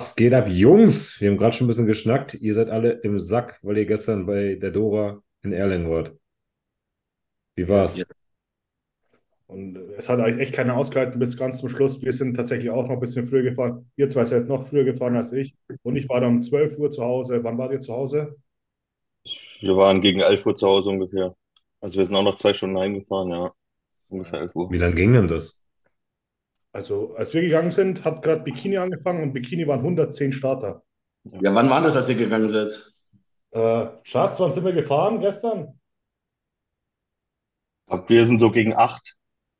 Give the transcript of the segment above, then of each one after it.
Was geht ab, Jungs? Wir haben gerade schon ein bisschen geschnackt. Ihr seid alle im Sack, weil ihr gestern bei der Dora in Erlangen wart. Wie war's? Ja. Und es hat eigentlich echt keiner ausgehalten bis ganz zum Schluss. Wir sind tatsächlich auch noch ein bisschen früher gefahren. Ihr zwei seid noch früher gefahren als ich. Und ich war dann um 12 Uhr zu Hause. Wann wart ihr zu Hause? Wir waren gegen 11 Uhr zu Hause ungefähr. Also wir sind auch noch zwei Stunden heimgefahren, ja. Ungefähr 11 Uhr. Wie lange ging denn das? Also, als wir gegangen sind, hat gerade Bikini angefangen und Bikini waren 110 Starter. Ja, wann war das, als ihr gegangen seid? Äh, Schatz, wann sind wir gefahren gestern? Glaub, wir sind so gegen 8,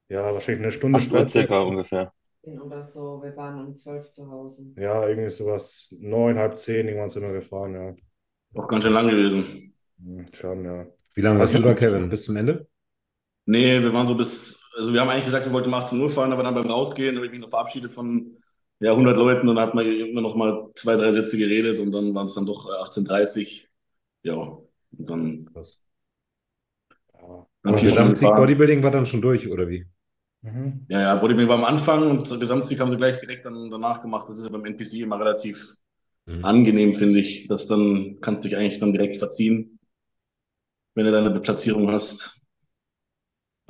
Ja, wahrscheinlich eine Stunde 8 Uhr später. circa ungefähr. oder so. Wir waren um 12 zu Hause. Ja, irgendwie sowas. Neun, halb zehn, irgendwann sind wir gefahren, ja. Doch ganz schön lang gewesen. Hm, Schon, ja. Wie lange warst du da, Kevin? Bis zum Ende? Nee, wir waren so bis, also wir haben eigentlich gesagt, wir wollten um 18 Uhr fahren, aber dann beim Rausgehen habe ich mich noch verabschiedet von ja, 100 Leuten und dann hat man immer noch mal zwei, drei Sätze geredet und dann waren es dann doch äh, 18.30 Ja, und dann Krass. Ja. Aber Gesamtsieg. Bodybuilding war dann schon durch, oder wie? Mhm. Ja, ja, Bodybuilding war am Anfang und Gesamtsieg haben sie gleich direkt dann danach gemacht. Das ist ja beim NPC immer relativ Mhm. angenehm, finde ich. dass dann kannst du dich eigentlich dann direkt verziehen, wenn du deine Platzierung hast.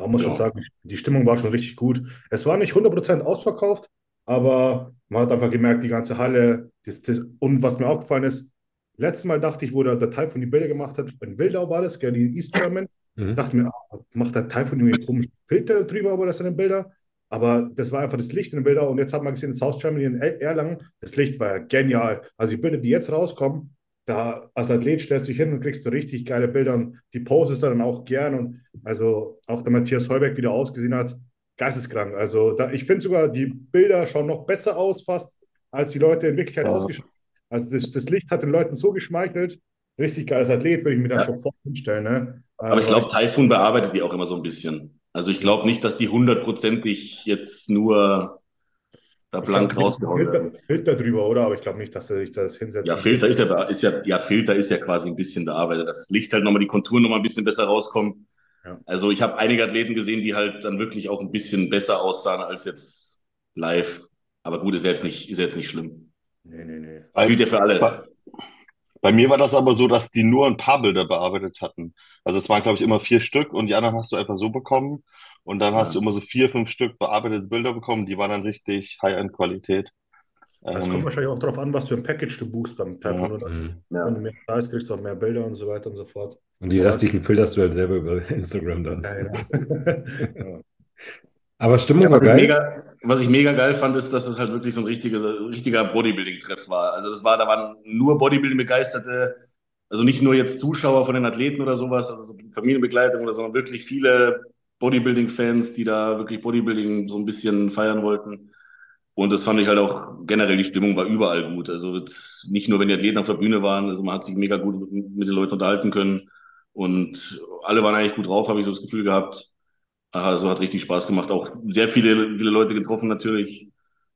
Aber man muss schon Ja. sagen, die Stimmung war schon richtig gut. Es war nicht 100% ausverkauft, aber man hat einfach gemerkt, die ganze Halle. Das, das, und was mir aufgefallen ist, letztes Mal dachte ich, wo der, der Teil von die Bilder gemacht hat, in Wildau war das, gell, die East German, Mhm. dachte mir, ah, macht der Teil von irgendwie komischen Filter drüber über das in den Bilder. Aber das war einfach das Licht in den Bildern. Und jetzt hat man gesehen, das Haus Germany in Er- Erlangen, das Licht war ja genial. Also die Bilder, die jetzt rauskommen, da als Athlet stellst du dich hin und kriegst du richtig geile Bilder. Und die postest du dann auch gern. Und also auch der Matthias Heuberg wieder ausgesehen hat, geisteskrank. Also da, ich finde sogar, die Bilder schauen noch besser aus fast, als die Leute in Wirklichkeit Ja. ausgeschaut haben. Also das, das Licht hat den Leuten so geschmeichelt. Richtig geiles Athlet, würde ich mir dann Ja. sofort hinstellen. Ne? Aber ich Also, glaube, Typhoon bearbeitet die auch immer so ein bisschen. Also ich glaube nicht, dass die hundertprozentig jetzt nur da blank glaub, rausgehauen Filter, werden. Filter drüber, oder? Aber ich glaube nicht, dass er sich das hinsetzt. Ja, Filter ist ja, ist ja, ja, Filter ist ja quasi ein bisschen bearbeitet, dass das Licht halt nochmal, die Konturen nochmal ein bisschen besser rauskommen. Ja. Also ich habe einige Athleten gesehen, die halt dann wirklich auch ein bisschen besser aussahen als jetzt live. Aber gut, ist ja jetzt nicht, ist ja jetzt nicht schlimm. Nee, nee, nee. Bei, Gilt ja für alle. bei, bei mir war das aber so, dass die nur ein paar Bilder bearbeitet hatten. Also es waren, glaube ich, immer vier Stück und die anderen hast du einfach so bekommen. Und dann hast du immer so vier, fünf Stück bearbeitete Bilder bekommen, die waren dann richtig High-End-Qualität. Es kommt Ähm, wahrscheinlich auch darauf an, was für ein Package du buchst beim Typhoon. Ja. Oder? Mhm. Ja. Wenn du mehr Preis kriegst, du auch mehr Bilder und so weiter und so fort. Und die restlichen filterst du halt selber über Instagram dann. Ja. Aber Stimmung Ja, war was, ich geil. mega, was ich mega geil fand, ist, dass es halt wirklich so ein richtiger, richtiger Bodybuilding-Treff war. Also das war, da waren nur Bodybuilding-Begeisterte, also nicht nur jetzt Zuschauer von den Athleten oder sowas, also so Familienbegleitung oder, sondern wirklich viele Bodybuilding-Fans, die da wirklich Bodybuilding so ein bisschen feiern wollten. Und das fand ich halt auch generell, die Stimmung war überall gut. Also nicht nur, wenn die Athleten auf der Bühne waren, also man hat sich mega gut mit den Leuten unterhalten können. Und alle waren eigentlich gut drauf, habe ich so das Gefühl gehabt. Also hat richtig Spaß gemacht. Auch sehr viele, viele Leute getroffen natürlich,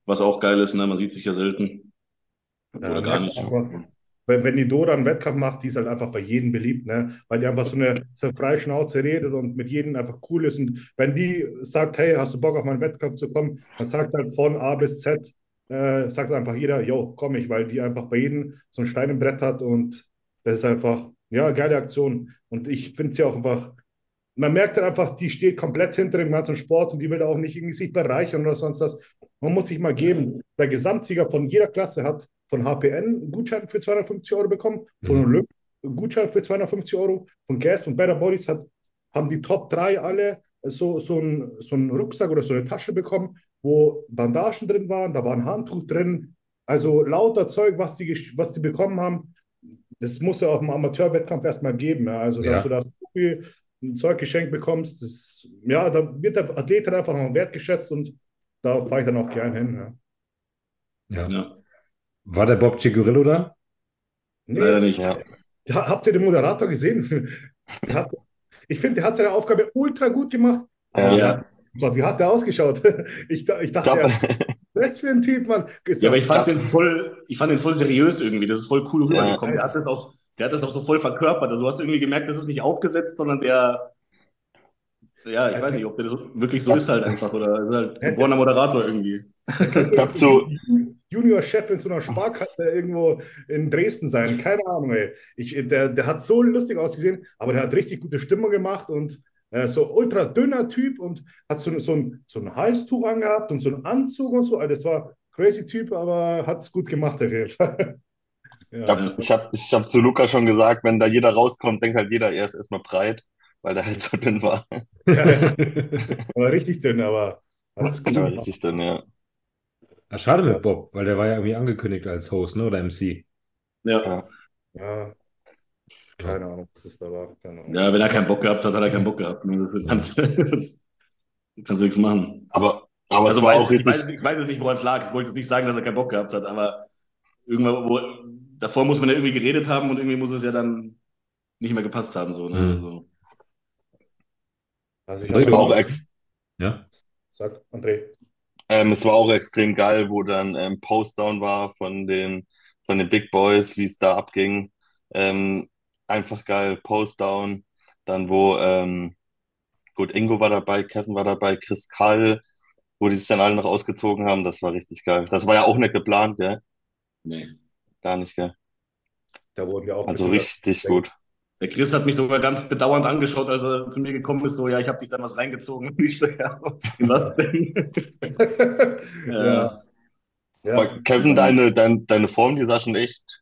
was auch geil ist. Ne? Man sieht sich ja selten. Ja, Oder gar nicht. einfach, Wenn, wenn die Dora einen Wettkampf macht, die ist halt einfach bei jedem beliebt, ne? Weil die einfach so eine, so eine freie Schnauze redet und mit jedem einfach cool ist. Und wenn die sagt, hey, hast du Bock auf meinen Wettkampf zu kommen, dann sagt halt von A bis Z, äh, sagt einfach jeder, yo, komm ich, weil die einfach bei jedem so ein Stein im Brett hat und das ist einfach, ja, geile Aktion. Und ich finde sie auch einfach, man merkt dann einfach, die steht komplett hinter dem ganzen Sport und die will auch nicht irgendwie sich bereichern oder sonst was. Man muss sich mal geben, der Gesamtsieger von jeder Klasse hat von HPN einen Gutschein für 250 Euro bekommen, von Mhm. Olymp einen Gutschein für 250 Euro, von Gas und Better Bodies hat, haben die Top 3 alle so, so, ein, so einen Rucksack oder so eine Tasche bekommen, wo Bandagen drin waren, da war ein Handtuch drin, also lauter Zeug, was die, was die bekommen haben. Das muss ja auch im Amateurwettkampf erstmal geben. Ja. Also, dass Ja. du da so viel Zeug geschenkt bekommst, das, ja, da wird der Athlet einfach noch wertgeschätzt und da fahre ich dann auch gern hin. Ja. Ja. Ja. War der Bob Cigurillo da? Nee, Leider nicht. ja. Ja, habt ihr den Moderator gesehen? Hat, ich finde, der hat seine Aufgabe ultra gut gemacht. Ja. Ja. Gott, wie hat der ausgeschaut? Ich, ich Ich dachte, glaub, er, was für ein Typ, Mann. Ja, aber ich fand den voll, ich fand den voll seriös irgendwie. Das ist voll cool Ja. rübergekommen. Der hat das auch, der hat das auch so voll verkörpert. Also du hast irgendwie gemerkt, das ist nicht aufgesetzt, sondern der, ja, ich weiß nicht, ob der so, wirklich so ist halt einfach oder ist halt ein geborener Moderator irgendwie. ich hab so, Juniorchef in so einer Sparkasse irgendwo in Dresden sein. Keine Ahnung, ey. Ich, der, der hat so lustig ausgesehen, aber der hat richtig gute Stimmung gemacht und äh, so ultra dünner Typ und hat so, so, ein, so ein Halstuch angehabt und so einen Anzug und so. Also das war crazy Typ, aber hat es gut gemacht auf jeden Fall. Ich habe ich hab, ich hab zu Luca schon gesagt, wenn da jeder rauskommt, denkt halt jeder, er ist erstmal breit, weil der halt so dünn war. Ja, war richtig dünn, aber gemacht. richtig dünn, ja. Ah, Schade mit Bob, weil der war ja irgendwie angekündigt als Host, ne? Oder MC. Ja. Ja. Keine Ahnung, was es da war. Ja, wenn er keinen Bock gehabt hat, hat er keinen Bock gehabt. ne? Kannst, das kannst du nichts machen. Aber, aber Also es war weiß, auch ich, weiß, richtig. ich weiß jetzt nicht, woran es lag. Ich wollte jetzt nicht sagen, dass er keinen Bock gehabt hat, aber irgendwann, wo, davor muss man ja irgendwie geredet haben und irgendwie muss es ja dann nicht mehr gepasst haben. So, ne? Mhm. also, Also ich habe auch ex Ja. Sag, André. Ähm, es war auch extrem geil, wo dann ähm, Postdown war von den, von den Big Boys, wie es da abging. Ähm, einfach geil, Postdown. Dann, wo, ähm, gut, Ingo war dabei, Kevin war dabei, Chris Kall, wo die sich dann alle noch ausgezogen haben. Das war richtig geil. Das war ja auch nicht geplant, gell? nee. Gar nicht, gell? Da wurden wir auch Also richtig gut. Der Chris hat mich sogar ganz bedauernd angeschaut, als er zu mir gekommen ist, so, ja, ich habe dich dann was reingezogen. Und ich so, ja, was denn? ja, ja. Aber Kevin, deine, dein, deine Form, die sah schon echt,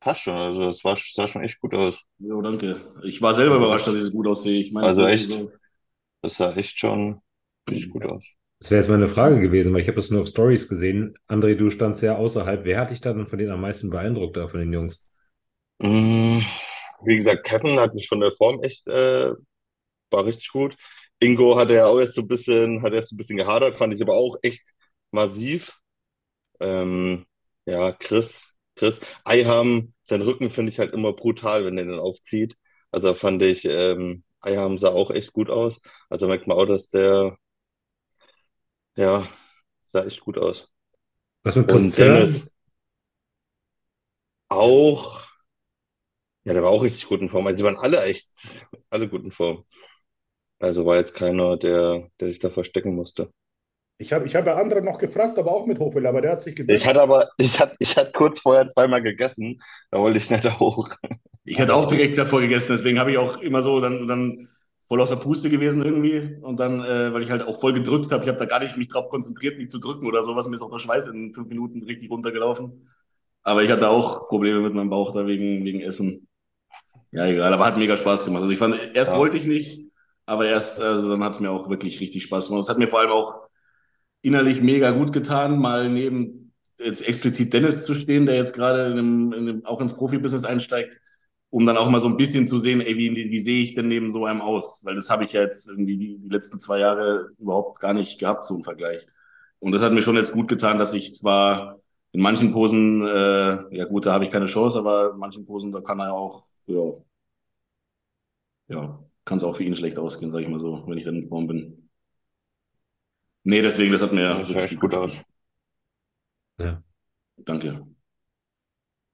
passt schon. Also, das war, sah schon echt gut aus. Jo, danke. Ich war selber überrascht, dass ich so gut aussehe. Ich meine, Also so- echt? so- Das sah echt schon richtig gut aus. Das wäre jetzt meine Frage gewesen, weil ich habe das nur auf Stories gesehen. André, du standst ja außerhalb. Wer hat dich dann von denen am meisten beeindruckt da, von den Jungs? Mm, Wie gesagt, Kevin hat mich von der Form echt, äh, war richtig gut. Ingo hatte ja auch erst so ein bisschen, hat erst so ein bisschen gehadert, fand ich aber auch echt massiv. Ähm, ja, Chris, Chris, Eiham, sein Rücken finde ich halt immer brutal, wenn er den aufzieht. Also fand ich, ähm, Eiham sah auch echt gut aus. Also merkt man auch, dass der, ja, sah echt gut aus. Was mit Zeller? Dennis auch, ja, der war auch richtig gut in Form. Also, sie waren alle echt, alle gut in Form. Also war jetzt keiner, der, der sich da verstecken musste. Ich habe ich hab ja andere noch gefragt, aber auch mit Hochwille, aber der hat sich gedrückt. Ich hatte aber, ich hatte, ich hatte kurz vorher zweimal gegessen, da wollte ich nicht da hoch. Ich hätte auch direkt davor gegessen, deswegen habe ich auch immer so dann, dann voll aus der Puste gewesen irgendwie. Und dann, äh, weil ich halt auch voll gedrückt habe, ich habe da gar nicht mich drauf konzentriert, nicht zu drücken oder sowas. Mir ist auch der Schweiß in fünf Minuten richtig runtergelaufen. Aber ich hatte auch Probleme mit meinem Bauch da wegen, wegen Essen. Ja, egal, aber hat mega Spaß gemacht. Also ich fand, erst Ja. wollte ich nicht, aber erst, also dann hat es mir auch wirklich richtig Spaß gemacht. Es hat mir vor allem auch innerlich mega gut getan, mal neben jetzt explizit Dennis zu stehen, der jetzt gerade in einem, in einem, auch ins Profibusiness einsteigt, um dann auch mal so ein bisschen zu sehen, ey, wie, wie sehe ich denn neben so einem aus? Weil das habe ich ja jetzt irgendwie die, die letzten zwei Jahre überhaupt gar nicht gehabt, so einen Vergleich. Und das hat mir schon jetzt gut getan, dass ich zwar in manchen Posen, äh, ja gut, da habe ich keine Chance, aber in manchen Posen, da kann er auch, ja, ja, kann es auch für ihn schlecht ausgehen, sage ich mal so, wenn ich dann in Form bin. Nee, deswegen, das hat mir Das sah echt gut aus. Ja. Danke.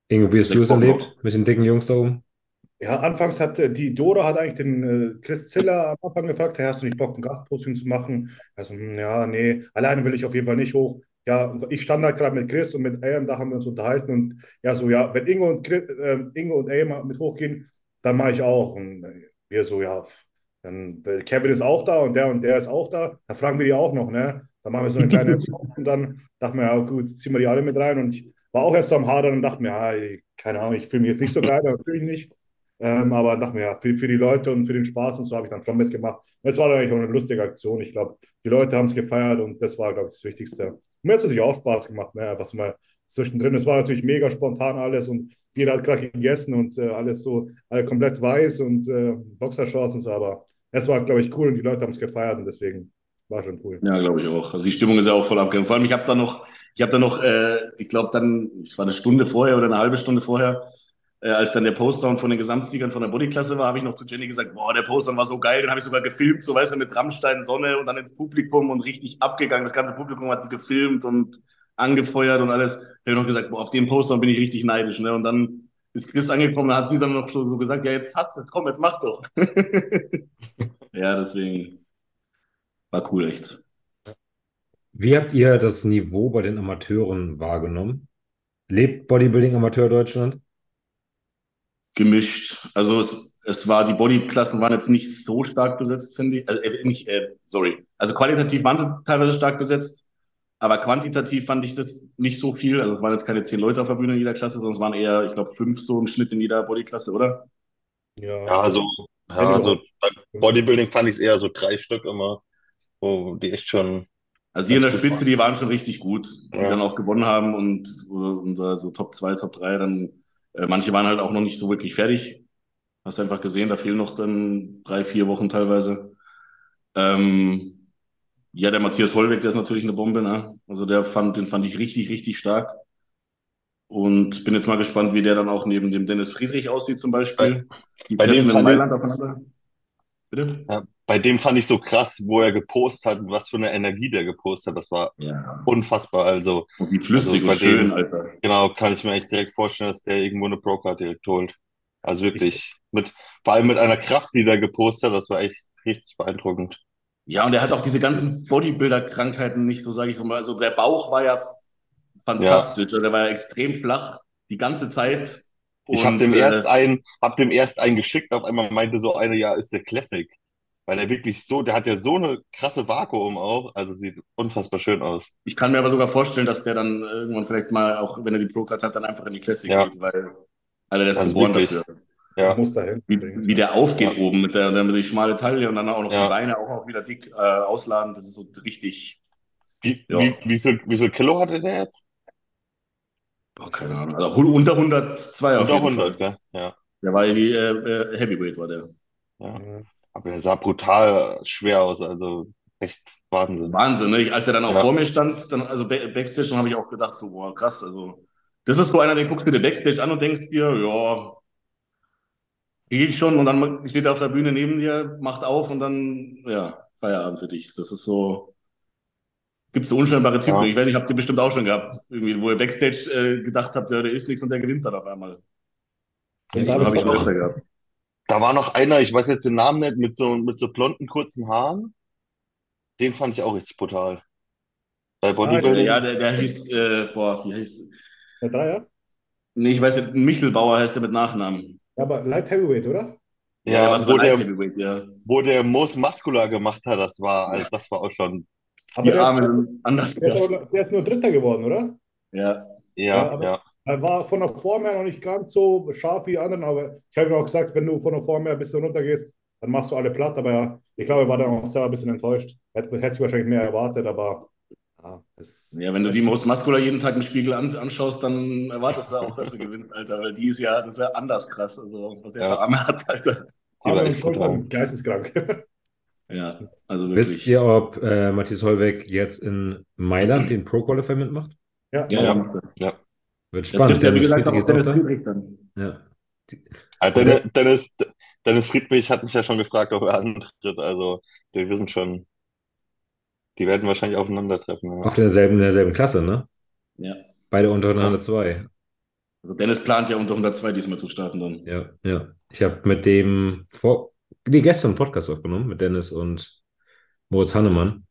Ingo, wie hast du es erlebt mit den dicken Jungs da oben? Ja, anfangs hat äh, die Dora hat eigentlich den äh, Chris Ziller am Anfang gefragt, hey, hast du nicht Bock, ein Gastposting zu machen? Also, hm, ja, nee, alleine will ich auf jeden Fall nicht hoch. Ja, ich stand halt gerade mit Chris und mit Ayam, da haben wir uns unterhalten und ja, so, ja, wenn Ingo und, Chris, äh, Ingo und Ayam mit hochgehen, dann mache ich auch. Und äh, wir so, ja, dann Kevin ist auch da und der und der ist auch da, dann fragen wir die auch noch, ne? Dann machen wir so eine kleine Show und dann dachten wir, ja, gut, ziehen wir die alle mit rein und ich war auch erst so am Hadern und dachte mir, ja, keine Ahnung, ich fühle mich jetzt nicht so geil, natürlich nicht. Ähm, aber dachte mir, ja, für, für die Leute und für den Spaß und so habe ich dann schon mitgemacht. Es war dann eigentlich auch eine lustige Aktion. Ich glaube, die Leute haben es gefeiert und das war, glaube ich, das Wichtigste. Mir hat es natürlich auch Spaß gemacht, ne? was mal zwischendrin. Es war natürlich mega spontan alles und jeder hat gerade gegessen und äh, alles so, alle komplett weiß und äh, Boxershorts und so, aber es war, glaube ich, cool und die Leute haben es gefeiert und deswegen war schon cool. Ja, glaube ich auch. Also die Stimmung ist ja auch voll abgegangen. Vor allem, ich habe da noch, ich habe da noch, äh, ich glaube dann, es war eine Stunde vorher oder eine halbe Stunde vorher, äh, als dann der Postdown von den Gesamtsiegern von der Bodyklasse war, habe ich noch zu Jenny gesagt, boah, der Postdown war so geil, den habe ich sogar gefilmt, so weißt du, mit Rammstein, Sonne und dann ins Publikum und richtig abgegangen. Das ganze Publikum hat gefilmt und angefeuert und alles. Ich habe noch gesagt, boah, auf dem Postdown bin ich richtig neidisch. Ne? Und dann ist Chris angekommen, da hat sie dann noch so, so gesagt, ja, jetzt hast du, komm, jetzt mach doch. ja, deswegen war cool, echt. Wie habt ihr das Niveau bei den Amateuren wahrgenommen? Lebt Bodybuilding Amateur Deutschland? Gemischt. Also es, es war, die Bodyklassen waren jetzt nicht so stark besetzt, finde ich. Also, äh, nicht, äh, sorry. Also qualitativ waren sie teilweise stark besetzt, aber quantitativ fand ich das nicht so viel. Also es waren jetzt keine zehn Leute auf der Bühne in jeder Klasse, sondern es waren eher, ich glaube, fünf so im Schnitt in jeder Bodyklasse, oder? Ja, Ja, also, ja, also bei Bodybuilding fand ich es eher so drei Stück immer, wo die echt schon. Also die in der Spitze, die waren schon richtig gut, die Ja. dann auch gewonnen haben und, und äh, so Top 2, Top 3, dann äh, manche waren halt auch noch nicht so wirklich fertig. Hast einfach gesehen, da fehlen noch dann drei, vier Wochen teilweise. Ähm, ja, der Matthias Hollweg, der ist natürlich eine Bombe, ne? Also der fand, den fand ich richtig, richtig stark. Und bin jetzt mal gespannt, wie der dann auch neben dem Dennis Friedrich aussieht zum Beispiel. Die bei dem fand ich- Mailand aufeinander. Bitte? Ja, bei dem fand ich so krass, wo er gepostet hat und was für eine Energie der gepostet hat. Das war Ja. unfassbar. Also, Und wie flüssig Also bei und schön, dem- Alter. genau, kann ich mir echt direkt vorstellen, dass der irgendwo eine Pro-Card direkt holt. Also wirklich, mit, vor allem mit einer Kraft, die der gepostet hat, das war echt richtig beeindruckend. Ja, und er hat auch diese ganzen Bodybuilder-Krankheiten nicht, so sage ich so mal. Also der Bauch war ja fantastisch, also der war ja extrem flach die ganze Zeit. Ich habe dem äh, erst einen, hab dem erst einen geschickt, auf einmal meinte so eine, ja, ist der Classic. Weil er wirklich so, der hat ja so eine krasse Vakuum auch, also sieht unfassbar schön aus. Ich kann mir aber sogar vorstellen, dass der dann irgendwann vielleicht mal, auch wenn er die Pro-Card hat, dann einfach in die Classic Ja. geht, weil Alter, der ist Also geboren wirklich. dafür. Ja, muss dahin. Wie, wie der aufgeht Ja. oben mit der, mit der schmale Taille und dann auch noch Ja. die Beine auch, auch wieder dick äh, ausladen. Das ist so richtig, wie, Ja. wie, wie, viel, wie viel Kilo hatte der jetzt? boah, keine Ahnung, also unter 102 auf Unter jeden 100, Fall. gell? Ja. Der war die äh, äh, Heavyweight, war der. ja. Aber der sah brutal schwer aus, also echt Wahnsinn. Wahnsinn, ne? Als der dann auch Ja. vor mir stand, dann, also Ba- Backstage, dann habe ich auch gedacht, so, boah, krass, also, das ist so einer, den guckst du dir Backstage an und denkst dir, ja, krieg ich schon, und dann steht er auf der Bühne neben dir, macht auf und dann, ja, Feierabend für dich. Das ist so, gibt so unscheinbare Typen. Ja. Ich weiß nicht, habt ihr bestimmt auch schon gehabt, irgendwie, wo ihr Backstage äh, gedacht habt, ja, der ist nichts und der gewinnt dann auf einmal. Und Das da habe ich öfter gehabt. Da war noch einer, ich weiß jetzt den Namen nicht, mit so, mit so blonden, kurzen Haaren. Den fand ich auch richtig brutal. Bei Bodybuilding. Ja, der, der hieß, äh, boah, wie heißt, der Dreier? nee, ich weiß nicht, Michelbauer heißt der mit Nachnamen. Ja, aber Light Heavyweight, oder? Ja, was wo der, Heavyweight, ja. wo der Most Muscular gemacht hat, das war, also das war auch schon, Aber Die der, Arme ist, sind anders. der, ist, aber- der ist nur Dritter geworden, oder? Ja, ja, Ja, ja. Er war von der Form her noch nicht ganz so scharf wie die anderen, aber ich habe ihm auch gesagt, wenn du von der Form her ein bisschen runtergehst, dann machst du alle platt. Aber ja, ich glaube, er war dann auch selber ein bisschen enttäuscht. Er hätte, hätte sich wahrscheinlich mehr erwartet, aber ja, das, ja, wenn du die Most Muscular jeden Tag im Spiegel an, anschaust, dann erwartest du auch, dass du gewinnst, Alter, weil die ist ja, das ist ja anders krass, also was er Ja. für Arme hat, Alter. Die war echt. Schultern geisteskrank. Ja, also wirklich. Wisst ihr, ob äh, Matthias Hollweg jetzt in Mailand den Pro Qualifier mitmacht? ja, Ja, ja. ja. Wird spannend. ja, wie Dennis gesagt, Friedrich auch ist auch Dennis. Friedrich dann. Ja. Also Dennis, Dennis, Dennis Friedrich hat mich ja schon gefragt, ob er antritt. Also, die wissen schon, die werden wahrscheinlich aufeinandertreffen. Ja. Auf derselben, in derselben Klasse, ne? Ja. Beide unter 102. Also Dennis plant ja unter 102 diesmal zu starten dann. Ja, ja. Ich habe mit dem vor, nee, gestern einen Podcast aufgenommen mit Dennis und Moritz Hannemann.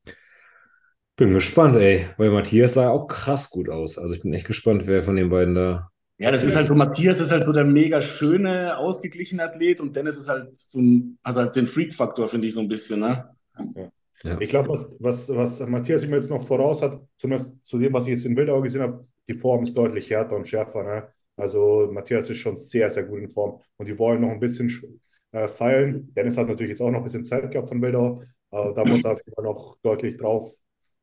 Bin gespannt, ey, weil Matthias sah auch krass gut aus. Also ich bin echt gespannt, wer von den beiden da. Ja, das ist halt so, Matthias ist halt so der mega schöne, ausgeglichene Athlet und Dennis ist halt so ein, hat halt den Freak-Faktor, finde ich so ein bisschen, ne? Ja. Ich glaube, was, was, was Matthias ihm jetzt noch voraus hat, zumindest zu dem, was ich jetzt in Wildau gesehen habe, die Form ist deutlich härter und schärfer. Ne? Also Matthias ist schon sehr, sehr gut in Form und die wollen noch ein bisschen äh, feilen. Dennis hat natürlich jetzt auch noch ein bisschen Zeit gehabt von Wildau, aber da muss er auf jeden Fall noch deutlich drauf,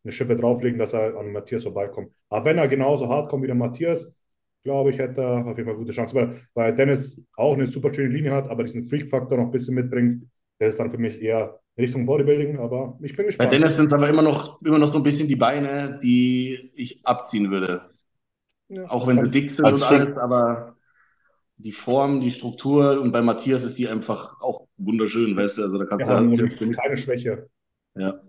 eine Schippe drauflegen, dass er an Matthias vorbeikommt. Aber wenn er genauso hart kommt wie der Matthias, glaube ich, hätte er auf jeden Fall gute Chance, weil, weil Dennis auch eine super schöne Linie hat, aber diesen Freak-Faktor noch ein bisschen mitbringt. Der ist dann für mich eher Richtung Bodybuilding, aber ich bin Bei gespannt. Dennis sind es aber immer noch, immer noch so ein bisschen die Beine, die ich abziehen würde. Ja. Auch wenn sie dick sind Also und alles, aber die Form, die Struktur und bei Matthias ist die einfach auch wunderschön, weißt du? Also da kannst haben du nämlich keine Schwäche. ja.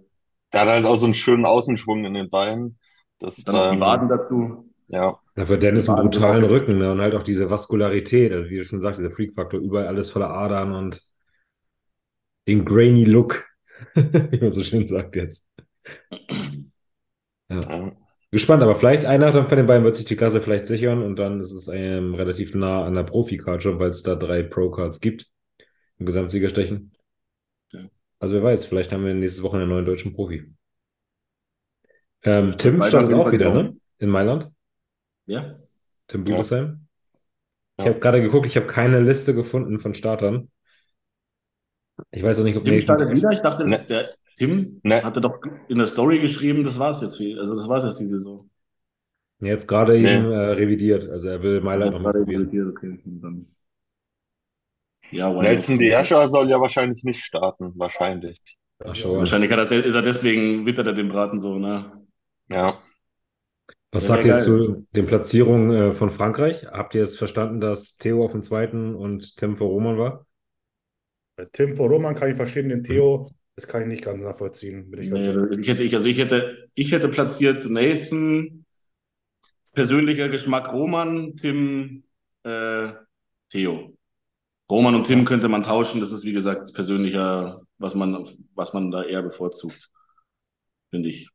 Der hat halt auch so einen schönen Außenschwung in den Beinen. Das Dann noch die ähm, Waden dazu. Ja, Dafür hat Dennis einen brutalen. Rücken ne? und halt auch diese Vaskularität. Also wie du schon sagst, dieser Freak-Faktor, überall alles voller Adern und den grainy Look, wie man so schön sagt jetzt. Ja. Gespannt, aber vielleicht einer von den beiden wird sich die Klasse vielleicht sichern und dann ist es ähm, relativ nah an der Profi-Card schon, weil es da drei Pro-Cards gibt im Gesamtsiegerstechen. Ja. Also wer weiß, vielleicht haben wir nächstes Woche einen neuen deutschen Profi. Ähm, Tim jeden auch wieder, ne? In Mailand. Ja. Tim Ja. Budesheim. Ich Ja. habe gerade geguckt, ich habe keine Liste gefunden von Startern. Ich weiß auch nicht, ob Tim startet wieder. Ich dachte, Ne. der Tim Ne. hatte doch in der Story geschrieben, das war's jetzt für ihn. Also das war's jetzt die Saison. Jetzt gerade Nee. eben äh, revidiert. Also er will Mailand nochmal probieren. Okay. und dann- Ja, Nelson? Diascha soll ja wahrscheinlich nicht starten, wahrscheinlich. Ach, schau an. Wahrscheinlich hat er, ist er deswegen, wittert er den Braten so, ne? Ja. Was sagt ihr geil. zu den Platzierungen äh, von Frankreich? Habt ihr es verstanden, dass Theo auf dem zweiten und Tim vor Roman war? Bei Tim vor Roman kann ich verstehen, den Theo, das kann ich nicht ganz nachvollziehen. Bin ich ganz Nee, ich hätte, ich, also ich hätte, ich hätte platziert Nathan, persönlicher Geschmack Roman, Tim, äh, Theo. Roman und Tim könnte man tauschen, das ist wie gesagt persönlicher, was man, was man da eher bevorzugt, finde ich.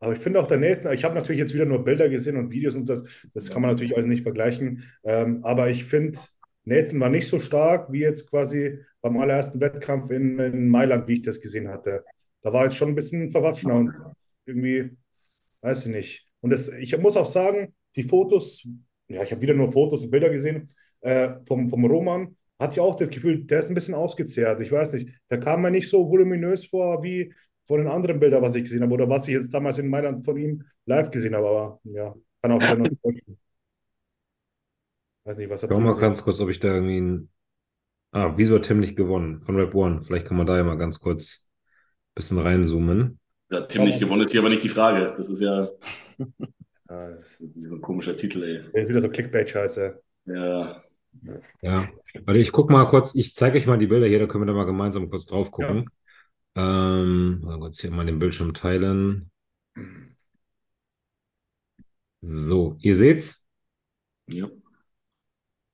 Aber ich finde auch der Nathan, ich habe natürlich jetzt wieder nur Bilder gesehen und Videos und das, das kann man natürlich alles nicht vergleichen. Ähm, aber ich finde, Nathan war nicht so stark wie jetzt quasi beim allerersten Wettkampf in, in Mailand, wie ich das gesehen hatte. Da war jetzt schon ein bisschen verwatschner und irgendwie, weiß ich nicht. Und das, ich muss auch sagen, die Fotos, ja, ich habe wieder nur Fotos und Bilder gesehen äh, vom, vom Roman, hatte ich auch das Gefühl, der ist ein bisschen ausgezehrt. Ich weiß nicht, der kam mir nicht so voluminös vor wie von den anderen Bildern, was ich gesehen habe oder was ich jetzt damals in Mailand von ihm live gesehen habe. Aber ja, kann auch wieder noch täuschen. Weiß nicht, was habt Schau mal ganz kurz, ob ich da irgendwie ein. Ah, wieso hat Tim nicht gewonnen? Von Rap One. Vielleicht kann man da ja mal ganz kurz ein bisschen reinzoomen. Ja, Tim nicht gewonnen ist hier aber nicht die Frage. Das ist ja Ah, das so ein komischer Titel, ey. ist wieder so Clickbait-Scheiße. Ja. Ja. Warte, ich guck mal kurz, ich zeige euch mal die Bilder hier, da können wir da mal gemeinsam kurz drauf gucken. Ähm, mal kurz hier mal den Bildschirm teilen. So, ihr seht's? ja.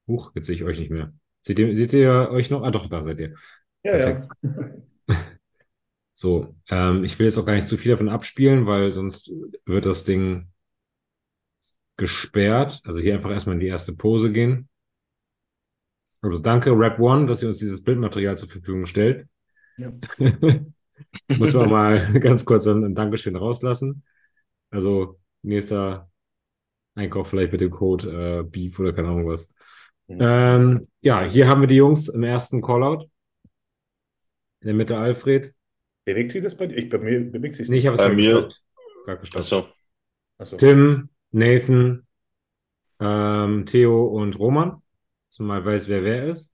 Huch, jetzt sehe ich euch nicht mehr. Seht ihr, seht ihr euch noch? Ah, doch, da seid ihr. Ja, Perfekt. So, ähm, ich will jetzt auch gar nicht zu viel davon abspielen, weil sonst wird das Ding gesperrt. Also hier einfach erstmal in die erste Pose gehen. Also danke, Rap One, dass ihr uns dieses Bildmaterial zur Verfügung stellt. Ja. Muss man mal ganz kurz ein, ein Dankeschön rauslassen. Also nächster Einkauf vielleicht mit dem Code äh, Beef oder keine Ahnung was. Ähm, ja, hier haben wir die Jungs im ersten Callout. In der Mitte Alfred. Bewegt sich das bei dir? Ich, bei mir bewegt sich Nee, ich habe es Bei mir- gestoppt. Gerade gestoppt. Achso. Achso. Tim, Nathan, ähm, Theo und Roman. Dass man mal weiß, wer wer ist.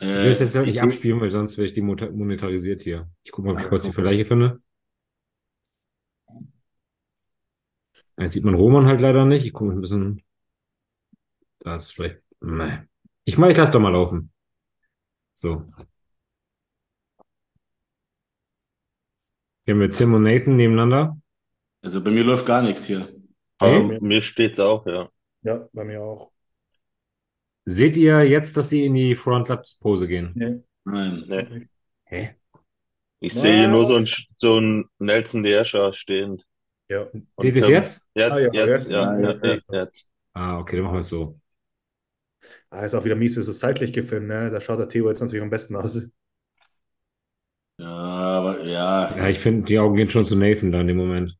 Ich will es jetzt halt nicht ich- abspielen, weil sonst werde ich demota- monetarisiert hier. Ich gucke mal, ob ich kurz die Vergleiche finde. Jetzt sieht man Roman halt leider nicht. Ich gucke ein bisschen. Das ist vielleicht. Nee. Ich meine, ich lasse doch mal laufen. So. Hier haben wir Tim und Nathan nebeneinander. Also bei mir läuft gar nichts hier. Aber Nee. mir steht's auch, ja. Ja, bei mir auch. Seht ihr jetzt, dass sie in die Frontlaps-Pose gehen? Nee. Nein. Nee. Hä? Ich sehe hier nur so ein, so ein Nelson Diascha stehend. Ja. Und Seht ihr es Tim- jetzt? Jetzt, Ah, ja, jetzt, jetzt, ja, ah, ja, jetzt das. jetzt. Ah, okay, dann machen wir es so. Ah, ist auch wieder mies, ist so seitlich gefilmt, ne? Da schaut der Theo jetzt natürlich am besten aus. Ja, aber ja. Ja, ich finde, die Augen gehen schon zu Nathan da in dem Moment.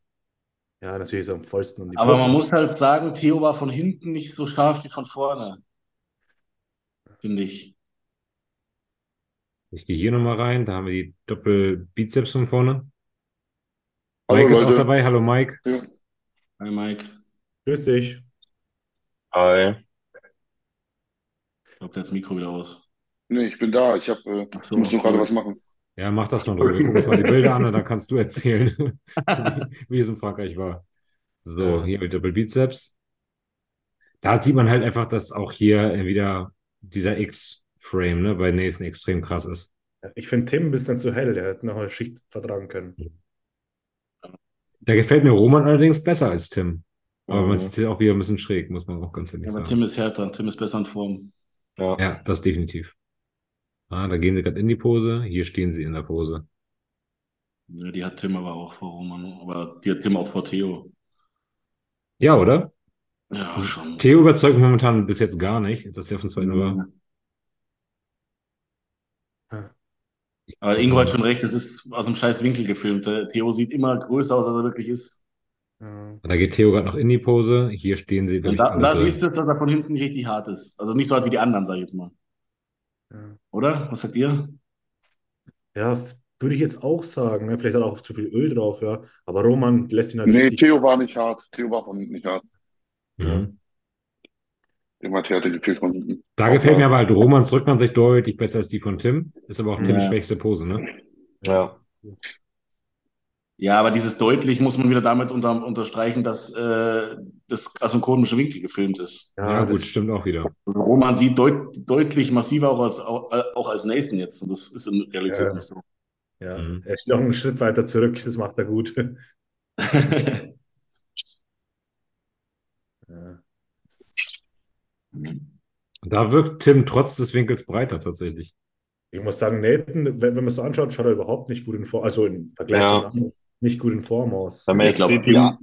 Ja, natürlich ist er am vollsten. Und die Aber man Brust- muss halt sagen, Theo war von hinten nicht so scharf wie von vorne. Finde ich. Ich gehe hier nochmal rein, da haben wir die Doppel-Bizeps von vorne. Hallo Mike ist auch Leute. dabei. Hallo Mike. Hi Mike. Grüß dich. Hi. Ich glaube, der hat das Mikro wieder aus. Nee, ich bin da. Ich hab, äh, so, muss nur gerade was machen. Ja, mach das Leute. Wir gucken uns mal die Bilder an und dann kannst du erzählen, wie, es in Frankreich war. So, hier mit Doppel-Bizeps. Da sieht man halt einfach, dass auch hier wieder dieser X-Frame ne, bei Nathan extrem krass ist. Ich finde Tim ein bisschen zu hell, der hätte noch eine Schicht vertragen können. Da gefällt mir Roman allerdings besser als Tim. Aber man Mhm. sieht es auch wieder ein bisschen schräg, muss man auch ganz ehrlich Ja, aber sagen. Tim ist härter. Tim ist besser in Form. Ja. Ja, das definitiv. Ah, da gehen sie gerade in die Pose. Hier stehen sie in der Pose. Ja, die hat Tim aber auch vor Roman. Aber die hat Tim auch vor Theo. Ja, oder? Ja, schon. Theo überzeugt momentan bis jetzt gar nicht, dass der von zweiten war. Aber Ingo hat schon recht, das ist aus einem scheiß Winkel gefilmt. Theo sieht immer größer aus, als er wirklich ist. Ja. Da geht Theo gerade noch in die Pose. Hier stehen sie Und da, da siehst du, dass er von hinten nicht richtig hart ist. Also nicht so hart wie die anderen, sag ich jetzt mal. Ja. Oder? Was sagt ihr? Ja, würde ich jetzt auch sagen. Ne? Vielleicht hat er auch zu viel Öl drauf, ja. Aber Roman lässt ihn halt Nee, richtig. Theo war nicht hart. Theo war von hinten nicht hart. Mhm. Dem hat Härte gefehlt von hinten. Da gefällt mir aber halt Romans Rückansicht deutlich besser als die von Tim. Ist aber auch Tims Ja. schwächste Pose, ne? Ja. Ja, aber dieses deutlich muss man wieder damit unter, unterstreichen, dass äh, das aus einem komischen Winkel gefilmt ist. Ja, das- gut, stimmt auch wieder. Roman sieht deut deutlich massiver auch als, auch, auch als Nathan jetzt. Und das ist in Realität Ja. nicht so. Ja, Mhm. er steht auch einen Schritt weiter zurück. Das macht er gut. Ja. Da wirkt Tim trotz des Winkels breiter tatsächlich. Ich muss sagen, Nathan, wenn, wenn man es so anschaut, schaut er überhaupt nicht gut in Form, also im Vergleich Ja. zu anderen, nicht gut in Form aus. Wenn man jetzt glaub, sieht, die, Tim-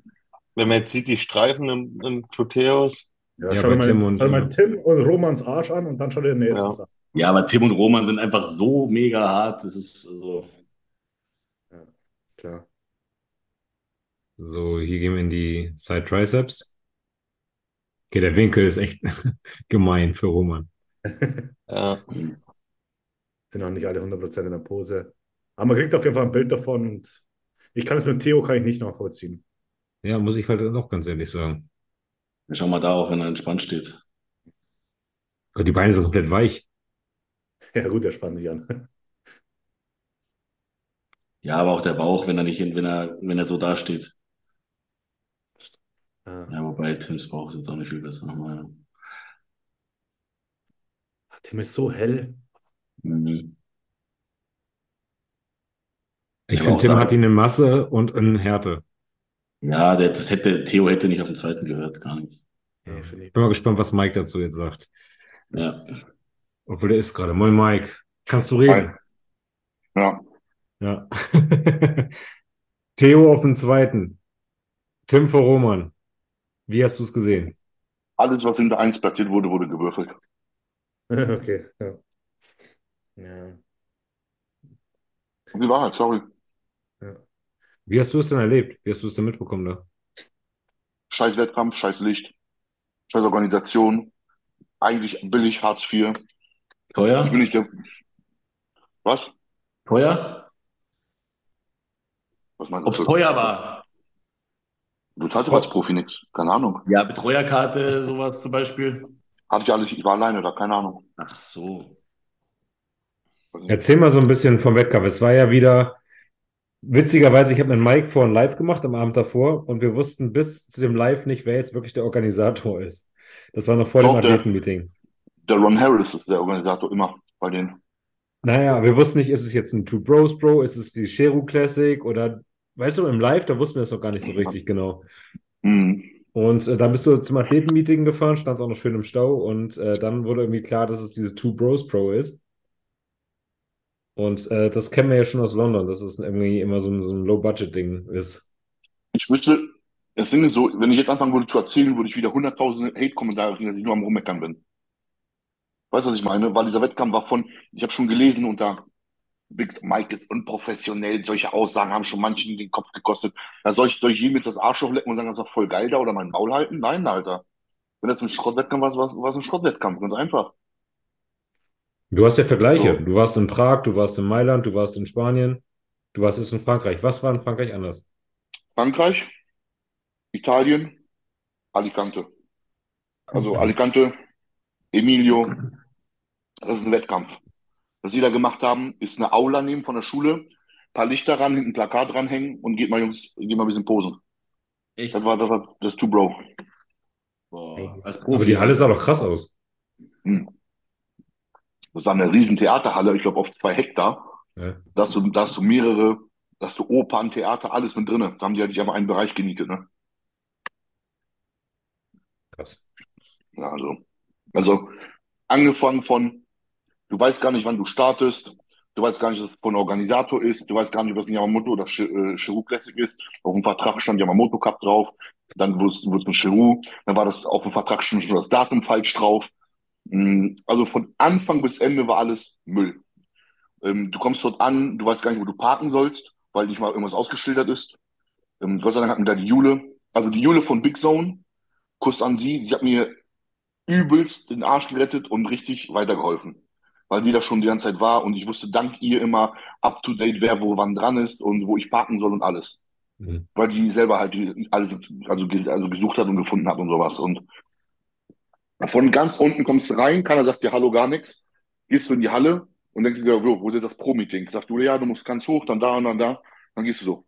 wenn man jetzt sieht, die Streifen im, im Proteus, Ja, Ja, schau mal, Tim und- schau mal Tim und Romans Arsch an und dann schau dir Nathans an. ja, aber Tim und Roman sind einfach so mega hart. Das ist so. Klar. So, hier gehen wir in die Side Triceps. Okay, der Winkel ist echt gemein für Roman. ja. Sind auch nicht alle 100% in der Pose. Aber man kriegt auf jeden Fall ein Bild davon und ich kann es mit Theo kann ich nicht nachvollziehen. Ja, muss ich halt auch ganz ehrlich sagen. Schau mal da auch, wenn er entspannt steht. Gott, die Beine sind komplett weich. Ja gut, der spannt sich an. Ja, aber auch der Bauch, wenn er nicht, wenn er, wenn er so dasteht. Ah, Ja, wobei Tims Bauch ist jetzt auch nicht viel besser. Aber, Tim ist so hell. Mhm. Ich Ja, finde, Tim hat ihn in Masse und in Härte. Ja, der, das hätte, Theo hätte nicht auf den zweiten gehört, gar nicht. Finde ich. Bin mal gespannt, was Mike dazu jetzt sagt. Ja. Obwohl der ist gerade. Moin, Mike. Kannst du reden? Ja. Ja. Theo auf den zweiten. Tim vor Roman. Wie hast du es gesehen? Alles, was in der Eins platziert wurde, wurde gewürfelt. Okay, ja. Ja. Die Wahrheit, sorry. Wie hast du es denn erlebt? Wie hast du es denn mitbekommen da? Scheiß Wettkampf, scheiß Licht, scheiß Organisation. Eigentlich billig Hartz IV. Ich bin Teuer? nicht der. Was? Teuer? Was meinst Ob es du? teuer war? Du zahlst doch als Profi nichts. Keine Ahnung. Ja, Betreuerkarte, sowas zum Beispiel. Hatte ich alles, ich war alleine da, keine Ahnung. Ach so. Erzähl mal so ein bisschen vom Wettkampf. Es war ja wieder, witzigerweise, ich habe mit Mike vorhin live gemacht am Abend davor und wir wussten bis zu dem Live nicht, wer jetzt wirklich der Organisator ist. Das war noch vor dem Doch, der- Athletenmeeting. Der Ron Harris ist der Organisator immer bei denen. Naja, wir wussten nicht, ist es jetzt ein Two Bros Bro, ist es die Sheru Classic oder, weißt du, im Live, da wussten wir es noch gar nicht so richtig genau. Hm. Und äh, dann bist du zum Athletenmeeting gefahren, standst auch noch schön im Stau und äh, dann wurde irgendwie klar, dass es dieses Two Bros Pro ist. Und äh, das kennen wir ja schon aus London, dass es irgendwie immer so ein, so ein Low-Budget-Ding ist. Ich wüsste, das Ding ist so, wenn ich jetzt anfangen würde zu erzählen, würde ich wieder hunderttausende Hate-Kommentare kriegen, dass ich nur am Rummeckern bin. Weißt du, was ich meine? Weil dieser Wettkampf war von, ich habe schon gelesen da, Big Mike ist unprofessionell, solche Aussagen haben schon manchen den Kopf gekostet. Ja, soll ich, soll ich jedem jetzt das Arschloch lecken und sagen, das war voll geil da oder mein Maul halten? Nein, Alter. Wenn das ein Schrottwettkampf war, war es ein Schrottwettkampf, ganz einfach. Du hast ja Vergleiche. So. Du warst in Prag, du warst in Mailand, du warst in Spanien, du warst jetzt in Frankreich. Was war in Frankreich anders? Frankreich, Italien, Alicante. Also Alicante, Emilio, das ist ein Wettkampf. Was sie da gemacht haben, ist eine Aula nehmen von der Schule, paar Lichter ran, hinten ein Plakat dranhängen und geht mal Jungs, geht mal ein bisschen posen. Echt? Das war das, war das Two Bro. Boah, als Aber Profi. die Halle sah doch krass aus. Hm. Das war eine riesen Theaterhalle, ich glaube auf zwei Hektar. Ja. Da hast du, da hast du mehrere, da hast du Opern, Theater, alles mit drinne. Da haben die halt nicht einfach einen Bereich genietet, ne? Krass. Ja, also, also angefangen von, du weißt gar nicht, wann du startest, du weißt gar nicht, was es von Organisator ist, du weißt gar nicht, was ein Yamamoto oder Sh- äh, Shiru Classic ist. Auf dem Vertrag stand Yamamoto Cup drauf. Dann wurde es mit Giroud, dann war das auf dem Vertrag schon das Datum falsch drauf. Mm, Also von Anfang bis Ende war alles Müll. Ähm, du kommst dort an, du weißt gar nicht, wo du parken sollst, weil nicht mal irgendwas ausgeschildert ist. Ähm, Gott sei Dank hat mir da die Jule, also die Jule von Big Zone, Kuss an sie, sie hat mir übelst den Arsch gerettet und richtig weitergeholfen. Weil die da schon die ganze Zeit war und ich wusste dank ihr immer up to date, wer wo wann dran ist und wo ich parken soll und alles. Mhm. Weil die selber halt alles also, also gesucht hat und gefunden hat und sowas. Und von ganz unten kommst du rein, keiner sagt dir Hallo, gar nichts. Gehst du in die Halle und denkst dir, wo, ist das Pro-Meeting? Sagt du, ja, du musst ganz hoch, dann da und dann da. Dann gehst du so.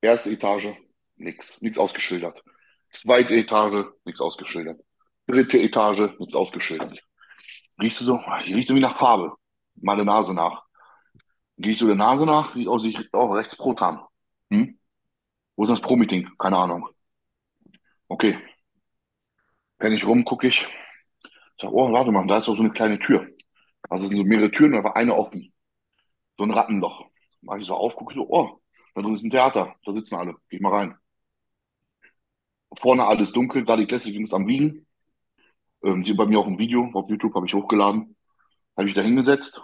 Erste Etage, nix, nichts ausgeschildert. Zweite Etage, nichts ausgeschildert. Dritte Etage, nichts ausgeschildert. Riechst du so, hier riecht wie nach Farbe. Meine Nase nach. Gehst du der Nase nach, riecht aus, sich, oh, rechts Protan. Hm? Wo ist das Pro-Meeting? Keine Ahnung. Okay. Penn ich rum, gucke ich. Sag, oh, warte mal, da ist doch so eine kleine Tür. Also sind so mehrere Türen, war eine offen. So ein Rattenloch. Mach ich so auf, gucke so, oh, da drin ist ein Theater. Da sitzen alle. Geh mal rein. Vorne alles dunkel, da die Classic Wings am Wiegen. Ähm, sieht bei mir auch ein Video auf YouTube, habe ich hochgeladen. Habe ich da hingesetzt.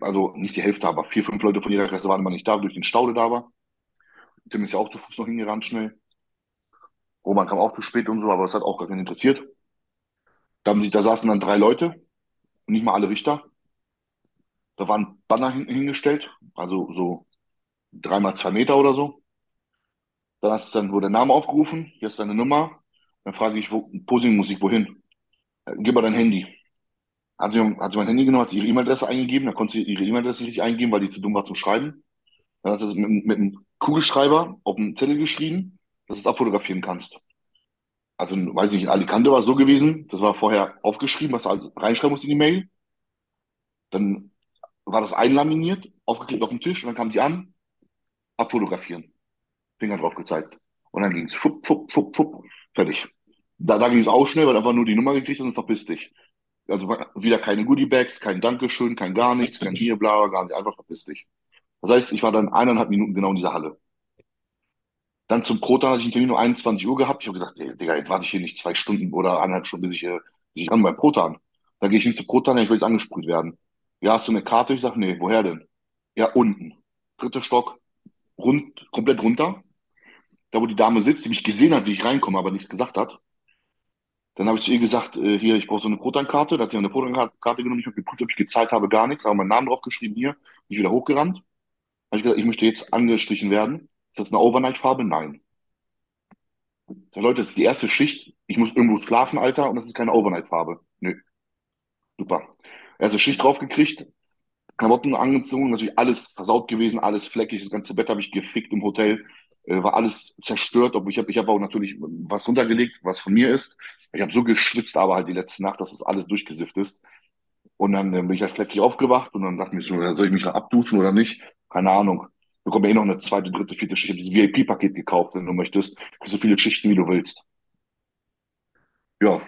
Also nicht die Hälfte, aber vier, fünf Leute von jeder Klasse waren immer nicht da, durch den Stau, der da war. Tim ist ja auch zu Fuß noch hingerannt schnell. Roman kam auch zu spät und so, aber das hat auch gar keinen interessiert. Da, haben die, da saßen dann drei Leute, nicht mal alle Richter. Da waren Banner hinten hingestellt, also so dreimal zwei Meter oder so. Dann hast dann wurde der Name aufgerufen, hier ist deine Nummer. Dann frage ich, wo, Posing-Musik, wohin? Gib mal dein Handy. Hat sie, hat sie mein Handy genommen, hat sie ihre E-Mail-Adresse eingegeben, dann konnte sie ihre E-Mail-Adresse nicht eingeben, weil die zu dumm war zum Schreiben. Dann hat sie es mit, mit einem Kugelschreiber auf einen Zettel geschrieben, dass du es abfotografieren kannst. Also, weiß ich, in Alicante war es so gewesen, das war vorher aufgeschrieben, was du also reinschreiben musst in die Mail. Dann war das einlaminiert, aufgeklebt auf dem Tisch und dann kam die an, abfotografieren. Finger drauf gezeigt. Und dann ging es fupp, fupp, fupp, fupp, fertig. Da, da ging es auch schnell, weil einfach nur die Nummer gekriegt und verpiss dich. Also wieder keine Goodie-Bags, kein Dankeschön, kein gar nichts, kein hier, bla, gar nicht, einfach verpiss dich. Das heißt, ich war dann eineinhalb Minuten genau in dieser Halle. Dann zum Proton hatte ich einen Termin um 21 Uhr gehabt. Ich habe gesagt, ey, Digga, jetzt warte ich hier nicht zwei Stunden oder eineinhalb Stunden, bis ich, äh, bis ich ran beim Proton. Da gehe ich hin zu Proton, ich will jetzt angesprüht werden. Ja, hast du eine Karte? Ich sage, nee, woher denn? Ja, unten. Dritter Stock, rund, komplett runter. Da, wo die Dame sitzt, die mich gesehen hat, wie ich reinkomme, aber nichts gesagt hat. Dann habe ich zu ihr gesagt, äh, hier, ich brauche so eine Proton-Karte. Da hat sie eine Proton-Karte genommen. Ich habe geprüft, ob ich gezahlt habe, gar nichts. Aber meinen Namen drauf geschrieben, hier. Bin ich wieder hochgerannt. Habe ich gesagt, ich möchte jetzt angestrichen werden. Ist das eine Overnight-Farbe? Nein. Ja, Leute, das ist die erste Schicht. Ich muss irgendwo schlafen, Alter, und das ist keine Overnight-Farbe. Nö. Super. Erste Schicht draufgekriegt, Klamotten angezogen, natürlich alles versaut gewesen, alles fleckig, das ganze Bett habe ich gefickt im Hotel, äh, war alles zerstört, obwohl ich habe ich hab auch natürlich was runtergelegt, was von mir ist. Ich habe so geschwitzt, aber halt die letzte Nacht, dass das alles durchgesifft ist. Und dann äh, bin ich halt fleckig aufgewacht und dann dachte ich mir so, soll ich mich noch abduschen oder nicht? Keine Ahnung. Bekomme eh noch eine zweite, dritte, vierte Schicht. Ich habe dieses VIP-Paket gekauft, wenn du möchtest. Für so viele Schichten, wie du willst. Ja.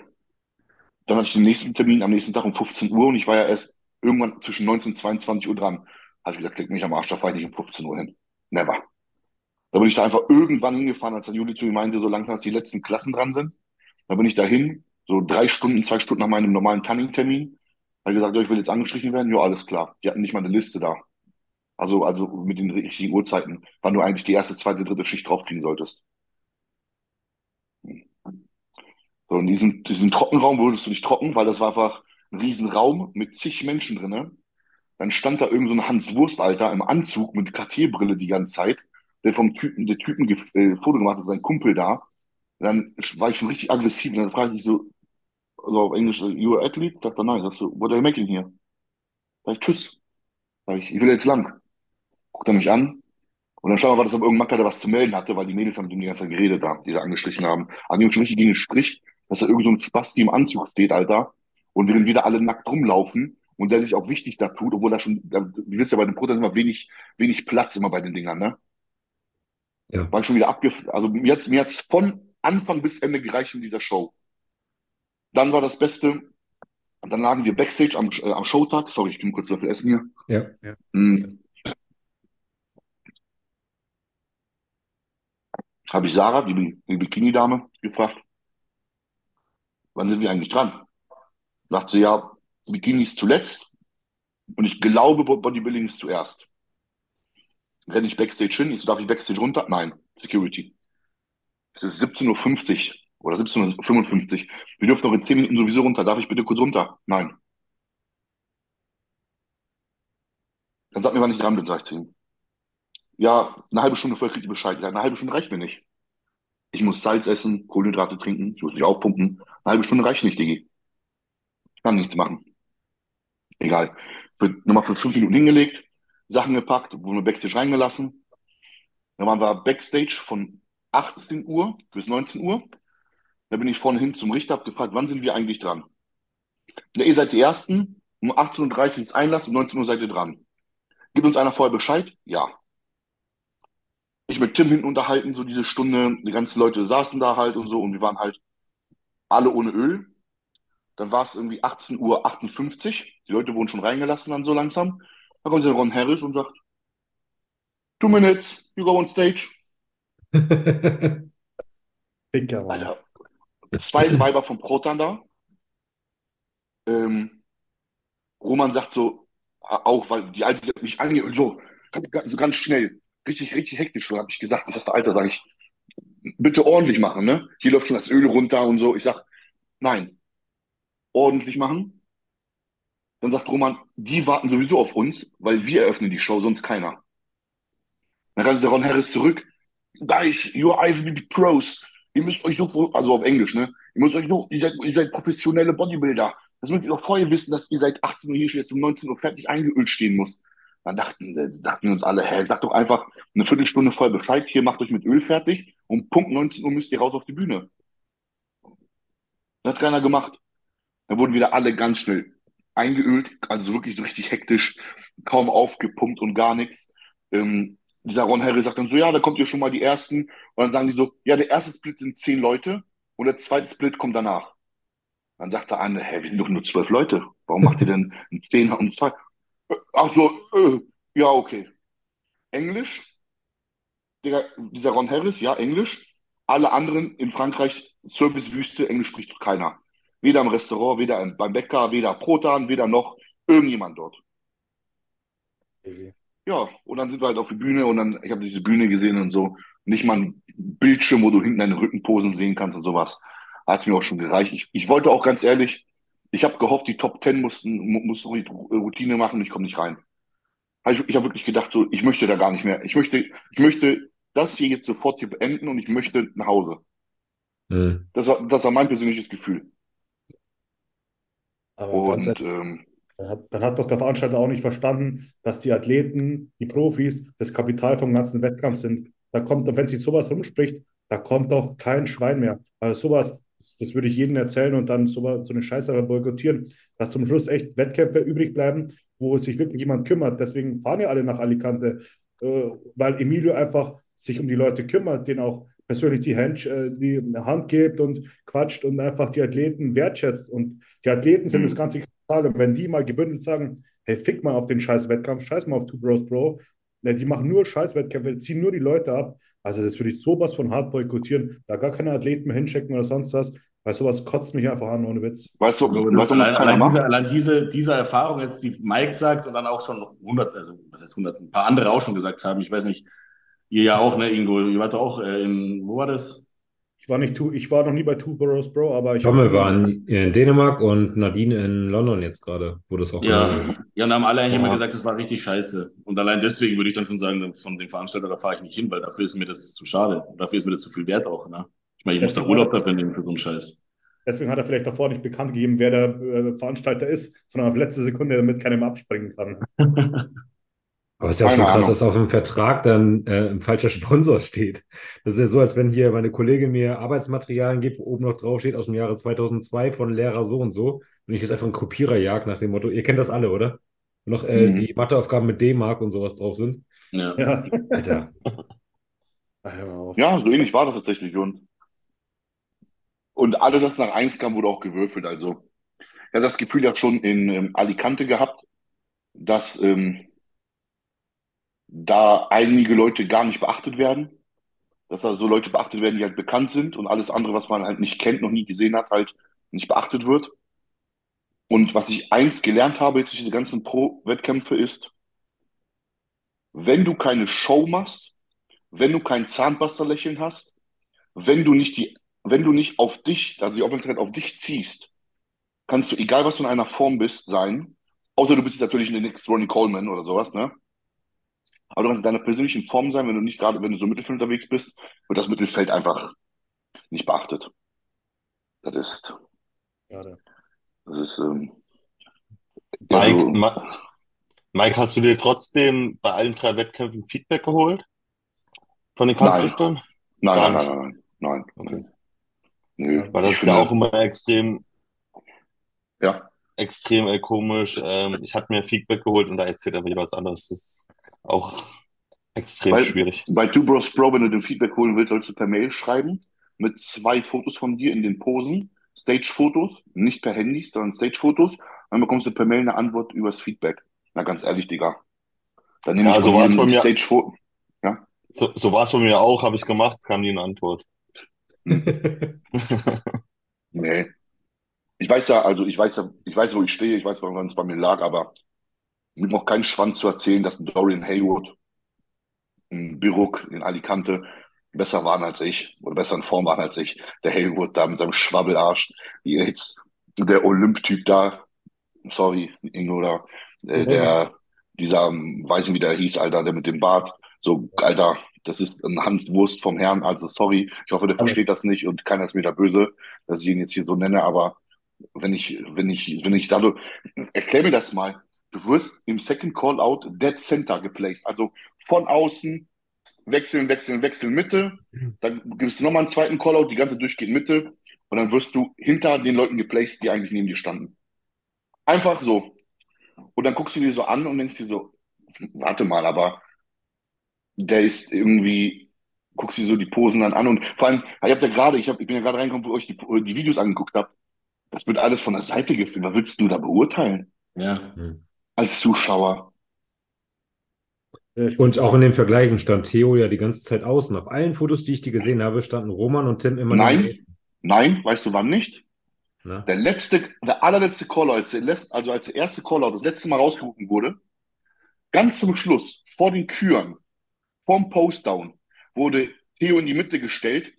Dann hatte ich den nächsten Termin am nächsten Tag um 15 Uhr und ich war ja erst irgendwann zwischen 19 und 22 Uhr dran. Habe ich gesagt, klick mich am Arsch, da fahre ich nicht um 15 Uhr hin. Never. Da bin ich da einfach irgendwann hingefahren, als dann Juli zu mir meinte, so langsam, dass die letzten Klassen dran sind. Da bin ich dahin, so drei Stunden, zwei Stunden nach meinem normalen Tanning-Termin. Habe gesagt, ja, ich will jetzt angestrichen werden. Ja, alles klar. Die hatten nicht mal eine Liste da. Also, also mit den richtigen Uhrzeiten, wann du eigentlich die erste, zweite, dritte Schicht draufkriegen solltest. So, in diesem, diesem Trockenraum wurdest du nicht trocken, weil das war einfach ein Riesenraum mit zig Menschen drinne. Dann stand da irgend so ein Hans Wurst, Alter, im Anzug mit Cartierbrille die ganze Zeit, der vom Typen, der Typen äh, Foto gemacht hat, sein Kumpel da. Und dann war ich schon richtig aggressiv und dann frage ich so, also auf Englisch, so, you are athlete? Sagt er, nein. Sagst du, what are you making here? Sag ich, tschüss. Sag ich, ich will jetzt lang. Guckt er mich an. Und dann schau mal, war das aber irgendein Macker, der was zu melden hatte, weil die Mädels haben mit ihm die ganze Zeit geredet da, die da angestrichen haben. Haben die uns schon richtig gegen den Strich, dass da irgend so ein Spasti im Anzug steht, Alter. Und während wir da alle nackt rumlaufen und der sich auch wichtig da tut, obwohl da schon, da, du wisst ja, bei den Protest immer wenig, wenig Platz immer bei den Dingern, ne? Ja. War ich schon wieder abgef, also mir hat's, mir hat's von Anfang bis Ende gereicht in dieser Show. Dann war das Beste, dann lagen wir Backstage am, äh, am Showtag, sorry, ich bin kurz Löffel essen hier. Ja. Mm. Habe ich Sarah, die, die Bikini-Dame, gefragt, wann sind wir eigentlich dran? Sagt sie, ja, Bikini ist zuletzt und ich glaube, Bodybuilding ist zuerst. Renne ich Backstage hin, ich so, darf ich Backstage runter? Nein, Security. Es ist 17.50 Uhr oder 17.55 Uhr. Wir dürfen noch in 10 Minuten sowieso runter. Darf ich bitte kurz runter? Nein. Dann sag mir, wann ich dran bin, sag ich zu ihm. Ja, eine halbe Stunde vorher kriegt ihr Bescheid. Ja, eine halbe Stunde reicht mir nicht. Ich muss Salz essen, Kohlenhydrate trinken, ich muss mich aufpumpen. Eine halbe Stunde reicht nicht, Digi. Kann nichts machen. Egal. Wird nochmal für fünf Minuten hingelegt, Sachen gepackt, wurden wir Backstage reingelassen. Dann waren wir Backstage von 18 Uhr bis 19 Uhr. Da bin ich vorne hin zum Richter, habe gefragt, wann sind wir eigentlich dran? Ja, ihr seid die Ersten, um 18.30 Uhr ist Einlass, um 19 Uhr seid ihr dran. Gibt uns einer vorher Bescheid? Ja. Ich mit Tim hinten unterhalten, so diese Stunde, die ganzen Leute saßen da halt und so und wir waren halt alle ohne Öl. Dann war es irgendwie 18.58 Uhr, die Leute wurden schon reingelassen dann so langsam. Da kommt der Ron Harris und sagt, two minutes, you go on stage. Mann. Alter, zwei Weiber vom Proton da. Ähm, Roman sagt so, auch, weil die Alte mich ange und so, so ganz schnell, richtig, richtig hektisch, so habe ich gesagt, das ist der Alter, sage ich, bitte ordentlich machen, ne? Hier läuft schon das Öl runter und so. Ich sag, nein, ordentlich machen. Dann sagt Roman, die warten sowieso auf uns, weil wir eröffnen die Show, sonst keiner. Dann kam der Ron Harris zurück. Guys, you're IFBB Pros. Ihr müsst euch so, also auf Englisch, ne? Ihr müsst euch noch, ihr seid, ihr seid professionelle Bodybuilder. Das müsst ihr doch vorher wissen, dass ihr seit 18 Uhr hier steht, um 19 Uhr fertig eingeölt stehen muss. Dann dachten, äh, dachten wir uns alle, hä, sagt doch einfach eine Viertelstunde voll Bescheid, hier macht euch mit Öl fertig und Punkt 19 Uhr müsst ihr raus auf die Bühne. Das hat keiner gemacht. Dann wurden wieder alle ganz schnell eingeölt, also wirklich so richtig hektisch, kaum aufgepumpt und gar nichts. Ähm, dieser Ron Harry sagt dann so, ja, da kommt ihr schon mal die ersten. Und dann sagen die so, ja, der erste Split sind zehn Leute und der zweite Split kommt danach. Dann sagt der eine, hä, wir sind doch nur zwölf Leute. Warum macht ihr denn einen Zehner und zwei? Ach so, äh, ja, okay. Englisch, der, dieser Ron Harris, ja, Englisch. Alle anderen in Frankreich, Servicewüste, Englisch spricht keiner. Weder im Restaurant, weder beim Bäcker, weder Protan, weder noch irgendjemand dort. Easy. Ja, und dann sind wir halt auf die Bühne und dann, ich habe diese Bühne gesehen und so. Nicht mal ein Bildschirm, wo du hinten deine Rückenposen sehen kannst und sowas. Hat mir auch schon gereicht. Ich, ich wollte auch ganz ehrlich, ich habe gehofft, die Top Ten mussten, mussten die Routine machen und ich komme nicht rein. Ich, ich habe wirklich gedacht, so, ich möchte da gar nicht mehr. Ich möchte, ich möchte das hier jetzt sofort hier beenden und ich möchte nach Hause. Mhm. Das war, das war mein persönliches Gefühl. Aber ganz Und ehrlich, ähm, dann hat, dann hat doch der Veranstalter auch nicht verstanden, dass die Athleten, die Profis, das Kapital vom ganzen Wettkampf sind. Da kommt, wenn sich sowas rumspricht, da kommt doch kein Schwein mehr. Also sowas, das, das würde ich jedem erzählen und dann sowas, so eine Scheiße boykottieren, dass zum Schluss echt Wettkämpfe übrig bleiben, wo sich wirklich jemand kümmert. Deswegen fahren ja alle nach Alicante, äh, weil Emilio einfach sich um die Leute kümmert, denen auch persönlich die Hand, äh, die Hand gibt und quatscht und einfach die Athleten wertschätzt. Und die Athleten sind das ganze Kapital. Und wenn die mal gebündelt sagen, hey, fick mal auf den scheiß Wettkampf, scheiß mal auf Two Bros Pro, ne, die machen nur Scheißwettkämpfe, ziehen nur die Leute ab. Also das würde ich sowas von hart boykottieren, da gar keine Athleten mehr hinschicken oder sonst was, weil sowas kotzt mich einfach an, ohne Witz. weißt du, So, weißt du, was allein, allein, diese, allein diese, diese Erfahrung jetzt, die Mike sagt und dann auch schon 100, also was heißt 100, ein paar andere auch schon gesagt haben. Ich weiß nicht, ihr ja auch, ne, Ingo, ihr wart doch auch äh, in, wo war das? Ich war nicht, ich war noch nie bei Two Bros Pro, aber ich Tommel war in, in Dänemark und Nadine in London jetzt gerade, wo das auch Ja, ja, und haben alle eigentlich immer Ja. gesagt, das war richtig scheiße. Und allein deswegen würde ich dann schon sagen, von dem Veranstalter, da fahre ich nicht hin, weil dafür ist mir das zu schade. Und dafür ist mir das zu viel wert auch, ne? Ich meine, ich muss da Urlaub dafür nehmen für so einen Scheiß. Deswegen hat er vielleicht davor nicht bekannt gegeben, wer der äh, Veranstalter ist, sondern auf letzte Sekunde, damit keiner abspringen kann. Aber es ist ja auch Keine schon krass, Ahnung. dass dass auf dem Vertrag dann äh, ein falscher Sponsor steht. Das ist ja so, als wenn hier meine Kollegin mir Arbeitsmaterialien gibt, wo oben noch drauf steht aus dem Jahre 2002 von Lehrer so und so. Und ich jetzt einfach einen Kopierer jag nach dem Motto, ihr kennt das alle, oder? Und noch äh, Mhm. die Matheaufgaben mit D-Mark und sowas drauf sind. Ja. Ja. Alter. Ja, so ähnlich war das tatsächlich. Und, und alles, was nach eins kam, wurde auch gewürfelt. Also, ich hatte das Gefühl ja schon in ähm, Alicante gehabt, dass ähm, da einige Leute gar nicht beachtet werden. dass da so Leute beachtet werden, die halt bekannt sind und alles andere, was man halt nicht kennt, noch nie gesehen hat, halt nicht beachtet wird. Und was ich eins gelernt habe jetzt durch diese ganzen Pro-Wettkämpfe ist, wenn du keine Show machst, wenn du kein Zahnpasta-Lächeln hast, wenn du nicht die, wenn du nicht auf dich, also die Aufmerksamkeit auf dich ziehst, kannst du, egal was du in einer Form bist, sein, außer du bist jetzt natürlich der nächste Ronnie Coleman oder sowas, ne? Aber du kannst in deiner persönlichen Form sein, wenn du nicht gerade, wenn du so im Mittelfeld unterwegs bist, wird das Mittelfeld einfach nicht beachtet. Das ist, Schade. Das ist, ähm, Mike, also, Ma Mike, hast du dir trotzdem bei allen drei Wettkämpfen Feedback geholt? Von den nein, Kampfrichtern? nein, nein, nicht. nein, nein, nein, Okay. nein. Nö, Weil das ist ja auch immer extrem, ja, extrem äh, komisch. Ähm, ich habe mir Feedback geholt und da erzählt aber jeder was anderes. Das ist auch extrem bei, schwierig. bei Two Bros Pro, wenn du den Feedback holen willst, sollst du per Mail schreiben mit zwei Fotos von dir in den Posen, Stage-Fotos, nicht per Handy, sondern Stage-Fotos. Dann bekommst du per Mail eine Antwort übers Feedback. Na, ganz ehrlich, Digga. Dann nehme ich Ja, von so dir war es bei mir, Stage-Foto. Ja? so, so war es bei mir auch, habe ich gemacht, kam nie eine Antwort. Hm. Nee. Ich weiß ja, also ich weiß ja, ich weiß, wo ich stehe, ich weiß, wann es bei mir lag, aber mir braucht keinen Schwanz zu erzählen, dass ein Dorian Haywood, ein Biruk in Alicante besser waren als ich oder besser in Form waren als ich. Der Haywood da mit seinem Schwabbelarsch, jetzt der Olymp-Typ da, sorry, Ingo da, äh, der, dieser, ähm, weiß nicht, wie der hieß, Alter, der mit dem Bart, so, Alter, das ist ein Hans Wurst vom Herrn, also sorry, ich hoffe, der versteht das nicht und keiner ist mir da böse, dass ich ihn jetzt hier so nenne, aber wenn ich, wenn ich, wenn ich sage, erklär mir das mal, du wirst im Second Call-Out Dead Center geplaced, also von außen wechseln, wechseln, wechseln, Mitte, dann gibst du nochmal einen zweiten Callout, die ganze durchgeht Mitte und dann wirst du hinter den Leuten geplaced, die eigentlich neben dir standen. Einfach so. Und dann guckst du dir so an und denkst dir so, warte mal, aber der ist irgendwie, guckst dir so die Posen dann an und vor allem, ich hab ja gerade, ich, hab, ich bin ja gerade reingekommen, wo ihr euch die, die Videos angeguckt habt. Das wird alles von der Seite gefilmt. Was willst du da beurteilen Ja. Hm. als Zuschauer? Und auch in den Vergleichen stand Theo ja die ganze Zeit außen. Auf allen Fotos, die ich die gesehen habe, standen Roman und Tim immer Nein. Nein, weißt du wann nicht? Na? Der letzte, der allerletzte Callout, als der letzt- also als der erste Callout das letzte Mal rausgerufen wurde, ganz zum Schluss, vor den Küren, vorm Postdown, wurde Theo in die Mitte gestellt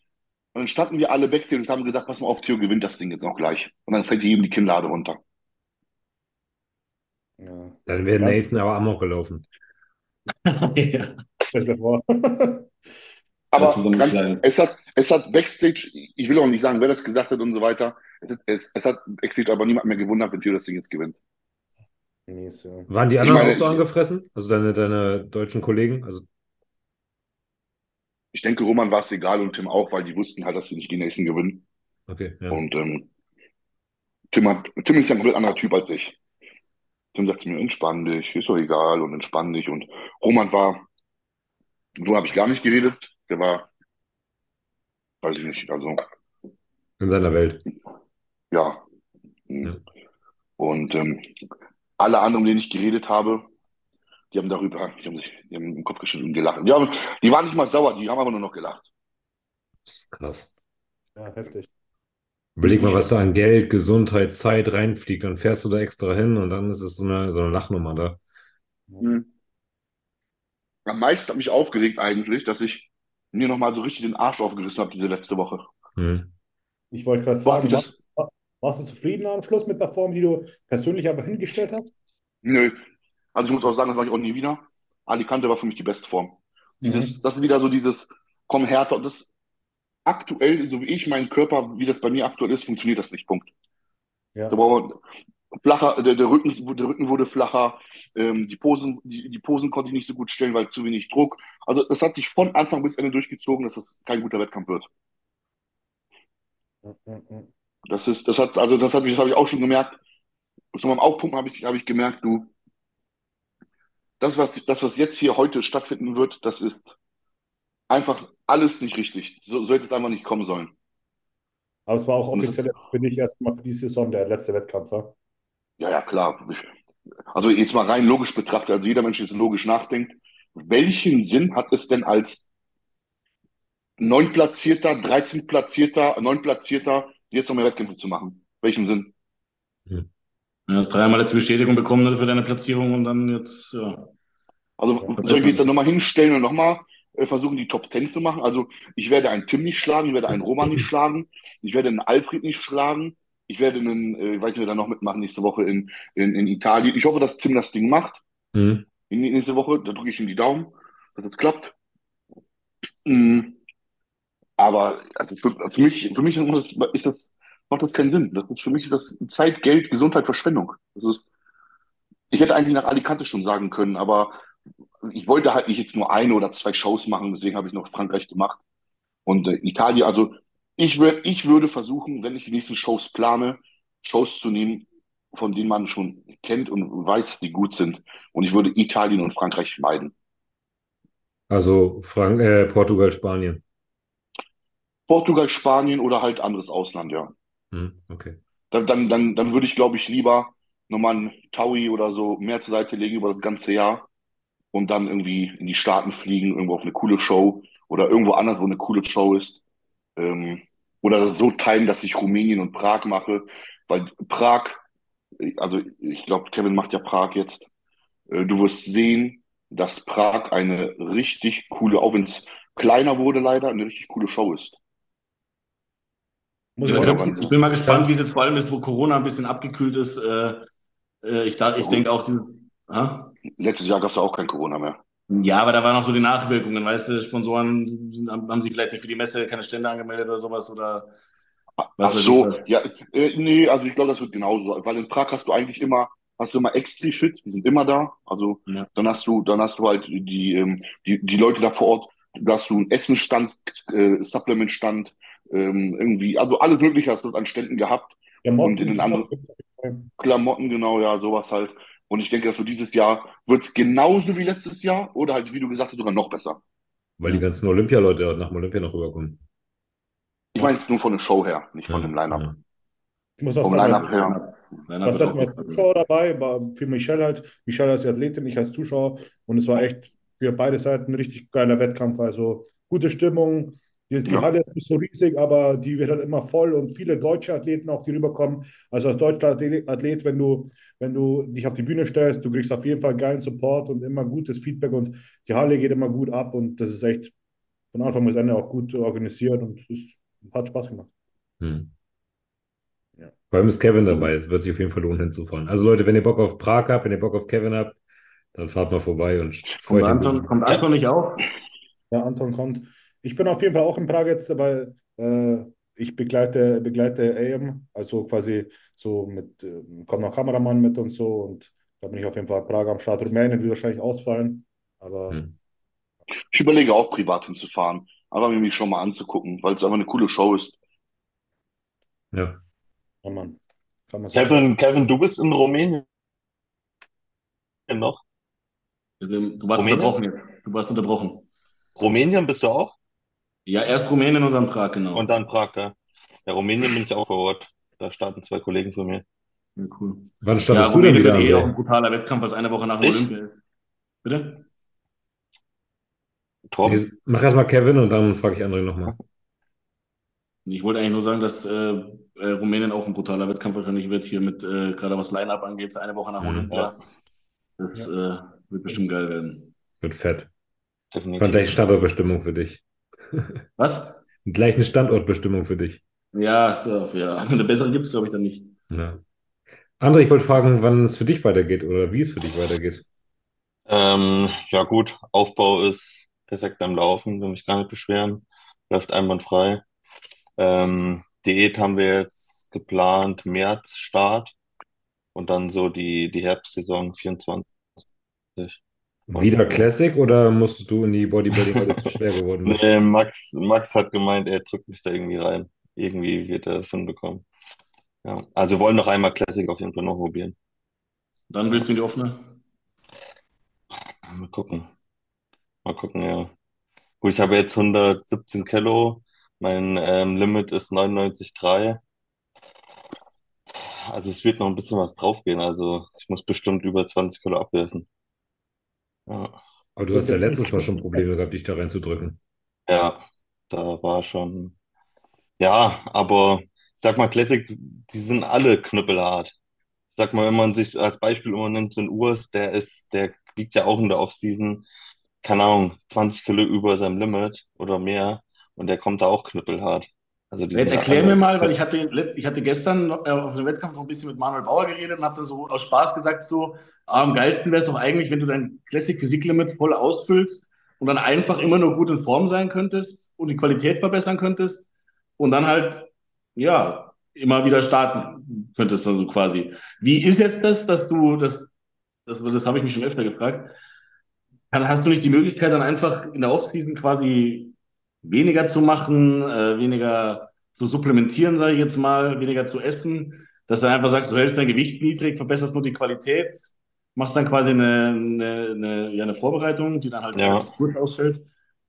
und dann standen wir alle backstage und haben gesagt, pass mal auf, Theo gewinnt das Ding jetzt auch gleich. Und dann fällt jedem die Kinnlade runter. Ja. Dann wäre Nathan aber amok gelaufen. ja. Dir vor. Aber Das ist so ganz, es hat, es hat Backstage, ich will auch nicht sagen, wer das gesagt hat und so weiter. Es, hat- es, es hat Backstage aber niemand mehr gewundert, wenn Theo das Ding jetzt gewinnt. Mies, ja. Waren die anderen meine, auch so angefressen? Also deine, deine deutschen Kollegen? Also, Ich denke, Roman war es egal und Tim auch, weil die wussten halt, dass sie nicht die nächsten gewinnen. okay, ja. Und ähm, Tim, hat, Tim ist ja ein komplett anderer Typ als ich. Tim sagt zu mir, entspann dich, ist doch egal und entspann dich. Und Roman war, so habe ich gar nicht geredet. Der war, weiß ich nicht, also In seiner Welt. ja. Ja. Und ähm, alle anderen, mit denen ich geredet habe, die haben darüber, die haben sich die haben im Kopf geschüttelt und gelacht. Die, haben, die waren nicht mal sauer, die haben aber nur noch gelacht. Das ist krass. Ja, heftig. Überleg mal, was da an Geld, Gesundheit, Zeit reinfliegt. Dann fährst du da extra hin und dann ist es so eine, so eine Lachnummer da. Mhm. Am meisten hat mich aufgeregt eigentlich, dass ich mir nochmal so richtig den Arsch aufgerissen habe diese letzte Woche. Hm. Ich wollte gerade fragen, das- warst, warst du zufrieden am Schluss mit der Form, die du persönlich aber hingestellt hast? Nö. Also ich muss auch sagen, das mache ich auch nie wieder. Alicante war für mich die beste Form. Dieses, das ist wieder so dieses, komm härter. Und das aktuell, so wie ich meinen Körper, wie das bei mir aktuell ist, funktioniert das nicht. Punkt. Ja. Da brauchen wir flacher, der, der Rücken, der Rücken wurde flacher, ähm, die Posen, die, die Posen konnte ich nicht so gut stellen, weil zu wenig Druck. Also das hat sich von Anfang bis Ende durchgezogen, dass das kein guter Wettkampf wird. Mhm. Das ist, das hat, also das hat mich, das habe ich auch schon gemerkt. Schon beim Aufpumpen habe ich, habe ich gemerkt, du, das, was, das, was jetzt hier heute stattfinden wird, das ist einfach alles nicht richtig. So, so hätte es einfach nicht kommen sollen. Aber es war auch offiziell für dich erstmal für die Saison der letzte Wettkampf, ja? Ja, ja, klar. Also jetzt mal rein logisch betrachtet, also jeder Mensch jetzt logisch nachdenkt, welchen Sinn hat es denn als neun Platzierter, 13 Platzierter, neun Platzierter, jetzt noch mehr Wettkämpfe zu machen. Welchen Sinn? Ja, hast dreimal jetzt Bestätigung bekommen für deine Platzierung und dann jetzt, ja. Also soll ich mich jetzt dann nochmal hinstellen und nochmal versuchen, die Top Ten zu machen? Also ich werde einen Tim nicht schlagen, ich werde einen Roman nicht schlagen, ich werde einen Alfred nicht schlagen, ich werde einen, äh, ich weiß nicht, wer da noch mitmachen nächste Woche in, in, in Italien. Ich hoffe, dass Tim das Ding macht. Mhm. In, nächste Woche, da drücke ich ihm die Daumen, dass es klappt. Mhm. Aber also für, für mich, für mich ist das, ist das, macht das keinen Sinn. Das ist, für mich ist das Zeit, Geld, Gesundheit, Verschwendung. Das ist, ich hätte eigentlich nach Alicante schon sagen können, aber ich wollte halt nicht jetzt nur eine oder zwei Shows machen, deswegen habe ich noch Frankreich gemacht. Und äh, Italien, also ich, wür, ich würde versuchen, wenn ich die nächsten Shows plane, Shows zu nehmen, von denen man schon kennt und weiß, die gut sind. Und ich würde Italien und Frankreich meiden. Also Frank äh, Portugal, Spanien. Portugal, Spanien oder halt anderes Ausland, ja. Hm, okay. Dann, dann, dann, dann würde ich, glaube ich, lieber nochmal ein Taui oder so mehr zur Seite legen über das ganze Jahr und dann irgendwie in die Staaten fliegen, irgendwo auf eine coole Show oder irgendwo anders, wo eine coole Show ist. Ähm, oder das so teilen, dass ich Rumänien und Prag mache, weil Prag, also ich glaube, Kevin macht ja Prag jetzt. Äh, du wirst sehen, dass Prag eine richtig coole, auch wenn es kleiner wurde leider, eine richtig coole Show ist. Muss Ja, kannst- ich bin mal gespannt, wie es jetzt vor allem ist, wo Corona ein bisschen abgekühlt ist. Äh, äh, ich da, ich denke auch, diese, ha? Letztes Jahr gab es auch kein Corona mehr. Ja, aber da waren auch so die Nachwirkungen, weißt du, Sponsoren haben sich vielleicht nicht für die Messe keine Stände angemeldet oder sowas oder Ach was weiß so, ja, äh, nee, also ich glaube, das wird genauso, weil in Prag hast du eigentlich immer, hast du immer Extra-Fit, die sind immer da, also Ja. dann hast du, dann hast du halt die, ähm, die, die Leute da vor Ort, da hast du einen Essenstand, äh, Supplementstand, ähm, irgendwie, also alles Mögliche hast du an Ständen gehabt, Der und in den anderen- Klamotten, genau, ja, sowas halt. Und ich denke, dass für dieses Jahr wird es genauso wie letztes Jahr oder halt, wie du gesagt hast, sogar noch besser. Weil die ganzen Olympialeute nach dem Olympia noch rüberkommen. Ich meine jetzt nur von der Show her, nicht von Ja, dem Line-Up. ja. Ich muss auch Vom sagen, Line-Up her. Auch mir als. Zuschauer dabei, war für Michelle halt, Michelle als Athletin, ich als Zuschauer und es war echt für beide Seiten ein richtig geiler Wettkampf, also gute Stimmung, die, die Ja. Halle ist nicht so riesig, aber die wird halt immer voll und viele deutsche Athleten auch, die rüberkommen, also als deutscher Athlet, wenn du, wenn du dich auf die Bühne stellst, du kriegst auf jeden Fall geilen Support und immer gutes Feedback und die Halle geht immer gut ab und das ist echt von Anfang bis Ende auch gut organisiert und es hat Spaß gemacht. Hm. Ja. Vor allem ist Kevin dabei. Es wird sich auf jeden Fall lohnen, hinzufahren. Also Leute, wenn ihr Bock auf Prag habt, wenn ihr Bock auf Kevin habt, dann fahrt mal vorbei und Kommt freut Anton, kommt Anton nicht auch? Ja, Anton kommt. Ich bin auf jeden Fall auch in Prag jetzt, weil äh, ich begleite, begleite AM, also quasi so mit, äh, kommt noch Kameramann mit und so und da bin ich auf jeden Fall Prag am Start. Rumänien wird wahrscheinlich ausfallen, aber Hm. Ich überlege auch privat hinzufahren, aber mir mich schon mal anzugucken, weil es einfach eine coole Show ist. Ja. ja, Mann, kann man so Kevin, Kevin, du bist in Rumänien noch? Du warst Rumänien? unterbrochen. Du warst unterbrochen. Rumänien bist du auch? Ja, erst Rumänien und dann Prag, genau. Und dann Prag, ja. Ja, Rumänien bin ich auch vor Ort. Da starten zwei Kollegen von mir. Ja, cool. Wann Ja, startest du denn wieder, eh auch ein brutaler Wettkampf, es eine Woche nach Ich? Olympia. Bitte? Torben? Nee, Mach erstmal Kevin und dann frage ich André nochmal. Ich wollte eigentlich nur sagen, dass äh, äh, Rumänien auch ein brutaler Wettkampf wahrscheinlich wird, hier mit, äh, gerade was Line-Up angeht, eine Woche nach Mhm. Olympia. Das äh, wird bestimmt geil werden. Wird fett. Definitiv. Kommt gleich Standortbestimmung für dich. Was? Gleich eine Standortbestimmung für dich. Ja, doch- ja. Eine bessere gibt es, glaube ich, dann nicht. Ja. André, ich wollte fragen, wann es für dich weitergeht oder wie es für dich weitergeht. Ähm, ja gut, Aufbau ist perfekt am Laufen, will mich gar nicht beschweren. Läuft einwandfrei. Ähm, Diät haben wir jetzt geplant, März Start und dann so die, die Herbstsaison 24. Wieder Classic oder musst du in die Bodybuilding, weil du zu schwer geworden bist? Nee, Max, Max hat gemeint, er drückt mich da irgendwie rein. Irgendwie wird er das hinbekommen. Ja, also wir wollen noch einmal Classic auf jeden Fall noch probieren. Dann willst du in die offene? Mal gucken. Mal gucken, ja. Gut, ich habe jetzt 117 Kilo. Mein ähm, Limit ist 99,3. Also es wird noch ein bisschen was draufgehen. Also ich muss bestimmt über 20 Kilo abwerfen. Ja, Aber du hast ja letztes Mal schon Probleme gehabt, dich da reinzudrücken. ja, da war schon, ja, aber ich sag mal, Classic, die sind alle knüppelhart. Ich sag mal, wenn man sich als Beispiel immer nimmt, so ein Urs, der ist, der wiegt ja auch in der Offseason, keine Ahnung, 20 Kilo über seinem Limit oder mehr und der kommt da auch knüppelhart. Also Jetzt erklär mir mal, weil ich hatte, ich hatte gestern äh, auf dem Wettkampf so ein bisschen mit Manuel Bauer geredet und habe dann so aus Spaß gesagt, so, ah, am geilsten wäre es doch eigentlich, wenn du dein Classic Physik Limit voll ausfüllst und dann einfach immer nur gut in Form sein könntest und die Qualität verbessern könntest und dann halt, ja, immer wieder starten könntest, also quasi. Wie ist jetzt das, dass du, das, das, das habe ich mich schon öfter gefragt, hast du nicht die Möglichkeit, dann einfach in der Offseason quasi weniger zu machen, äh, weniger zu supplementieren, sage ich jetzt mal, weniger zu essen, dass du einfach sagst, du hältst dein Gewicht niedrig, verbesserst nur die Qualität, machst dann quasi eine, eine, eine, ja, eine Vorbereitung, die dann halt Ja. kurz ausfällt.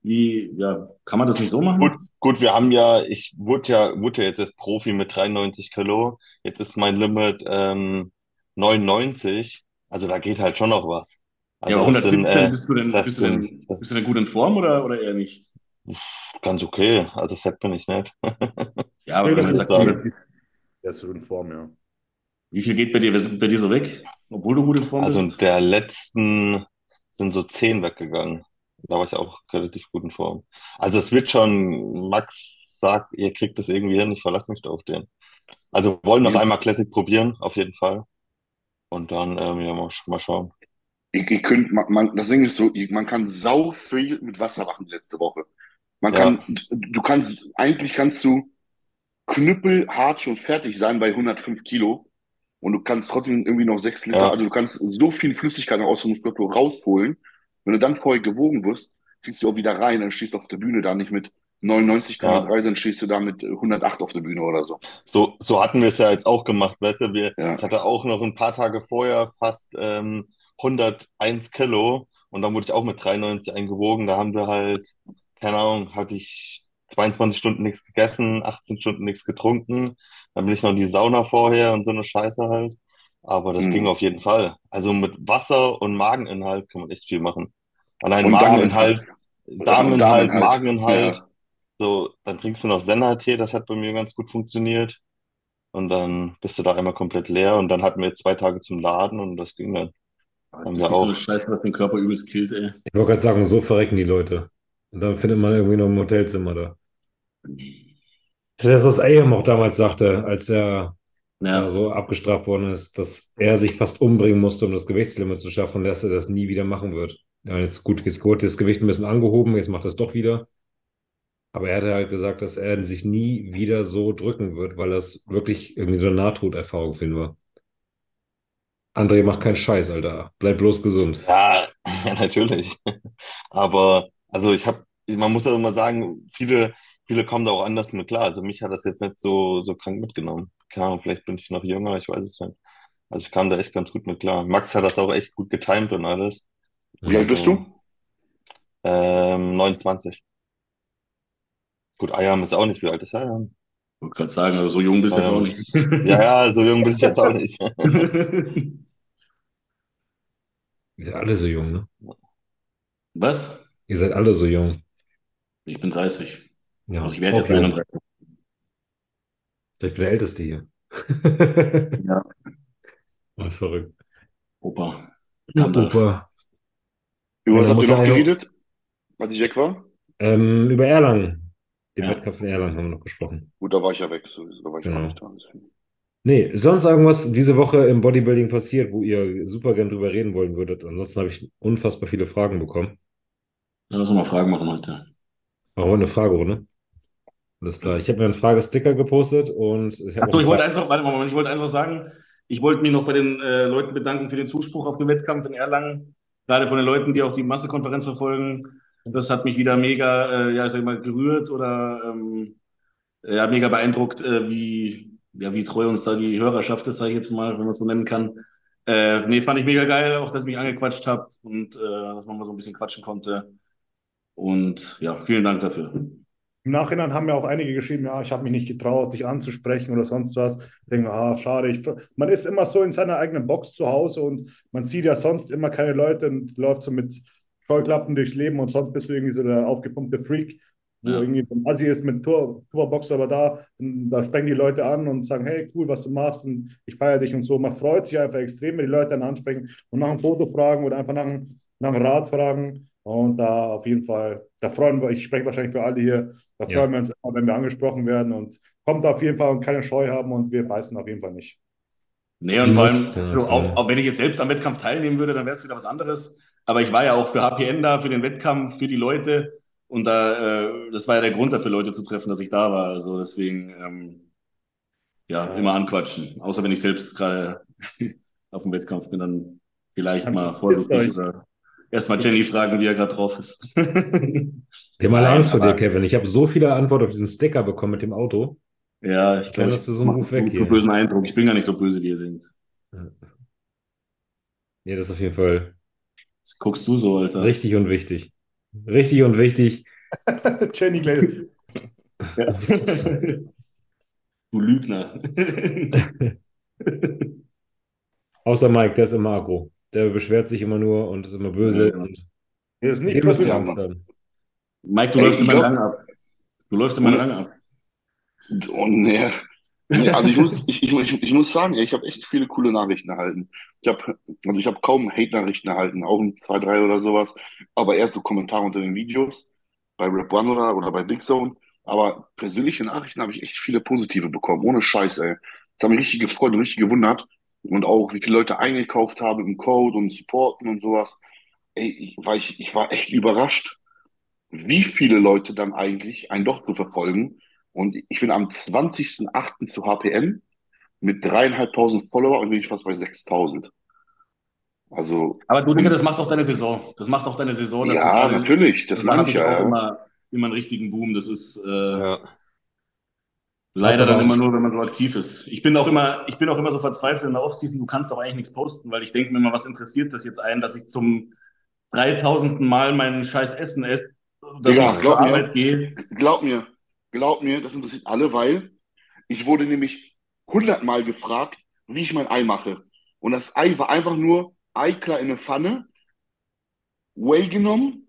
Wie, ja, kann man das nicht so machen? Gut, gut, wir haben ja, ich wurde ja, wurde ja jetzt als Profi mit 93 Kilo. Jetzt ist mein Limit ähm, 99. Also da geht halt schon noch was. Also ja, aber das sind 117, äh, bist du denn, bist du denn, sind- das- bist du denn gut in Form oder, oder eher nicht? ganz okay. Also fett bin ich nicht. Ja, aber wenn das man sagt. Der ist in Form, ja. wie viel geht bei dir, bei dir so weg, obwohl du gut in Form Also in bist? der letzten sind so 10 weggegangen. Da war ich auch relativ gut in Form. Also es wird schon, Max sagt, ihr kriegt das irgendwie hin, ich verlasse mich da auf den. Also wollen noch Ja. einmal Classic probieren, auf jeden Fall. Und dann, ähm, ja, mal, mal schauen. Ihr, ihr könnt, man, man, das Ding ist so, ihr- man kann sau viel mit Wasser machen letzte Woche. Man Ja. kann, du kannst, eigentlich kannst du knüppelhart schon fertig sein bei 105 Kilo und du kannst trotzdem irgendwie noch sechs Liter, Ja. also du kannst so viel Flüssigkeit aus der Muskulatur rausholen. Wenn du dann vorher gewogen wirst, kriegst du auch wieder rein, dann stehst du auf der Bühne da nicht mit 99,3, dann stehst du da mit 108 auf der Bühne oder so. So, so hatten wir es ja jetzt auch gemacht, weißt du, wir, Ja. ich hatte auch noch ein paar Tage vorher fast ähm, 101 Kilo und dann wurde ich auch mit 93 eingewogen. Da haben wir halt, keine Ahnung, hatte ich 22 Stunden nichts gegessen, 18 Stunden nichts getrunken. Dann bin ich noch in die Sauna vorher und so eine Scheiße halt. Aber das Mhm. ging auf jeden Fall. Also mit Wasser und Mageninhalt kann man echt viel machen. Allein Und Mageninhalt, Darminhalt. Mageninhalt. Ja. So, dann trinkst du noch Senna-Tee, das hat bei mir ganz gut funktioniert. Und dann bist du da einmal komplett leer und dann hatten wir zwei Tage zum Laden und das ging dann. Das Haben ist wir so eine auch. Scheiße, was den Körper übelst killt, ey. Ich wollte gerade sagen, so verrecken die Leute. Und dann findet man irgendwie noch ein Hotelzimmer da. Das ist das, was Ayam auch damals sagte, als er Ja. so abgestraft worden ist, dass er sich fast umbringen musste, um das Gewichtslimit zu schaffen, und dass er das nie wieder machen wird. Ja, jetzt gut, jetzt wurde das Gewicht ein bisschen angehoben, jetzt macht er es doch wieder. Aber er hatte halt gesagt, dass er sich nie wieder so drücken wird, weil das wirklich irgendwie so eine Nahtoderfahrung für ihn war. André, mach keinen Scheiß, Alter. Bleib bloß gesund. Ja, ja, natürlich. Aber, also ich habe, man muss ja immer sagen, viele, viele kommen da auch anders mit klar. Also mich hat das jetzt nicht so, so krank mitgenommen. Keine Ahnung, vielleicht bin ich noch jünger, ich weiß es nicht. Also ich kam da echt ganz gut mit klar. Max hat das auch echt gut getimt und alles. Wie alt bist du? Ähm, 29. Gut, Ayam ist auch nicht, wie alt ist Ayam? Ich wollte gerade sagen, aber so jung bist du jetzt Ähm, auch nicht. Ja, ja, so jung bist du jetzt auch nicht. Ihr seid alle so jung, ne? Was? Ihr seid alle so jung. Ich bin 30. Ja, Also ich werde jetzt jung. 31. Ich bin der Älteste hier. Ja. Voll verrückt. Opa. Ja, Gandalf. Opa. Über was Ja, habt muss ihr noch geredet, als ich weg war? Ähm, über Erlangen. Den Ja. Wettkampf in Erlangen haben wir noch gesprochen. Gut, da war ich ja weg. So, da war ich Genau. gar nicht da. Nee, sonst irgendwas diese Woche im Bodybuilding passiert, wo ihr super gern drüber reden wollen würdet? Ansonsten habe ich unfassbar viele Fragen bekommen. Ja, Lass uns mal Fragen machen heute. Machen wir eine Fragerunde. Alles klar. Ich habe mir einen Fragesticker gepostet und ich habe Achso, ich wollte eins noch, warte mal, ich wollte eins noch sagen. Ich wollte mich noch bei den äh, Leuten bedanken für den Zuspruch auf den Wettkampf in Erlangen. Gerade von den Leuten, die auch die Massekonferenz verfolgen. Das hat mich wieder mega, äh, ja, ich sag mal, gerührt oder ähm, ja, mega beeindruckt, äh, wie, ja, wie treu uns da die Hörerschaft ist, sage ich jetzt mal, wenn man es so nennen kann. Äh, nee, fand ich mega geil, auch dass ihr mich angequatscht habt und äh, dass man mal so ein bisschen quatschen konnte. Und ja, vielen Dank dafür. Im Nachhinein haben ja auch einige geschrieben, ja, ich habe mich nicht getraut, dich anzusprechen oder sonst was. Ich denke, ah, schade. Ich, man ist immer so in seiner eigenen Box zu Hause und man sieht ja sonst immer keine Leute und läuft so mit Scheuklappen durchs Leben und sonst bist du irgendwie so der aufgepumpte Freak. wo Ja. irgendwie ein Assi ist mit Tour, Tourbox, aber da, da sprechen die Leute an und sagen, hey, cool, was du machst und ich feiere dich und so. Man freut sich einfach extrem, wenn die Leute dann ansprechen und nach einem Foto fragen oder einfach nach, einem- nach einem Rat fragen. Und da auf jeden Fall, da freuen wir, ich spreche wahrscheinlich für alle hier, da Ja. freuen wir uns immer, wenn wir angesprochen werden und kommt auf jeden Fall und keine Scheu haben und wir beißen auf jeden Fall nicht. Nee, und vor allem, Muss, ja, so, so. auch, auch wenn ich jetzt selbst am Wettkampf teilnehmen würde, dann wäre es wieder was anderes. Aber ich war ja auch für HPN da, für den Wettkampf, für die Leute. Und da, äh, das war ja der Grund dafür, Leute zu treffen, dass ich da war. Also deswegen, ähm, ja, Ja. immer anquatschen. Außer wenn ich selbst gerade auf dem Wettkampf bin, dann vielleicht Dann mal vorsichtig oder erstmal Jenny fragen, wie er gerade drauf ist. Alle Nein, Angst vor dir, Kevin. Ich habe so viele Antworten auf diesen Sticker bekommen mit dem Auto. Ja, ich glaube, hast du ich so einen Ruf weg einen hier. bösen Eindruck. Ich bin gar nicht so böse, wie ihr denkt. Ja, das ist auf jeden Fall Was guckst du so, Alter? richtig und wichtig. Richtig und wichtig. Jenny gleich. Ja. Du Lügner. Außer Mike, der ist immer aggro. Der beschwert sich immer nur und ist immer böse. Ja. Und Das ist nicht haben. Mike, du Ey, läufst glaub- Rang ab. Du läufst in meinen Rang ab. Oh, nee. Nee, also ich muss, ich, ich, ich, ich muss sagen, ich habe echt viele coole Nachrichten erhalten. Ich habe, also ich habe kaum Hate-Nachrichten erhalten, auch ein, zwei, drei oder sowas, aber eher so Kommentare unter den Videos bei Rap One oder, oder bei Big Zone. Aber persönliche Nachrichten habe ich echt viele positive bekommen, ohne Scheiß, ey. Das hat mich richtig gefreut und richtig gewundert. Und auch, wie viele Leute eingekauft haben im Code und supporten und sowas. Ey, ich war, ich, ich war echt überrascht, wie viele Leute dann eigentlich einen doch zu verfolgen. Und ich bin am 20.08. zu HPN mit dreieinhalbtausend Follower und bin ich fast bei 6.000. Also, Aber du, Digga, das macht doch deine Saison. Das macht doch deine Saison. dass du ja, gerade- natürlich, das meine habe ich ich ja. auch ja. immer, immer einen richtigen Boom. Das ist äh, Ja. Leider dann immer nur, wenn man so aktiv ist. Ich bin auch immer, ich bin auch immer so verzweifelt in der Offseason, du kannst doch eigentlich nichts posten, weil ich denke mir immer, was interessiert das jetzt einen, dass ich zum 3000. Mal mein scheiß Essen esse, Digga, ich glaub zur mir. Arbeit gehe. Glaub mir, glaub mir, das interessiert alle, weil ich wurde nämlich hundertmal gefragt, wie ich mein Ei mache. Und das Ei war einfach nur Eiklar in eine Pfanne, Whey genommen,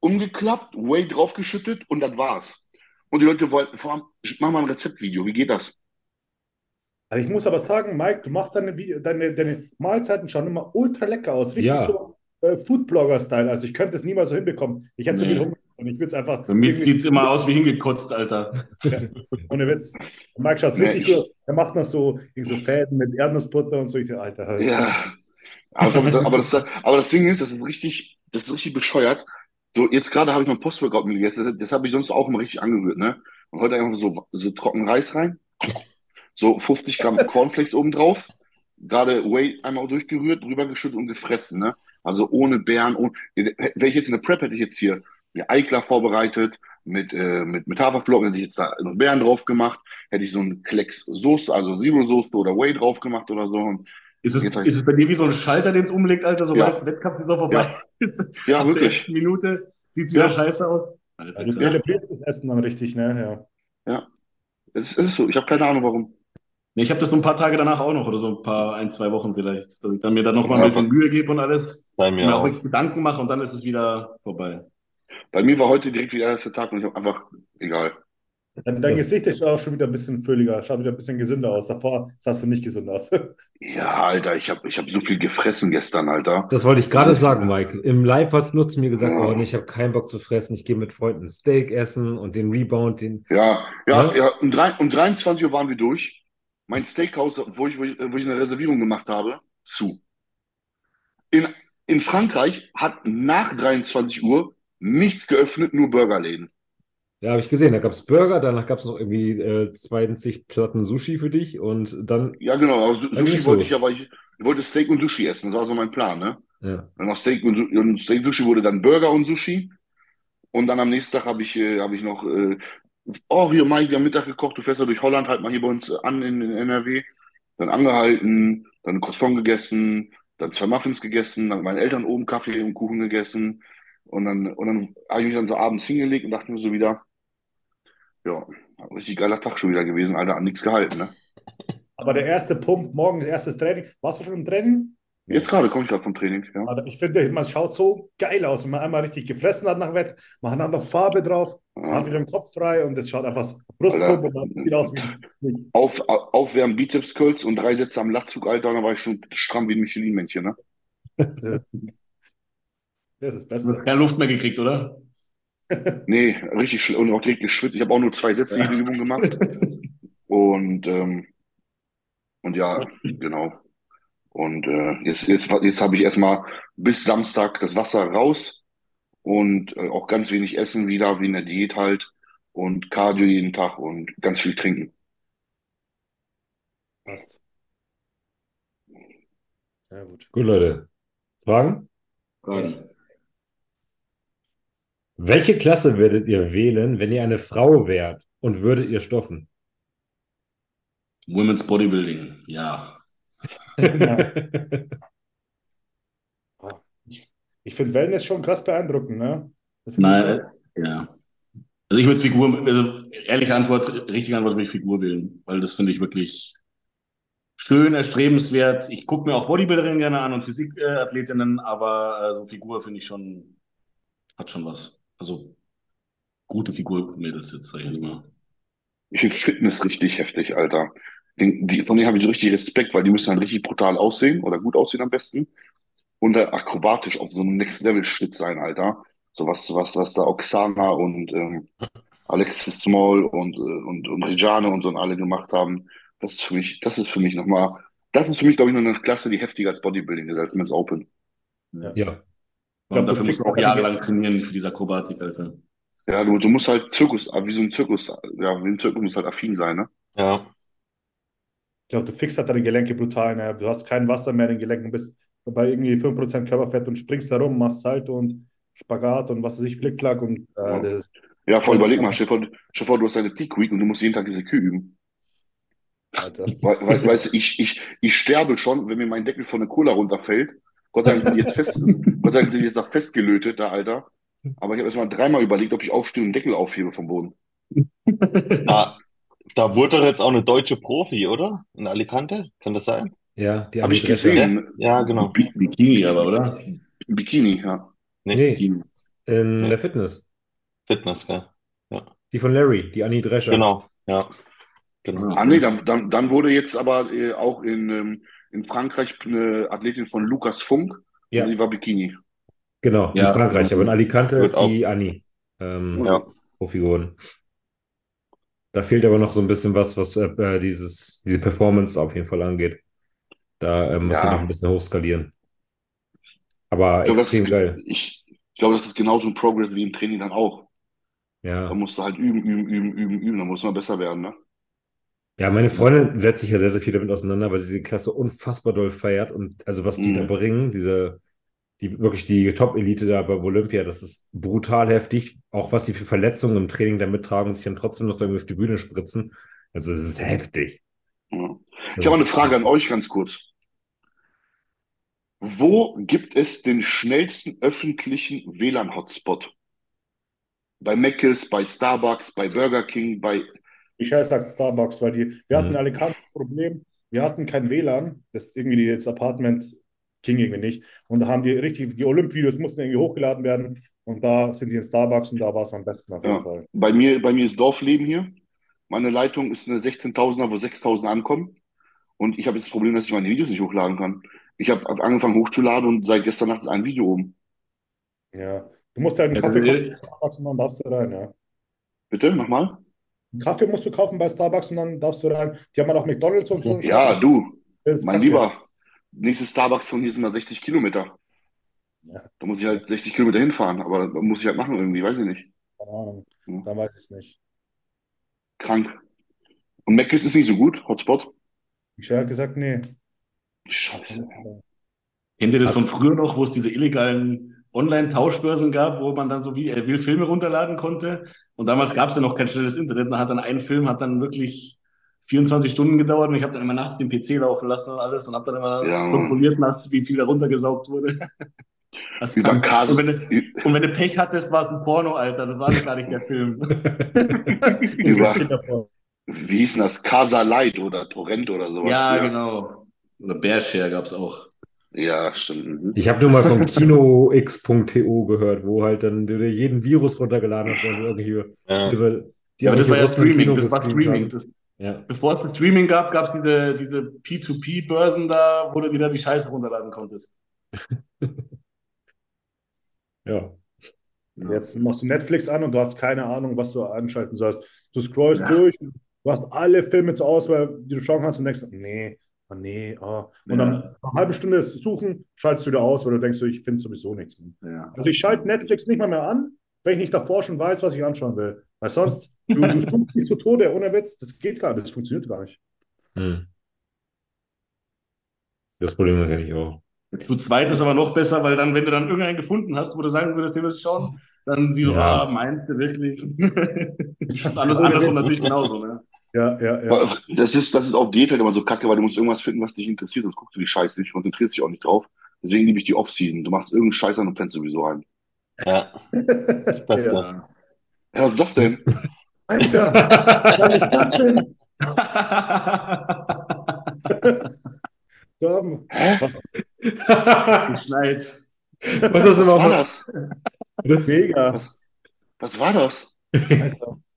umgeklappt, Whey draufgeschüttet und das war's. Und die Leute wollten, vor allem, mach mal ein Rezeptvideo, wie geht das? Also ich muss aber sagen, Mike, du machst deine, deine, deine Mahlzeiten schauen immer ultra lecker aus. Richtig Ja. so äh, Foodblogger-Style. Also ich könnte es niemals so hinbekommen. Ich hätte so Nee. viel Hunger und ich will es einfach. Für mich irgendwie- sieht's immer aus wie hingekotzt, Alter. Ohne Witz. Und Mike schaut Nee, richtig ich- gut. Er macht noch so, so Fäden mit Erdnussbutter und so. Ich dachte, Alter, hör- Ja, aber, aber, das, aber das Ding ist, das ist richtig, das ist richtig bescheuert. So, jetzt gerade habe ich mein Post-Workout mit gegessen. Das, das habe ich sonst auch immer richtig angerührt, ne? Und heute einfach so, so trocken Reis rein, so 50 Gramm Cornflakes oben drauf, gerade Whey einmal durchgerührt, rübergeschüttet und gefressen, ne? Also ohne Beeren, ohne, wäre ich jetzt in der Prep, hätte ich jetzt hier mir Eiklar vorbereitet, mit, äh, mit, mit Haferflocken, hätte ich jetzt da noch Beeren drauf gemacht, hätte ich so einen Klecks Soße, also Zero-Soße oder Whey drauf gemacht oder so. Und Ist es, ist es bei dir wie so ein Schalter, den es umlegt, Alter, sobald Ja. Wettkampfsaison vorbei ist? Ja, der wirklich. ersten Minute sieht's wieder Ja. scheiße aus. Alter, Du zelebrierst das Essen dann richtig, ne? Ja. Es ist so. Ich habe keine Ahnung, warum. Nee, ich habe das so ein paar Tage danach auch noch oder so ein paar, ein, zwei Wochen vielleicht, dass ich dann mir dann noch mal ein Ja, bisschen Mühe gebe und alles, Bei mir mir auch auch. wirklich Gedanken mache und dann ist es wieder vorbei. Bei mir war heute direkt wieder der erste Tag und ich habe einfach, egal. Dein, dein Gesicht ist auch schon wieder ein bisschen fülliger, schaut wieder ein bisschen gesünder aus. Davor sahst du nicht gesund aus. Ja, Alter, ich habe ich hab so viel gefressen gestern, Alter. Das wollte ich gerade sagen, Mike. Im Live hast du nur zu mir gesagt, Ja. oh nee, ich habe keinen Bock zu fressen. Ich gehe mit Freunden Steak essen und den Rebound, den. Ja, ja, Ne? ja. Um, drei, um 23 Uhr waren wir durch. Mein Steakhouse, wo ich, wo ich, wo ich eine Reservierung gemacht habe, zu. In, in Frankreich hat nach 23 Uhr nichts geöffnet, nur Burgerläden. Ja, habe ich gesehen. Da gab es Burger, danach gab es noch irgendwie äh, 20 Platten Sushi für dich und dann, Ja, genau, aber Su- Sushi wollte ich ja, weil ich, ich wollte Steak und Sushi essen. Das war so mein Plan, ne? ja. Dann nach Steak und, und Steak Sushi wurde dann Burger und Sushi. Und dann am nächsten Tag habe ich, äh, habe ich noch, äh, oh, hier, Mike, wir haben Mittag gekocht, du fährst ja durch Holland, halt mal hier bei uns an in, in NRW. Dann angehalten, dann ein Croissant gegessen, dann zwei Muffins gegessen, dann mit meinen Eltern oben Kaffee und Kuchen gegessen. Und dann, und dann habe ich mich dann so abends hingelegt und dachte mir so wieder, ja, richtig geiler Tag schon wieder gewesen, Alter, an nichts gehalten, ne? Aber der erste Pump, morgen, erstes Training. Warst du schon im Training? Jetzt gerade komme ich gerade vom Training, ja. Aber ich finde, man schaut so geil aus, wenn man einmal richtig gefressen hat nach dem Wett. Man hat dann noch Farbe drauf, man hat wieder den Kopf frei und es schaut einfach so Brustpumpe und dann sieht aus wie Auf, aufwärmen, Bizeps Curls und drei Sätze am Lachzug, Alter, dann war ich schon stramm wie ein Michelin-Männchen, ne? Das ist das Beste. keine Luft mehr gekriegt, oder? Nee, richtig schlimm und auch direkt geschwitzt. Ich habe auch nur zwei Sätze jede Übung gemacht. Und, ähm, und ja, genau. Und äh, jetzt, jetzt, jetzt habe ich erstmal bis Samstag das Wasser raus und äh, auch ganz wenig Essen wieder, wie in der Diät halt. Und Cardio jeden Tag und ganz viel trinken. Passt. Sehr gut. Gut, Leute. Fragen? Yes. Welche Klasse würdet ihr wählen, wenn ihr eine Frau wärt und würdet ihr stoffen? Women's Bodybuilding, ja. Ja. Ich finde Wellness schon krass beeindruckend, ne? Nein, äh, ja. Also ich würde Figur, also ehrliche Antwort, richtige Antwort würde ich Figur wählen, weil das finde ich wirklich schön, erstrebenswert. Ich gucke mir auch Bodybuilderinnen gerne an und Physikathletinnen, aber äh, so Figur finde ich schon, hat schon was. Also gute Figur-Mädels jetzt, sag ich jetzt mal. Ich finde Fitness richtig heftig, Alter. Den, die, von denen habe ich richtig Respekt, weil die müssen dann richtig brutal aussehen oder gut aussehen am besten. Und dann akrobatisch auf so einem Next-Level-Shit sein, Alter. So was, was, was da Oksana und ähm, Alexis Small und, äh, und, und Rejane und so und alle gemacht haben. Das ist für mich, das ist für mich nochmal, das ist für mich, glaube ich, noch eine Klasse, die heftiger als Bodybuilding ist, als Men's Open. Ja. Und glaub, dafür du musst du auch jahrelang trainieren für diese Akrobatik, Alter. Ja, du, du musst halt Zirkus, wie so ein Zirkus, ja, wie ein Zirkus muss halt affin sein, ne? Ja. Ich glaube, du fixst halt deine Gelenke brutal. Ne? Du hast kein Wasser mehr in den Gelenken, bist bei irgendwie 5% Körperfett und springst da rum, machst Salto und Spagat und was weiß ich, Flickflack und äh, Ja. das Ja, voll, Das- überleg mal, stell dir vor, stell dir vor, du hast eine Peak Week und du musst jeden Tag diese Kühe üben. Alter. We we weißt du, ich, ich, ich sterbe schon, wenn mir mein Deckel von der Cola runterfällt. Gott sei Dank sind die jetzt fest, Gott sei Dank sind die jetzt noch festgelötet, da, Alter. Aber ich habe erstmal dreimal überlegt, ob ich aufstehe und den Deckel aufhebe vom Boden. Da, da wurde doch jetzt auch eine deutsche Profi, oder? In Alicante? Kann das sein? Ja, die Habe ich gesehen. Ja, genau. Bi- Bikini aber, oder? Bikini, ja. Nee, Bikini. in Nee. der Fitness. Fitness, gell? Die von Larry, die Annie Drescher. Genau, ja. Genau. Ah, nee, dann, dann, dann wurde jetzt aber äh, auch in, ähm, in Frankreich eine Athletin von Lukas Funk, Ja, die war Bikini. genau, Ja. in Frankreich. Aber in Alicante ist die Annie. Ähm, Ja. Profi geworden. Da fehlt aber noch so ein bisschen was, was äh, äh, dieses, diese Performance auf jeden Fall angeht. Da äh, muss Ja. noch ein bisschen hochskalieren. Aber Ich glaube, das, extrem geil. ich, ich glaube, das ist genauso ein Progress wie im Training dann auch. Da Ja. musst du halt üben, üben, üben, üben, üben, dann muss man besser werden, ne? Ja, meine Freundin setzt sich ja sehr, sehr viel damit auseinander, weil sie die Klasse unfassbar doll feiert. Und also was die da Mhm. bringen, diese, die wirklich die Top-Elite da bei Olympia, das ist brutal heftig. Auch was sie für Verletzungen im Training da mittragen, sich dann trotzdem noch irgendwie auf die Bühne spritzen. Also es ist heftig. Ja. Ich Das habe eine Frage an euch ganz kurz. Wo gibt es den schnellsten öffentlichen WLAN-Hotspot? Bei Mc's, bei Starbucks, bei Burger King, bei Michael sagt Starbucks, weil die, wir hatten Mhm. in Alicante das Problem, wir hatten kein WLAN, das irgendwie das Apartment ging irgendwie nicht. Und da haben die richtig, die Olymp-Videos mussten irgendwie hochgeladen werden und da sind die in Starbucks und da war es am besten auf jeden Ja. Fall. bei mir, bei mir ist Dorfleben hier. Meine Leitung ist eine 16.000er, wo 6.000 ankommen. Und ich habe jetzt das Problem, dass ich meine Videos nicht hochladen kann. Ich habe angefangen hochzuladen und seit gestern Nacht ist ein Video oben. Ja. Du musst halt einen Also, Kaffee äh, und dann darfst du rein, ja. Bitte, mach mal. Einen Kaffee musst du kaufen bei Starbucks und dann darfst du rein. Die haben halt auch McDonalds und so. Ja, du, mein kacke. Lieber, nächstes Starbucks von hier sind mal 60 Kilometer. Ja. Da muss ich halt 60 Kilometer hinfahren, aber das muss ich halt machen irgendwie, weiß ich nicht. Keine Ahnung. Hm. Dann weiß ich es nicht. Krank. Und Mc's ist nicht so gut, Hotspot. Michael hat gesagt, nee. Scheiße. Kennt ihr das von früher noch, wo es diese illegalen Online-Tauschbörsen gab, wo man dann so wie er will Filme runterladen konnte? Und damals gab es ja noch kein schnelles Internet. Und hat dann ein Film hat dann wirklich 24 Stunden gedauert und ich habe dann immer nachts den PC laufen lassen und alles und habe dann immer Ja, kontrolliert nachts, wie viel da runtergesaugt wurde. Das Über kann- Kas und, wenn du, und wenn du Pech hattest, war es ein Porno, Alter. Das war gar nicht der Film. über, Kinderporno. wie hieß denn das? Casa Light oder Torrent oder sowas. Ja, früher. genau. Oder Bearshare gab es auch. Ja, stimmt. Mhm. Ich habe nur mal von kinox.to gehört, wo halt dann du dir jeden Virus runtergeladen hast, weil du irgendwie Ja. über die Ja, aber das war ja Streaming, das war Streaming. Das, Ja. bevor es das Streaming gab, gab es diese, diese P2P-Börsen da, wo du dir da die Scheiße runterladen konntest. ja. Jetzt machst du Netflix an und du hast keine Ahnung, was du anschalten sollst. Du scrollst Ja. durch, du hast alle Filme zur Auswahl, die du schauen kannst und denkst, nee, oh nee, oh. Und Ja. dann nach einer halben Stunde suchen, schaltest du wieder aus, weil du denkst, ich finde sowieso nichts mehr. Ja. Also ich schalte Netflix nicht mal mehr an, wenn ich nicht davor schon weiß, was ich anschauen will. Weil sonst, du, du suchst dich zu Tode, ohne Witz, das geht gar nicht, das funktioniert gar nicht. Hm. Das Problem kenne ich auch. Zu zweit ist aber noch besser, weil dann, wenn du dann irgendeinen gefunden hast, wo du sagen würdest, den willst du schauen, dann siehst du, Ja. ah, meinst du wirklich? Anders, andersrum natürlich genauso, ne? Ja, ja, ja. Das ist, das ist auf Diät halt immer so kacke, weil du musst irgendwas finden, was dich interessiert, sonst guckst du die Scheiße nicht, konzentrierst dich auch nicht drauf. Deswegen liebe ich die Off-Season. Du machst irgendeinen Scheiß an und pennst sowieso ein. Ja, das Beste. Ja. Ja, was ist das denn? Alter, was ist das denn? Torben, Geschneit. Was du Was war das? mega. Was, was war das?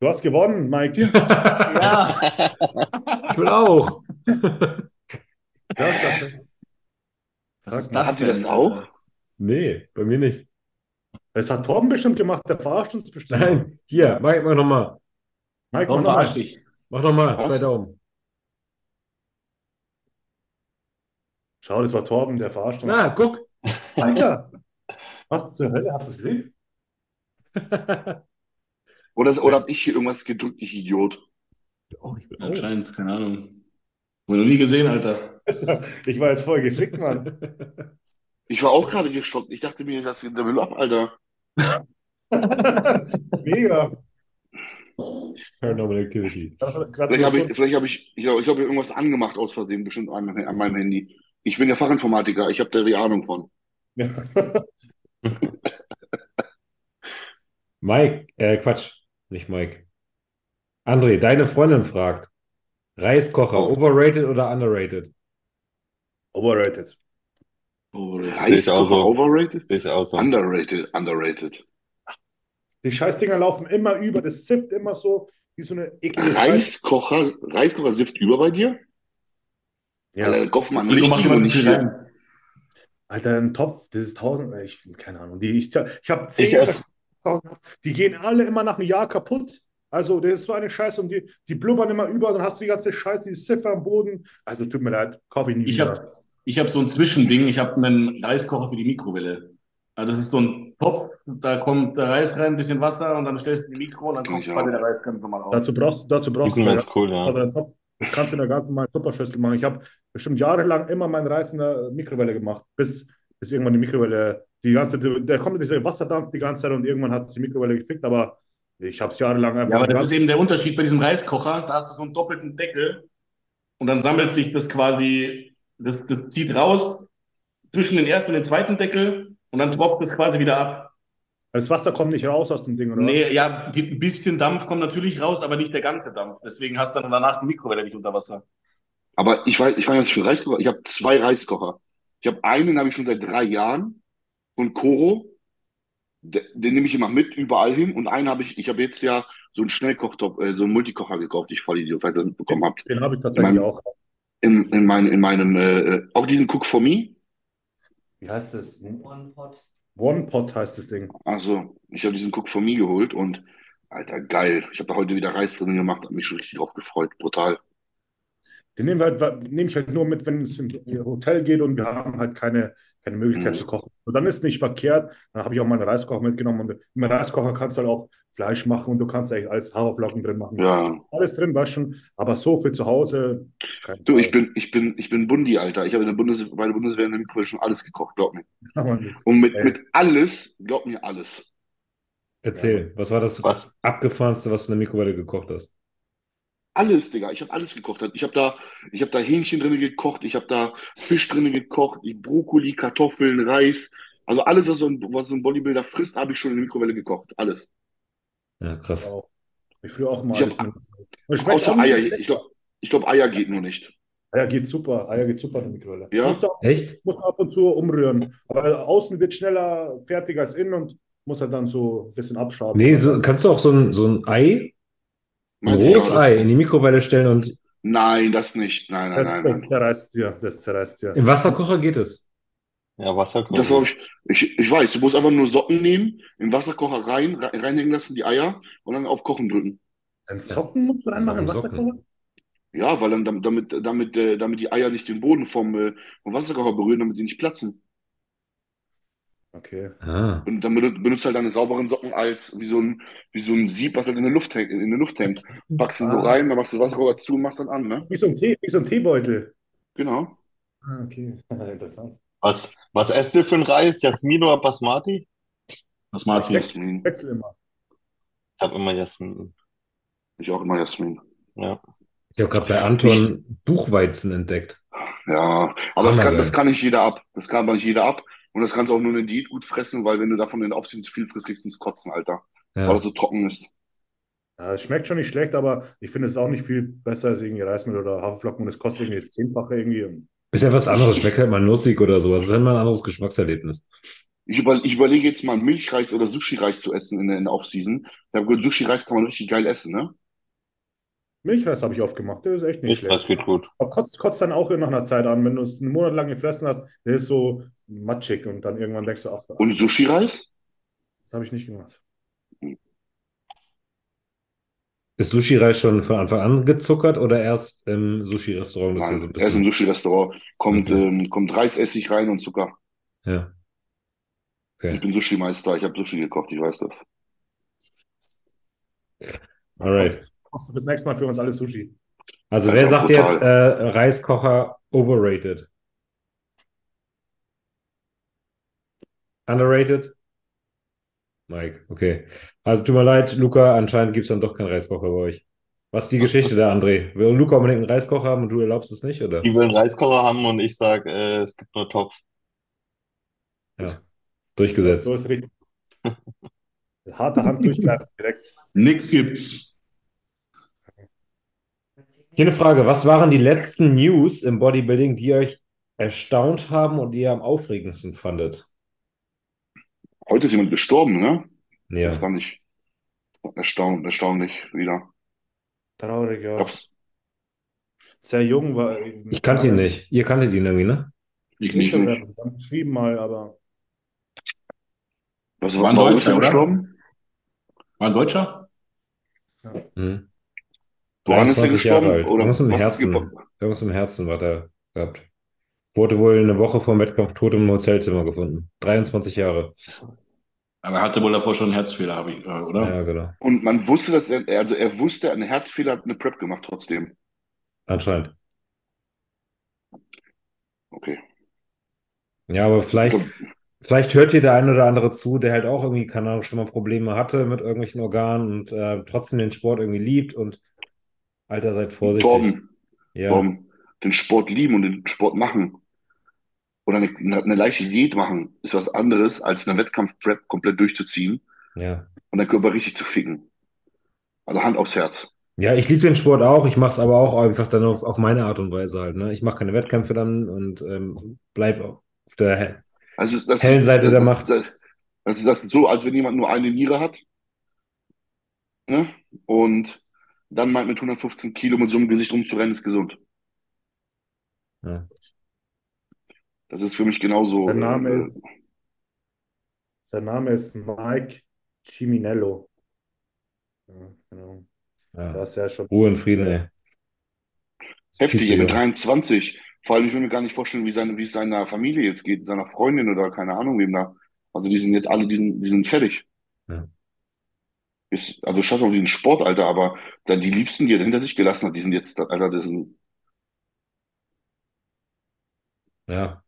Du hast gewonnen, Mike. Ja. Ich will auch. Was ist Habt ihr das auch? Nee, bei mir nicht. Das hat Torben bestimmt gemacht, der verarscht uns bestimmt. Nein, hier, Mike, mach nochmal. Mike, Warum mach noch verarscht mal. dich? Mach nochmal, zwei Daumen. Schau, das war Torben, der verarscht uns. Na, guck. Alter, was zur Hölle, hast du es gesehen? Oder, oder hab ich hier irgendwas gedrückt, ich Idiot? Oh, ich bin Anscheinend, keine Ahnung. Haben wir noch nie gesehen, Alter. Ich war jetzt voll gefickt, Mann. Ich war auch gerade geschockt. Ich dachte mir, das der will ab, Alter. Mega. Paranormal Activity. Vielleicht habe ich, vielleicht habe ich, ich glaube, ich habe irgendwas angemacht aus Versehen, bestimmt an, an meinem Handy. Ich bin ja Fachinformatiker, ich habe da die Ahnung von. Mike, äh, Quatsch, nicht Mike. André, deine Freundin fragt: Reiskocher, Oh. overrated oder underrated? Overrated. Oh, das Sehe ich auch Reiskocher so. overrated? Sehe ich auch so. Underrated, underrated. Die Scheißdinger laufen immer über, das sifft immer so, wie so eine eklige. Reiskocher, Reiskocher sift über bei dir? Ja. Alter, Goffmann, nicht hier. rein. Alter, ein Topf, das ist tausend, ich, keine Ahnung. Die, ich ich habe zehn, Ich esse. Die gehen alle immer nach einem Jahr kaputt. Also, das ist so eine Scheiße und die, die blubbern immer über, dann hast du die ganze Scheiße, die Siffer am Boden. Also, tut mir leid, kaufe ich nie Ich habe hab so ein Zwischending. Ich habe einen Reiskocher für die Mikrowelle. Also das ist so ein Topf, da kommt der Reis rein, ein bisschen Wasser und dann stellst du in die Mikro und dann kommt Ja. der Reis ganz normal raus. Dazu brauchst, dazu brauchst du ganz cool, ja. den Topf, das kannst du in der ganz normalen Tupperschüssel machen. Ich habe bestimmt jahrelang immer meinen Reis in der Mikrowelle gemacht, bis, bis irgendwann die Mikrowelle, die ganze, der kommt dieser Wasserdampf die ganze Zeit und irgendwann hat es die Mikrowelle gefickt, aber ich habe es jahrelang einfach Ja, aber das ist eben der Unterschied bei diesem Reiskocher. Da hast du so einen doppelten Deckel und dann sammelt sich das quasi, das, das zieht raus zwischen den ersten und den zweiten Deckel und dann tropft es quasi wieder ab. das Wasser kommt nicht raus aus dem Ding, oder? was? Nee, ja, ein bisschen Dampf kommt natürlich raus, aber nicht der ganze Dampf. Deswegen hast du dann danach die Mikrowelle nicht unter Wasser. Aber ich weiß, ich weiß nicht für Reiskocher. Ich habe zwei Reiskocher. Ich habe einen, habe ich schon seit drei Jahren von Koro. Den, den nehme ich immer mit überall hin. Und einen habe ich, ich habe jetzt ja so einen Schnellkochtopf, äh, so einen Multikocher gekauft, ich voll Idiot, falls ihr das bekommen habt. Den habe ich tatsächlich Mein- auch. In, in, mein, in meinem, äh, äh, auch diesen Cook for Me. Wie heißt das? One Pot. One Pot heißt das Ding. Also, ich habe diesen Cook for Me geholt und, Alter, geil. Ich habe da heute wieder Reis drin gemacht, habe mich schon richtig drauf gefreut. Brutal. Den nehmen wir halt, nehme ich halt nur mit, wenn es in ein Hotel geht und wir haben halt keine, keine Möglichkeit Mhm. zu kochen. Und dann ist nicht verkehrt. Dann habe ich auch meinen Reiskocher mitgenommen. Und im Reiskocher kannst du halt auch Fleisch machen und du kannst eigentlich alles Haferflocken drin machen. Ja. Alles drin, weißt schon. Aber so für zu Hause. Du, ich bin, ich bin, ich bin Bundi, Alter. Ich habe in der Bundeswehr, bei der Bundeswehr in der Mikrowelle schon alles gekocht, glaub mir. Ja, Mann, das- Und mit, Ey. mit alles, glaub mir alles. Erzähl, was war das Was? abgefahrenste, was du in der Mikrowelle gekocht hast? Alles, Digga. Ich habe alles gekocht. Ich habe da, ich habe da Hähnchen drin gekocht, ich habe da Fisch drin gekocht, die Brokkoli, Kartoffeln, Reis. Also alles, was so ein, was so ein Bodybuilder frisst, habe ich schon in der Mikrowelle gekocht. Alles. Ja, krass. Ich früher auch mal Ich alles. hab- Außer Eier. Ich glaube, ich glaub, Eier geht nur nicht. Eier geht super. Eier geht super in der Mikrowelle. Ja? Musst du, Echt? musst du ab und zu umrühren. Aber außen wird schneller fertig als innen und muss halt dann so ein bisschen abschaben. Nee, so, kannst du auch so ein, so ein Ei, rohes Ei in die Mikrowelle stellen und Nein, das nicht. Nein, nein, Das, nein, das nein. zerreißt dir. Das zerreißt dir. im Wasserkocher geht es. Ja, Wasserkocher. Das ich, ich, ich weiß, du musst einfach nur Socken nehmen, im Wasserkocher rein, re- reinhängen lassen, die Eier und dann auf Kochen drücken. Ein Socken musst du reinmachen im. Wasserkocher? Ja, weil dann dam- damit, damit, äh, damit die Eier nicht den Boden vom, äh, vom Wasserkocher berühren, damit die nicht platzen. Okay. Ah. Und dann benut- benutzt halt deine sauberen Socken als wie so ein, wie so ein Sieb, was halt in der Luft hängt, in der Luft hängt. Packst ihn so Ah. rein, dann machst du den Wasserkocher zu und machst dann an, ne? Wie so ein Tee, wie so ein Teebeutel. Genau. Ah, okay. Interessant. Was, was esst ihr für ein Reis? Jasmin oder Basmati? Was Martin? Jasmin. Wechsel immer. Ich habe immer Jasmin. Ich auch immer Jasmin. Ja. Ich habe gerade bei Anton Buchweizen entdeckt. Ja, aber das kann, das kann nicht jeder ab. Das kann aber nicht jeder ab. Und das kannst du auch nur in der Diät gut fressen, weil wenn du davon in der Offseason zu viel frisst, kriegst du ins Kotzen, Alter. Weil Ja. das so trocken ist. Ja, es schmeckt schon nicht schlecht, aber ich finde es auch nicht viel besser als irgendwie Reismehl oder Haferflocken und es kostet irgendwie das Zehnfache irgendwie. Ist ja was anderes, schmeckt halt mal nussig oder sowas. Das ist halt mal ein anderes Geschmackserlebnis. Ich, über, ich überlege jetzt mal Milchreis oder Sushi-Reis zu essen in der, in der Offseason. Ich habe gehört, Sushi-Reis kann man richtig geil essen, ne? Milchreis habe ich oft gemacht, der ist echt nicht Ich weiß, schlecht. geht gut. Aber kotzt, kotzt dann auch nach einer Zeit an, wenn du es einen Monat lang gefressen hast, der ist so matschig und dann irgendwann denkst du, ach, Und Sushi-Reis? das habe ich nicht gemacht. Ist Sushi-Reis schon von Anfang an gezuckert oder erst im Sushi-Restaurant? So Nein, er ist im. Sushi-Restaurant. Kommt, Okay. ähm, kommt Reisessig rein und Zucker. Ja. Ich Okay. bin Sushi-Meister, ich habe Sushi gekocht, ich weiß das. Alright. Machst du bis nächstes Mal für uns alle Sushi. Also, wer sagt brutal. jetzt äh, Reiskocher overrated? Underrated? Mike, okay. Also, tut mir leid, Luca, anscheinend gibt es dann doch keinen Reiskocher bei euch. Was ist die Geschichte da, André? Will Luca unbedingt einen Reiskocher haben und du erlaubst es nicht, oder? Die will einen Reiskocher haben und ich sage, äh, es gibt nur Topf. Ja. Durchgesetzt. So ist richtig. Harte Hand durchgreifen direkt. Nix gibt's. Hier eine Frage. Was waren die letzten News im Bodybuilding, die euch erstaunt haben und ihr am aufregendsten fandet? Heute ist jemand gestorben, ne? Das Ja. fand ich erstaunt, erstaunlich wieder. Traurig, ja. Gab's, Sehr jung war. Ich kannte ihn nicht. Ihr kanntet ihn irgendwie, ne? Ich nicht. Geschrieben mal, aber was War ein Deutscher, er oder? gestorben? War ein Deutscher? Mhm. Woran ist er 23 Jahre gestorben? alt. Oder Irgendwas im Herzen. Irgendwas im Herzen war der gehabt. Wurde wohl eine Woche vor dem Wettkampf tot im Hotelzimmer gefunden. 23 Jahre. Aber er hatte wohl davor schon einen Herzfehler, habe ich, äh, oder? Ja, genau. Und man wusste, dass er, also er wusste, ein Herzfehler hat eine Prep gemacht trotzdem. Anscheinend. Okay. Ja, aber Ich vielleicht, glaub, vielleicht hört hier der ein oder andere zu, der halt auch irgendwie, keine Ahnung, schon mal Probleme hatte mit irgendwelchen Organen und äh, trotzdem den Sport irgendwie liebt und Alter, seid vorsichtig. Torben, Ja, Torben, den Sport lieben und den Sport machen oder eine, eine, leichte Diät machen, ist was anderes, als eine Wettkampf-Prep komplett durchzuziehen ja. und deinen Körper richtig zu ficken. Also Hand aufs Herz. Ja, ich liebe den Sport auch. Ich mache es aber auch einfach dann auf, auf meine Art und Weise halt. Ne? Ich mache keine Wettkämpfe dann und ähm, bleib auf der Also das, Hellen Seite das, der Macht. Das, das ist das ist so, als wenn jemand nur eine Niere hat ne? und dann meint mit 115 Kilo mit so einem Gesicht rumzurennen, ist gesund. Ja. Das ist für mich genauso. sein Name äh, ist, sein Name ist Mike Ciminello. Ja, genau. Ja. Das ist ja schon. Ruhe und Frieden, ey. Heftig, zu mit jung. 23. Vor allem, ich will mir gar nicht vorstellen, wie, seine, wie es seiner Familie jetzt geht, seiner Freundin oder keine Ahnung wem da. Also die sind jetzt alle, die sind, die sind fertig. Ja. Ist, also scheiß auf diesen Sport, Alter, aber da die Liebsten, die er hinter sich gelassen hat, die sind jetzt, Alter, das sind, Ja.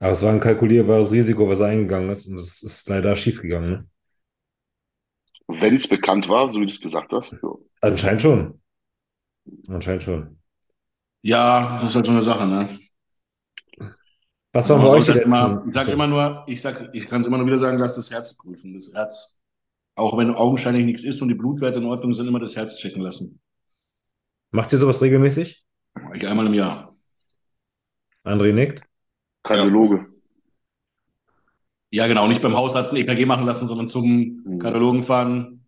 Aber es war ein kalkulierbares Risiko, was eingegangen ist und es ist leider schiefgegangen. Ne? wenn es bekannt war, so wie du es gesagt hast. So. Anscheinend schon. Anscheinend schon. Ja, das ist halt so eine Sache, ne? Was man bei euch halt letzten? immer, ich sage so, immer nur, ich sag, ich kann es immer nur wieder sagen, lass das Herz prüfen. Das Herz, auch wenn augenscheinlich nichts ist und die Blutwerte in Ordnung sind, immer das Herz checken lassen. macht ihr sowas regelmäßig? Ich einmal im Jahr. André nickt. Kardiologe. Ja, genau. Nicht beim Hausarzt ein EKG machen lassen, sondern zum Mhm. Kardiologen fahren.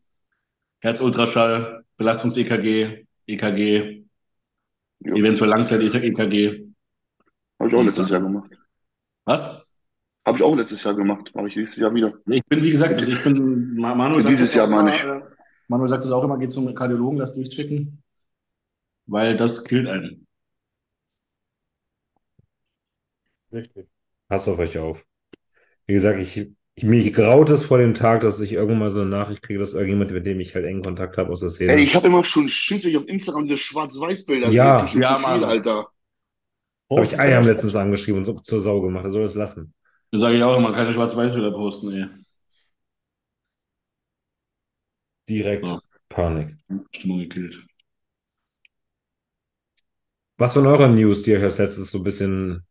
Herzultraschall, Belastungs-EKG, EKG, Jo. eventuell Langzeit-EKG. Habe ich auch letztes Jahr gemacht. Was? Habe ich auch letztes Jahr gemacht. Mache ich nächstes Jahr wieder. Ich bin, wie gesagt, also ich bin, Ma- Manuel sagt Dieses Jahr meine äh, Manuel sagt es auch immer, geht zum Kardiologen, lass durchchecken, weil das killt einen. Richtig. Pass auf euch auf. Wie gesagt, ich, ich, mich graut es vor dem Tag, dass ich irgendwann mal so eine Nachricht kriege, dass irgendjemand, mit dem ich halt engen Kontakt habe aus der Szene. Ey, ich habe immer schon Schiss, wenn ich auf Instagram diese Schwarz-Weiß-Bilder Ja. Ja, Mann. Alter. habe ich Eier letztens angeschrieben und so zur Sau gemacht. Er soll es lassen. Das sage ich auch immer, keine Schwarz-Weiß-Bilder posten, ey. Direkt Ja. Panik. Stimmung gekillt. Was von eurer News, die euch als letztes so ein bisschen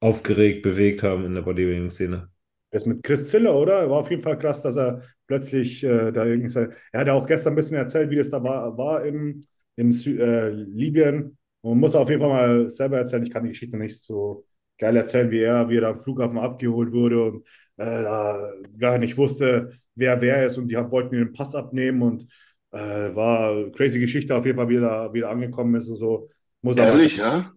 aufgeregt, bewegt haben in der Bodybuilding-Szene? Das mit Chris Ziller, oder? War auf jeden Fall krass, dass er plötzlich äh, da irgendwie. sein- Er hat ja auch gestern ein bisschen erzählt, wie das da war, war in, in Sü äh, Libyen. Und muss auf jeden Fall mal selber erzählen. Ich kann die Geschichte nicht so geil erzählen, wie er, wie er am Flughafen abgeholt wurde und äh, gar nicht wusste, wer wer ist. Und die haben, wollten ihm den Pass abnehmen und äh, war eine crazy Geschichte auf jeden Fall, wie er da wieder angekommen ist und so. Muss Ehrlich, ja?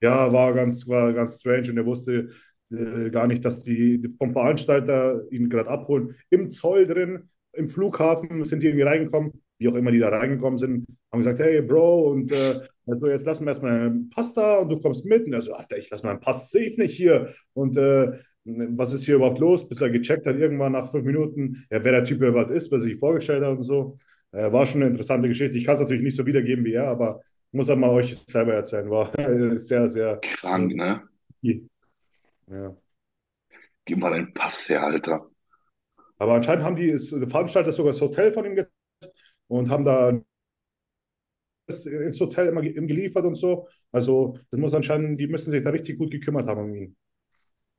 ja, war ganz, war ganz strange und er wusste äh, gar nicht, dass die, die vom Veranstalter ihn gerade abholen. Im Zoll drin, im Flughafen sind die irgendwie reingekommen, wie auch immer die da reingekommen sind, haben gesagt, hey Bro, und äh, also jetzt lassen wir erstmal einen Pass da und du kommst mit. Und er so, Alter, ich lasse meinen Pass safe nicht hier. Und äh, was ist hier überhaupt los? Bis er gecheckt hat, irgendwann nach fünf Minuten, ja, wer der Typ überhaupt ist, was er sich vorgestellt hat und so. Äh, war schon eine interessante Geschichte. Ich kann es natürlich nicht so wiedergeben wie er, aber muss er mal euch selber erzählen. War sehr, sehr Krank, ne? ja. Gib mal deinen Pass her, Alter. Aber anscheinend haben die, Veranstalter sogar das Hotel von ihm geteilt und haben da ins Hotel immer geliefert und so. Also, das muss anscheinend, die müssen sich da richtig gut gekümmert haben um ihn.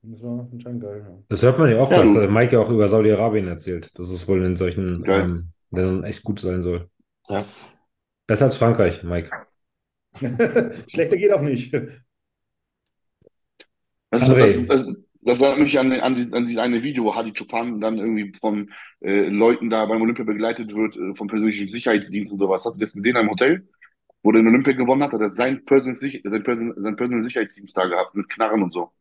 Das war anscheinend geil. Ja. Das hört man ja auch, Ja, du- der Mike ja auch über Saudi-Arabien erzählt, dass es wohl in solchen ähm, Ländern echt gut sein soll. Ja. Besser als Frankreich, Mike. Schlechter geht auch nicht. Das, André. Das war mich an, an, an dieses eine Video, wo Hadi Chopin dann irgendwie von äh, Leuten da beim Olympia begleitet wird, äh, vom persönlichen Sicherheitsdienst und sowas. Hast du das gesehen im Hotel? Wo der den Olympia gewonnen hat, hat er sein Personal, sein Person, sein Personal Sicherheitsdienst da gehabt, mit Knarren und so.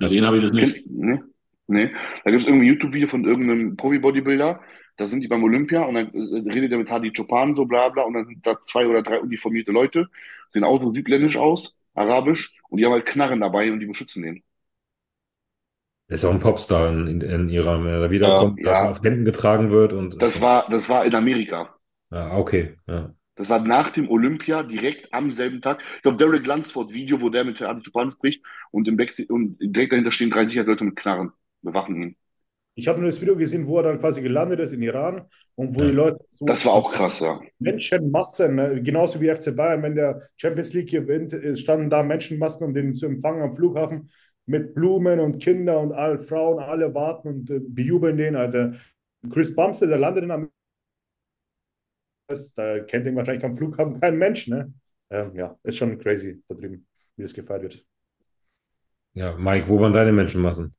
Ja, den habe ich das nicht. Nee, nee. Da gibt es irgendwie ein YouTube-Video von irgendeinem Profi-Bodybuilder, da sind die beim Olympia und dann äh, redet er mit Hadi Chopin, so bla bla, und dann sind da zwei oder drei uniformierte Leute, sehen auch so südländisch aus, arabisch, und die haben halt Knarren dabei und die beschützen den. Er ist auch ein Popstar in, in, in Iran, wenn er da wiederkommt, Ja, ja. da auf Händen getragen wird und Das war, das war in Amerika. ja, okay, ja. Das war nach dem Olympia, direkt am selben Tag. Ich glaube, Derek Lunsford Video, wo der mit Hadi Chopin spricht und im Backstage, und direkt dahinter stehen drei Sicherheitsleute mit Knarren, bewachen ihn. Ich habe nur das Video gesehen, wo er dann quasi gelandet ist in Iran und wo Ja. die Leute so Das war auch krass, ja. Menschenmassen, ne? genauso wie FC Bayern, wenn der Champions League gewinnt, äh, standen da Menschenmassen, um den zu empfangen am Flughafen mit Blumen und Kinder und alle Frauen, alle warten und äh, bejubeln den. Alter. Chris Bumstead, der landet in Amerika, da kennt ihn wahrscheinlich am Flughafen kein Mensch. Ne? Ähm, ja, ist schon crazy da drüben, wie das gefeiert wird. Ja, Mike, wo waren deine Menschenmassen?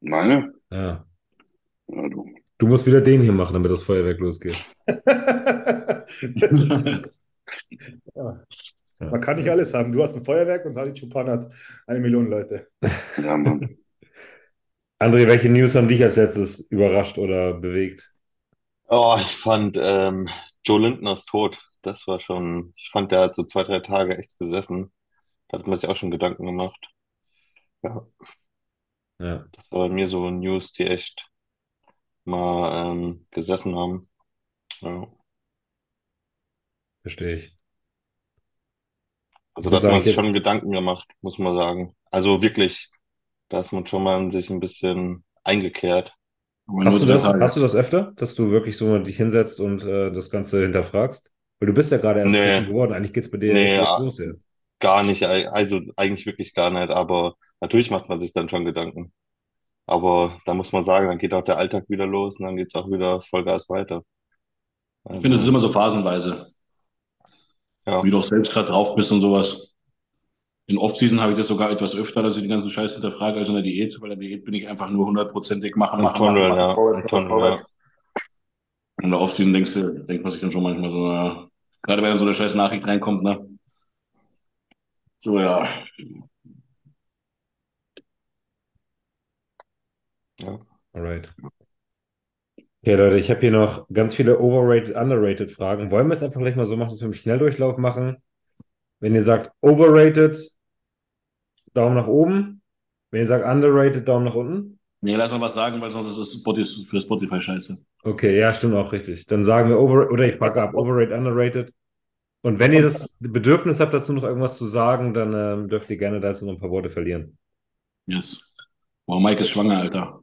Meine? Ja. Ja, du. Du musst wieder den hier machen, damit das Feuerwerk losgeht. ja. Man kann nicht alles haben. Du hast ein Feuerwerk und Hadi Chopin hat eine Million Leute. Ja, Mann. André, welche News haben dich als letztes überrascht oder bewegt? Oh, ich fand ähm, Joe Lindners Tod, das war schon, ich fand, der hat so zwei, drei Tage echt gesessen. Da hat man sich auch schon Gedanken gemacht. Ja, Ja, das war bei mir so News, die echt mal ähm, gesessen haben. Ja. verstehe ich. Also da hat man sich ich- schon Gedanken gemacht, muss man sagen. Also wirklich, da ist man schon mal in sich ein bisschen eingekehrt. Hast du das, hast du das öfter, dass du wirklich so dich hinsetzt und äh, das Ganze hinterfragst? Weil du bist ja gerade erst Nee. Geworden. Eigentlich geht's bei dir Nee, erst ah. los jetzt. Gar nicht, also eigentlich wirklich gar nicht, aber natürlich macht man sich dann schon Gedanken. Aber da muss man sagen, dann geht auch der Alltag wieder los und dann geht's auch wieder Vollgas weiter. Ich finde, es ist Also, immer so phasenweise. Ja. wie du auch selbst gerade drauf bist und sowas. In Off-Season habe ich das sogar etwas öfter, dass ich die ganzen Scheiß hinterfrage als in der Diät, weil in der Diät bin ich einfach nur hundertprozentig machen, machen, Tunnel, machen, machen. ja. Ein Tunnel, ja. In der Off-Season denkst du, denkt man sich dann schon manchmal so, na, gerade wenn so eine scheiß Nachricht reinkommt, ne? So, ja. Alright. Okay, Leute, ich habe hier noch ganz viele overrated, underrated Fragen. Wollen wir es einfach gleich mal so machen, dass wir im Schnelldurchlauf machen? Wenn ihr sagt overrated, Daumen nach oben. Wenn ihr sagt underrated, Daumen nach unten. Nee, lass mal was sagen, weil sonst ist es Spotify, für Spotify scheiße. Okay, ja, stimmt auch richtig. Dann sagen wir over oder ich packe ab overrated, underrated. Und wenn ihr das Bedürfnis habt, dazu noch irgendwas zu sagen, dann ähm, dürft ihr gerne dazu noch ein paar Worte verlieren. Yes. Boah, Mike ist schwanger, Alter.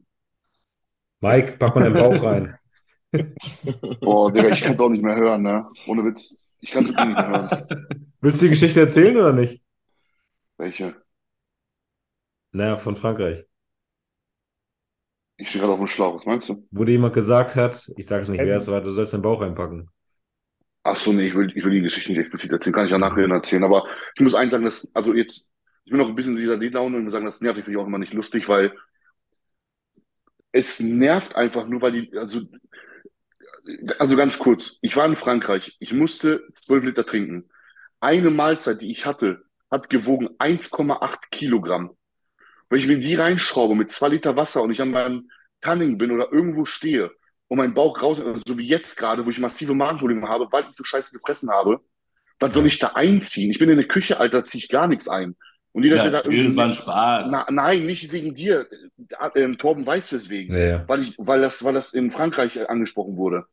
Mike, pack mal den Bauch rein. Boah, Digga, ich kann es auch nicht mehr hören, ne? Ohne Witz. Ich kann es wirklich nicht mehr hören. Willst du die Geschichte erzählen oder nicht? Welche? Naja, von Frankreich. Ich stehe gerade auf dem Schlauch, was meinst du? Wo dir jemand gesagt hat, ich sage es nicht, wer es war, du sollst deinen Bauch reinpacken. Ach so, nee, ich will, ich will die Geschichte nicht explizit erzählen, kann ich ja nachher erzählen. Aber ich muss eins sagen, dass, also jetzt, ich bin noch ein bisschen in dieser Liedlaune und wir sagen, das nervt, ich finde ich auch immer nicht lustig, weil es nervt einfach nur, weil die, also, also ganz kurz, ich war in Frankreich, ich musste 12 Liter trinken. Eine Mahlzeit, die ich hatte, hat gewogen 1,8 Kilogramm. Wenn ich mir die reinschraube mit zwei Liter Wasser und ich an meinem Tanning bin oder irgendwo stehe und mein Bauch raus, so wie jetzt gerade, wo ich massive Magenprobleme habe, weil ich so scheiße gefressen habe, was soll ich da einziehen? Ich bin in der Küche, Alter, ziehe ich gar nichts ein. Und jeder, Ja, der da chill, das war ein Spaß. Na, nein, nicht wegen dir. Ähm, Torben weiß weswegen. Ja. Weil ich, weil das, weil das in Frankreich äh, angesprochen wurde.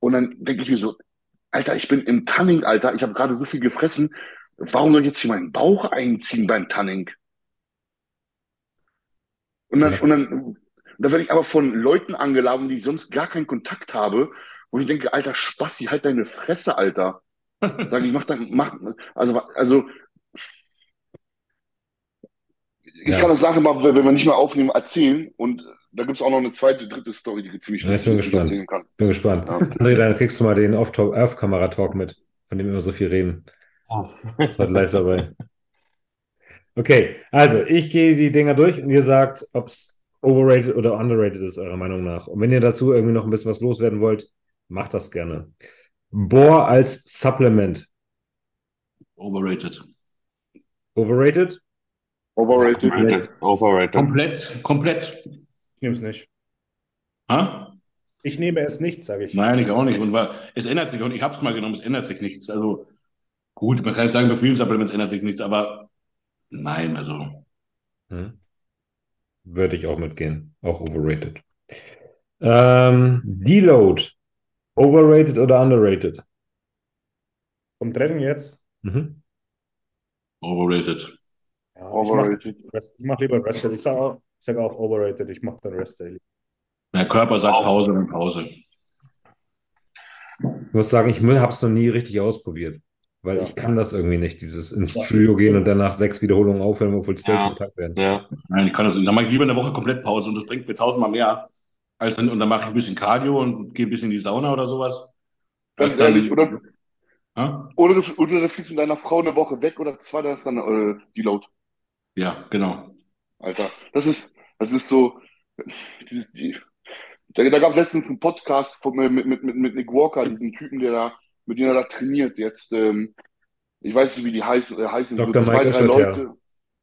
Und dann denke ich mir so, Alter, ich bin im Tanning, Alter, ich habe gerade so viel gefressen. Warum soll ich jetzt hier meinen Bauch einziehen beim Tanning? Und dann, Ja. und dann, da werde ich aber von Leuten angeladen, die ich sonst gar keinen Kontakt habe, wo ich denke, Alter, Spassi, halt deine Fresse, Alter. Sag ich, mach dann, mach, also, also, ich Ja. kann das nachher mal, wenn wir nicht mehr aufnehmen, erzählen. Und da gibt es auch noch eine zweite, dritte Story, die ziemlich Ja, lustig ist, erzählen kann. Bin gespannt. Ja. André, dann kriegst du mal den Off-Kamera-Talk mit, von dem wir immer so viel reden. Ist halt live dabei. Okay, also ich gehe die Dinger durch und ihr sagt, ob es overrated oder underrated ist, eurer Meinung nach. Und wenn ihr dazu irgendwie noch ein bisschen was loswerden wollt, macht das gerne. Bohr als Supplement. Overrated. Overrated? Overrated. Overrated. Overrated. Komplett, komplett. Ich nehme es nicht. Ha? Ich nehme es nicht, sage ich. Nein, ich auch nicht. Und war, es ändert sich auch nicht. Ich habe es mal genommen, es ändert sich nichts. Also gut, man kann jetzt sagen, bei vielen Supplements ändert sich nichts, aber nein, also Hm. Würde ich auch mitgehen. Auch overrated. Ähm, Deload. Overrated oder underrated? Vom Training jetzt. Mhm. overrated. Ja, ich Overrated. mach, ich mach lieber Rest Daily. Ich sage auch, ich sag auch overrated. Ich mache dann Rest Daily. Der Körper sagt Pause und Pause. Ich muss sagen, ich habe es noch nie richtig ausprobiert, weil Ja. ich kann das irgendwie nicht, dieses ins Studio gehen und danach sechs Wiederholungen aufhören, obwohl zwölf Ja. am Tag werden. Ja. Nein, ich kann das nicht. Dann mache ich lieber eine Woche komplett Pause und das bringt mir tausendmal mehr. Als dann, und dann mache ich ein bisschen Cardio und gehe ein bisschen in die Sauna oder sowas. Ganz ehrlich, oder, oder, du, oder du fliegst mit deiner Frau eine Woche weg oder zwei, dann ist dann äh, die Load. Ja, genau. Alter. Das ist, das ist so, dieses, die, da, da gab es letztens einen Podcast von, mit, mit, mit, mit Nick Walker, diesem Typen, der da, mit dem er da trainiert jetzt. Ähm, ich weiß nicht, wie die heißen, äh, heißen so zwei, Mike drei. Leute.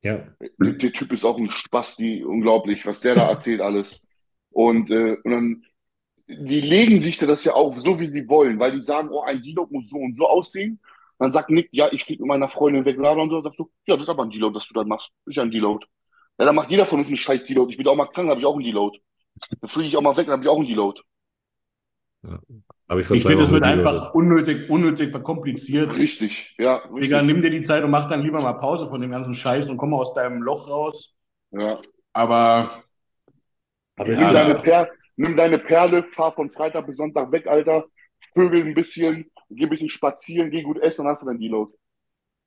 Ja, Der, der Typ ist auch ein Spasti, unglaublich, was der da erzählt alles. Und, äh, und dann, die legen sich da das ja auf, so wie sie wollen, weil die sagen, oh, ein Deload muss so und so aussehen. Dann sagt Nick, ja, ich fliege mit meiner Freundin weg, bla, bla, und so. Dann sagst du, ja, das ist aber ein Deload, was du da machst. Ist ja ein Deload. Ja, dann macht jeder von uns einen scheiß Deload. Ich bin auch mal krank, habe ich auch einen Deload. Dann fliege ich auch mal weg, dann habe ich auch einen Deload. ich vor Ich zwei finde, Wochen wird einfach unnötig, unnötig verkompliziert. Richtig, ja, Digga, richtig. nimm dir die Zeit und mach dann lieber mal Pause von dem ganzen Scheiß und komm mal aus deinem Loch raus. Ja. Aber Aber Ja, Nimm, deine Perle, nimm deine Perle, fahr von Freitag bis Sonntag weg, Alter. Vögel ein bisschen, geh ein bisschen spazieren, geh gut essen, dann hast du dein Deload.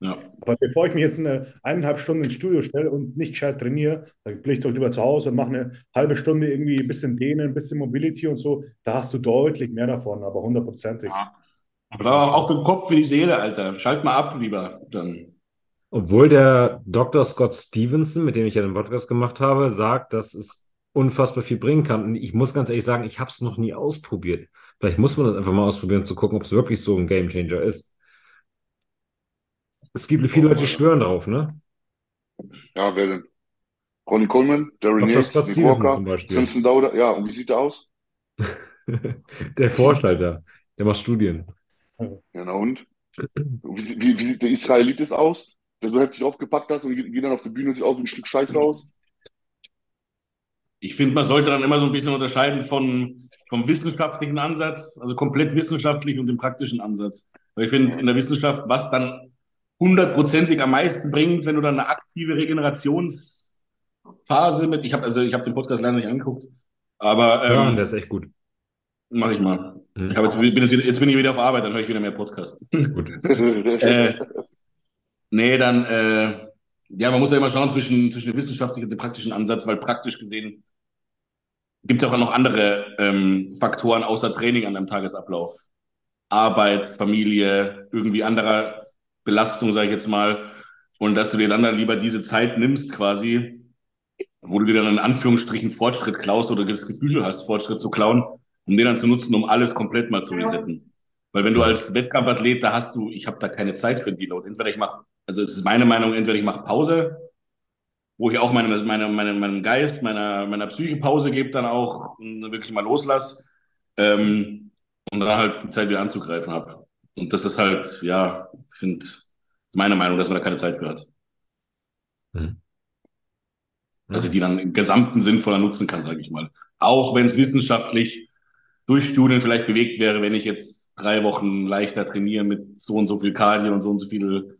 ja, Aber bevor ich mich jetzt eine eineinhalb Stunden ins Studio stelle und nicht gescheit trainiere, dann bin ich doch lieber zu Hause und mache eine halbe Stunde irgendwie ein bisschen Dehnen, ein bisschen Mobility und so. Da hast du deutlich mehr davon, aber hundertprozentig. Ja. Aber auch, auch für den Kopf, für die Seele, Alter. Schalt mal ab, lieber. Dann. Obwohl der Dr. Scott Stevenson, mit dem ich ja den Podcast gemacht habe, sagt, dass es unfassbar viel bringen kann. Und ich muss ganz ehrlich sagen, ich habe es noch nie ausprobiert. Vielleicht muss man das einfach mal ausprobieren, zu gucken, ob es wirklich so ein Gamechanger ist. Es gibt viele Leute, die schwören drauf, ne? Ja, wer denn? Ronnie Coleman, Darren Stevenson Walker, zum Beispiel. Simpson Dauder. Ja, und wie sieht der aus? Der Vorschalter, der macht Studien. Ja, na und? Wie, wie, wie sieht der Israelitis aus? Der so heftig aufgepackt hast und geht, geht dann auf die Bühne und sieht aus wie ein Stück Scheiße aus? Ich finde, man sollte dann immer so ein bisschen unterscheiden von, vom wissenschaftlichen Ansatz, also komplett wissenschaftlich und dem praktischen Ansatz. Weil ich finde, in der Wissenschaft, was dann hundertprozentig am meisten bringt, wenn du dann eine aktive Regenerationsphase mit, ich habe also ich habe den Podcast leider nicht angeguckt, aber Ja, ähm, der ist echt gut. mache ich mal. Mhm. Ich hab jetzt, bin jetzt, wieder, jetzt bin ich wieder auf Arbeit, dann höre ich wieder mehr Podcast. Gut. äh, nee, dann, äh, ja, man muss ja immer schauen zwischen, zwischen dem wissenschaftlichen und dem praktischen Ansatz, weil praktisch gesehen gibt es auch noch andere ähm, Faktoren außer Training an einem Tagesablauf. Arbeit, Familie, irgendwie anderer Belastung, sage ich jetzt mal. Und dass du dir dann, dann lieber diese Zeit nimmst, quasi, wo du dir dann in Anführungsstrichen Fortschritt klaust oder das Gefühl hast, Fortschritt zu klauen, um den dann zu nutzen, um alles komplett mal zu resetten. Weil wenn du als Wettkampfathlet, da hast du, ich habe da keine Zeit für einen Deload. Entweder ich mache, also es ist meine Meinung, entweder ich mache Pause, wo ich auch meine, meine, meine, meinem Geist, meiner, meiner Psyche Pause gebe, dann auch und wirklich mal loslass ähm, und dann halt die Zeit wieder anzugreifen habe. Und das ist halt, ja, ich finde, ist meine Meinung, dass man da keine Zeit für hat. Mhm. Dass ich die dann im gesamten sinnvoller nutzen kann, sage ich mal. Auch wenn es wissenschaftlich durch Studien vielleicht bewegt wäre, wenn ich jetzt drei Wochen leichter trainiere mit so und so viel Cardio und so und so viel,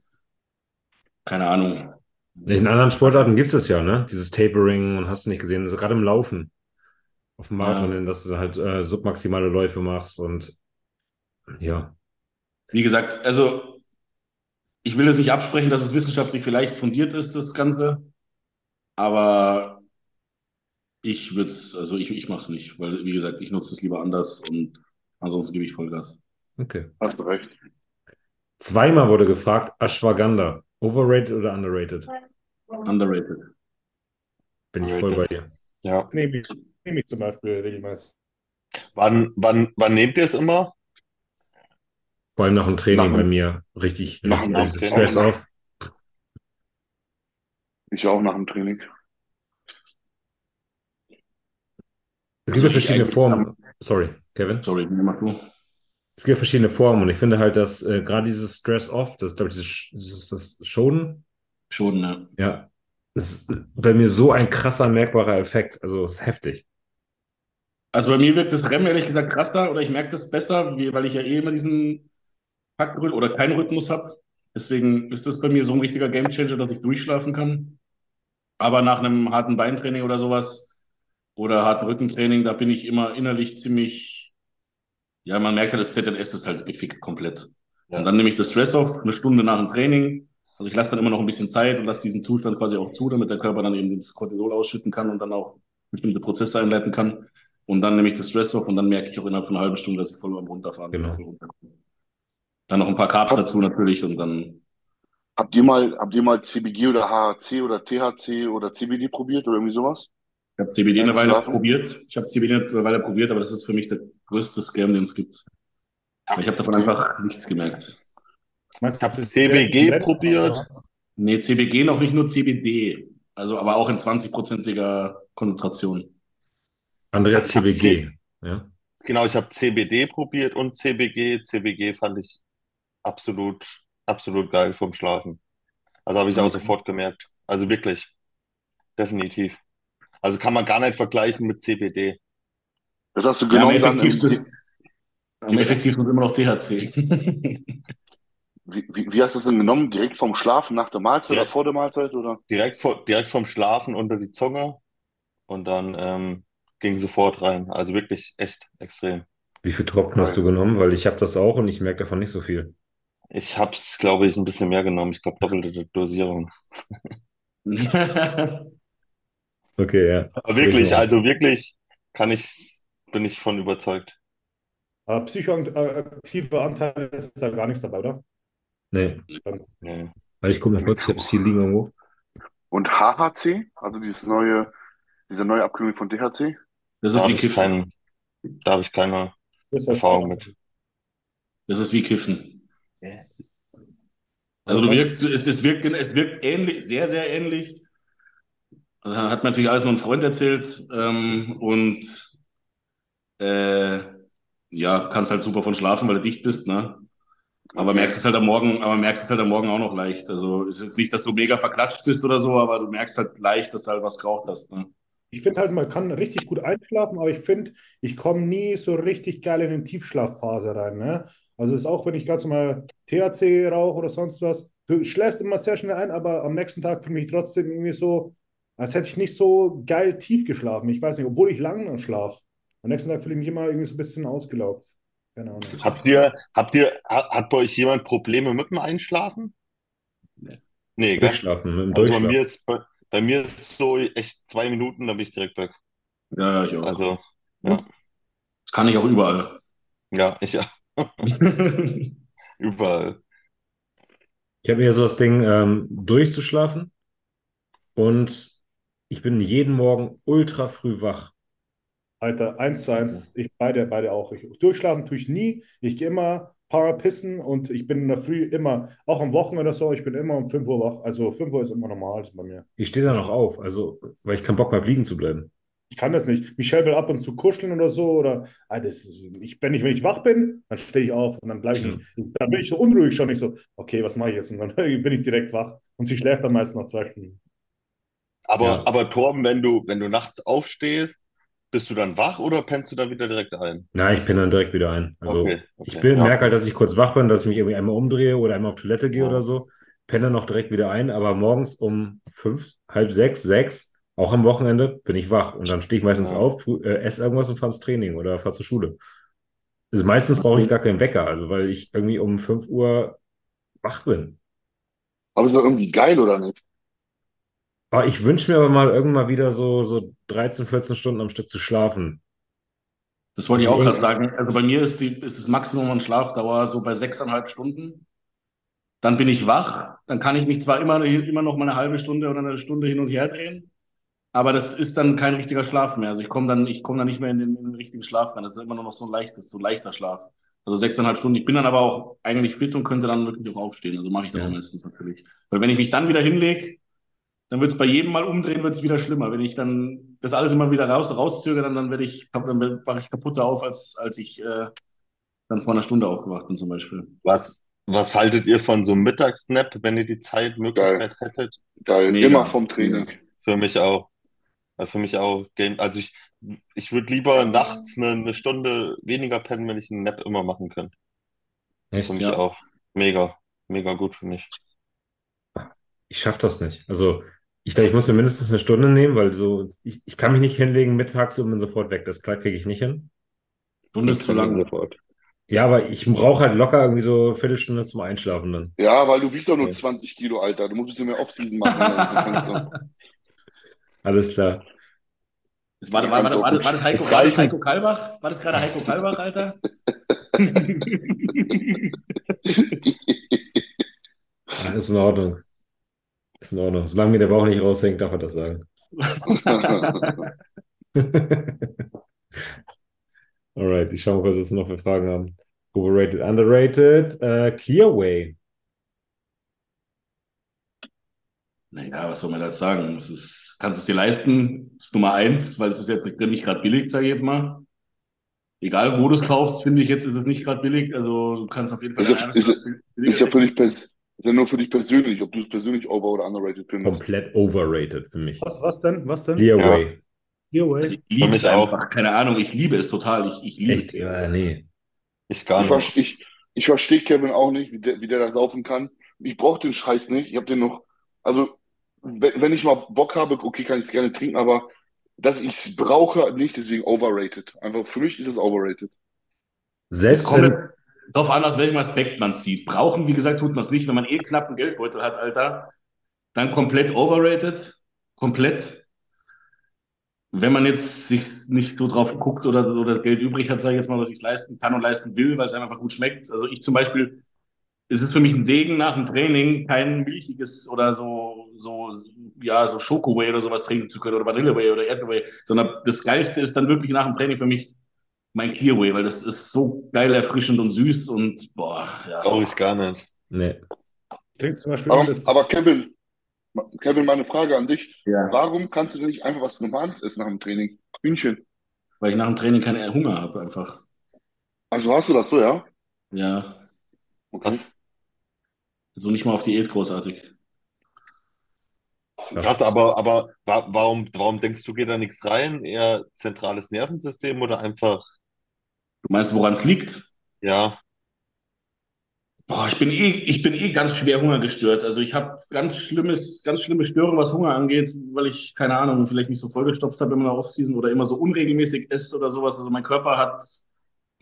keine Ahnung. In anderen Sportarten gibt es das ja, ne? Dieses Tapering und hast du nicht gesehen, also gerade im Laufen. Auf dem Marathon, Ja. dass du halt äh, submaximale Läufe machst und ja. Wie gesagt, also ich will es nicht absprechen, dass es wissenschaftlich vielleicht fundiert ist, das Ganze, aber ich würde es, also ich, ich mache es nicht, weil, wie gesagt, ich nutze es lieber anders und ansonsten gebe ich Vollgas. Okay. Hast du recht. Zweimal wurde gefragt, Ashwagandha, overrated oder underrated? Underrated. Bin ich voll bei dir. Ja. Nehme ich, nehme ich zum Beispiel regelmäßig. Wann, wann, wann nehmt ihr es immer? Vor allem nach dem Training Nach bei mir richtig, nach richtig Training. Stress auf. Ich auch nach dem Training. Es gibt ja verschiedene Formen. Sorry, Kevin. Sorry, mach du. Es gibt verschiedene Formen und ich finde halt, dass äh, gerade dieses Stress off, das ist, glaube ich, dieses, dieses das Schonen, Schon, ne? ja, ist bei mir so ein krasser, merkbarer Effekt. Also ist heftig. Also bei mir wirkt das REM ehrlich gesagt krasser oder ich merke das besser, weil ich ja eh immer diesen Taktrhythmus oder keinen Rhythmus habe. Deswegen ist das bei mir so ein richtiger Gamechanger, dass ich durchschlafen kann. Aber nach einem harten Beintraining oder sowas oder harten Rückentraining, da bin ich immer innerlich ziemlich, ja, man merkt ja, das ZNS ist halt gefickt komplett. Ja. Und dann nehme ich das Stress auf, eine Stunde nach dem Training. Also ich lasse dann immer noch ein bisschen Zeit und lasse diesen Zustand quasi auch zu, damit der Körper dann eben das Cortisol ausschütten kann und dann auch bestimmte Prozesse einleiten kann. Und dann nehme ich das Stress auf und dann merke ich auch innerhalb von einer halben Stunde, dass ich voll am Runterfahren bin. Genau. runterkomme. Dann noch ein paar Carbs dazu natürlich und dann, Habt ihr mal, habt ihr mal CBG oder HHC oder THC oder CBD probiert oder irgendwie sowas? Ich habe CBD eine Weile probiert. Ich habe CBD eine Weile probiert, aber das ist für mich der größte Scam, den es gibt. Weil ich habe davon einfach nichts gemerkt. Ich hab du, das ist CBG probiert. Nee, CBG noch nicht nur CBD. Also aber auch in 20-prozentiger Konzentration. Andrea CBG. Ja. Genau, ich habe CBD probiert und CBG. CBG fand ich absolut, absolut geil vom Schlafen. Also habe ich auch Okay. sofort gemerkt. Also wirklich, definitiv. Also kann man gar nicht vergleichen mit CBD. Das hast du Ja, am genommen dann im, effektivsten, am effektivsten ist immer noch THC. wie, wie, wie hast du das denn genommen? Direkt vom Schlafen nach der Mahlzeit Ja. oder vor der Mahlzeit oder? Direkt, vor, direkt vom Schlafen unter die Zunge und dann ähm, ging sofort rein. Also wirklich echt extrem. Wie viel Tropfen hast du genommen? Weil ich habe das auch und ich merke davon nicht so viel. Ich habe es, glaube ich, ein bisschen mehr genommen. Ich glaube, doppelte Dosierung. Okay, ja. Aber wirklich, also wirklich kann ich, bin ich von überzeugt. Aber psychoaktive Anteile ist da gar nichts dabei, oder? Nee, Nee. weil ich gucke mal kurz, ich habe es hier liegen irgendwo. Und HHC, also dieses neue, diese neue Abkühlung von DHC? Das Da ist habe wie Kiffen. keinen, da habe ich keine Erfahrung mit. Das ist wie Kiffen. Also du wirkt, es, es wirkt, es wirkt ähnlich, sehr, sehr ähnlich. Also hat mir natürlich alles nur ein Freund erzählt ähm, und äh, ja, kannst halt super von schlafen, weil du dicht bist, ne? Aber merkst es halt am Morgen, aber merkst es halt am Morgen auch noch leicht. Also ist jetzt nicht, dass du mega verklatscht bist oder so, aber du merkst halt leicht, dass du halt was geraucht hast. Ne? Ich finde halt, man kann richtig gut einschlafen, aber ich finde, ich komme nie so richtig geil in eine Tiefschlafphase rein. Ne? Also ist auch, wenn ich ganz normal THC rauche oder sonst was, du schläfst immer sehr schnell ein, aber am nächsten Tag fühle ich mich trotzdem irgendwie so, als hätte ich nicht so geil tief geschlafen. Ich weiß nicht, obwohl ich lange schlafe. Am nächsten Tag fühle ich mich immer irgendwie so ein bisschen ausgelaugt. Keine Ahnung. Habt ihr, habt ihr, hat, bei euch jemand Probleme mit dem Einschlafen? Nee. Nee, mit dem Also bei mir ist, bei, bei mir ist es so echt zwei Minuten, dann bin ich direkt weg. Ja, ja, ich auch. Also, das kann ich auch überall. ja, ich ja, überall. Ich habe eher so das Ding, ähm, durchzuschlafen und ich bin jeden Morgen ultra früh wach. Alter, eins zu eins, ich beide, beide auch. Ich, durchschlafen tue ich nie. Ich gehe immer Parapissen und ich bin in der Früh immer, auch am Wochenende oder so, ich bin immer um 5 Uhr wach. Also 5 Uhr ist immer normal bei mir. Ich stehe da noch auf, also, weil ich keinen Bock habe, liegen zu bleiben. Ich kann das nicht. Michelle will ab und zu kuscheln oder so. Oder ah, das ist, ich, wenn ich, wenn ich wach bin, dann stehe ich auf und dann bleibe ich nicht. Dann bin ich so unruhig schon. Ich so, okay, was mache ich jetzt? Und dann bin ich direkt wach. Und sie schläft dann meist noch zwei Stunden. Aber, Ja. aber Torben, wenn du, wenn du nachts aufstehst, bist du dann wach oder pennst du dann wieder direkt ein? Nein, ich penne dann direkt wieder ein. Also, Okay, ich okay, bin, ja. merke halt, dass ich kurz wach bin, dass ich mich irgendwie einmal umdrehe oder einmal auf Toilette gehe Ja. oder so. Penne dann noch direkt wieder ein, aber morgens um fünf, halb sechs, sechs, auch am Wochenende, bin ich wach. Und dann stehe ich meistens Ja. auf, äh, esse irgendwas und fahre ins Training oder fahre zur Schule. Also meistens brauche ich gar keinen Wecker, also weil ich irgendwie um 5 Uhr wach bin. Aber ist doch irgendwie geil, oder nicht? Aber ich wünsche mir aber mal irgendwann mal wieder so, so 13, 14 Stunden am Stück zu schlafen. Das wollte ich auch Deswegen- gerade sagen. Also bei mir ist, die, ist das Maximum an Schlafdauer so bei sechseinhalb Stunden. Dann bin ich wach. Dann kann ich mich zwar immer, immer noch mal eine halbe Stunde oder eine Stunde hin und her drehen, aber das ist dann kein richtiger Schlaf mehr. Also ich komme dann, ich komme dann nicht mehr in den, in den richtigen Schlaf rein. Das ist immer nur noch so ein leichtes, so leichter Schlaf. Also sechseinhalb Stunden. Ich bin dann aber auch eigentlich fit und könnte dann wirklich auch aufstehen. Also mache ich dann Ja. auch meistens natürlich. Weil wenn ich mich dann wieder hinlege, dann wird es bei jedem Mal umdrehen, wird es wieder schlimmer. Wenn ich dann das alles immer wieder raus, rauszögere, dann, dann werde ich, dann wache ich kaputter auf, als, als ich äh, dann vor einer Stunde aufgewacht bin zum Beispiel. Was, was haltet ihr von so einem Mittagsnap, wenn ihr die Zeitmöglichkeit hättet? Geil. Mega. Immer vom Training. Für mich auch. Für mich auch. Game, also ich, ich würde lieber nachts eine, eine Stunde weniger pennen, wenn ich einen Nap immer machen könnte. Echt? Für mich Ja. auch. Mega, mega gut für mich. Ich schaffe das nicht. Also, ich glaube, ich muss mir mindestens eine Stunde nehmen, weil so, ich, ich kann mich nicht hinlegen mittags und bin sofort weg. Das kriege ich nicht hin. Stunde ist zu lang. Sofort. Ja, aber ich brauche halt locker irgendwie so eine Viertelstunde zum Einschlafen dann. Ja, weil du wiegst doch nur Ja. 20 Kilo, Alter. Du musst ein bisschen mehr Offseason machen. Du- Alles klar. Das war, war, war, war, das, war, das Heiko, Es war das Heiko Kalbach? War das gerade Heiko Kalbach, Alter? Ist in Ordnung. Ist in Ordnung. Solange mir der Bauch nicht raushängt, darf er das sagen. Alright, ich schaue mal, was wir noch für Fragen haben. Overrated, underrated, äh, Clearway. Naja, was soll man da sagen? Es ist, kannst du es dir leisten? Das ist Nummer eins, weil es ist jetzt nicht gerade billig, sage ich jetzt mal. Egal, wo du es kaufst, finde ich jetzt, ist es nicht gerade billig. Also du kannst auf jeden Fall Ist ja- dein ist billiger Ist ja für dich pers ist ja nur für dich persönlich, ob du es persönlich over- oder underrated findest. Komplett overrated für mich. Was, was denn? Was denn? Clearway. Clearway. Also ich liebe es auch. einfach. Keine Ahnung, ich liebe es total. Ich, ich liebe Echt? es. Ja, nee. Ich gar Ich, nicht. ich, ich verstehe Kevin auch nicht, wie der, wie der das laufen kann. Ich brauche den Scheiß nicht. Ich habe den noch, also wenn, wenn ich mal Bock habe, okay, kann ich es gerne trinken, aber dass ich es brauche, nicht, deswegen overrated. Einfach für mich ist es overrated. Selbst wenn, darauf an, aus welchem Aspekt man sieht. Brauchen, wie gesagt, tut man es nicht. Wenn man eh knappen Geldbeutel hat, Alter, dann komplett overrated. Komplett. wenn man jetzt sich nicht so drauf guckt oder, oder Geld übrig hat, sage ich jetzt mal, was ich leisten kann und leisten will, weil es einfach gut schmeckt. Also ich zum Beispiel, es ist für mich ein Segen nach dem Training, kein milchiges oder so, so, ja, so Schokoway oder sowas trinken zu können oder Vanilleway oder Erdway, sondern das Geilste ist dann wirklich nach dem Training für mich mein Clearway, weil das ist so geil erfrischend und süß und boah, ja. Brauche ich gar nicht. Nee. Trinkt zum Beispiel Aber, das, aber Kevin, Kevin, meine Frage an dich. Ja. Warum kannst du denn nicht einfach was Normales essen nach dem Training? Hühnchen. Weil ich nach dem Training keinen Hunger habe einfach. Also hast du das so, ja? Ja, Okay. Krass. so nicht mal auf Diät großartig. Krass, aber, aber wa warum, warum denkst du, geht da nichts rein? Eher zentrales Nervensystem oder einfach, Du meinst, woran es liegt? ja, Boah, ich bin eh, ich bin eh ganz schwer hungergestört. Also ich habe ganz schlimmes, ganz schlimme Störungen, was Hunger angeht, weil ich, keine Ahnung, vielleicht mich so vollgestopft habe in meiner Offseason oder immer so unregelmäßig esse oder sowas. Also mein Körper hat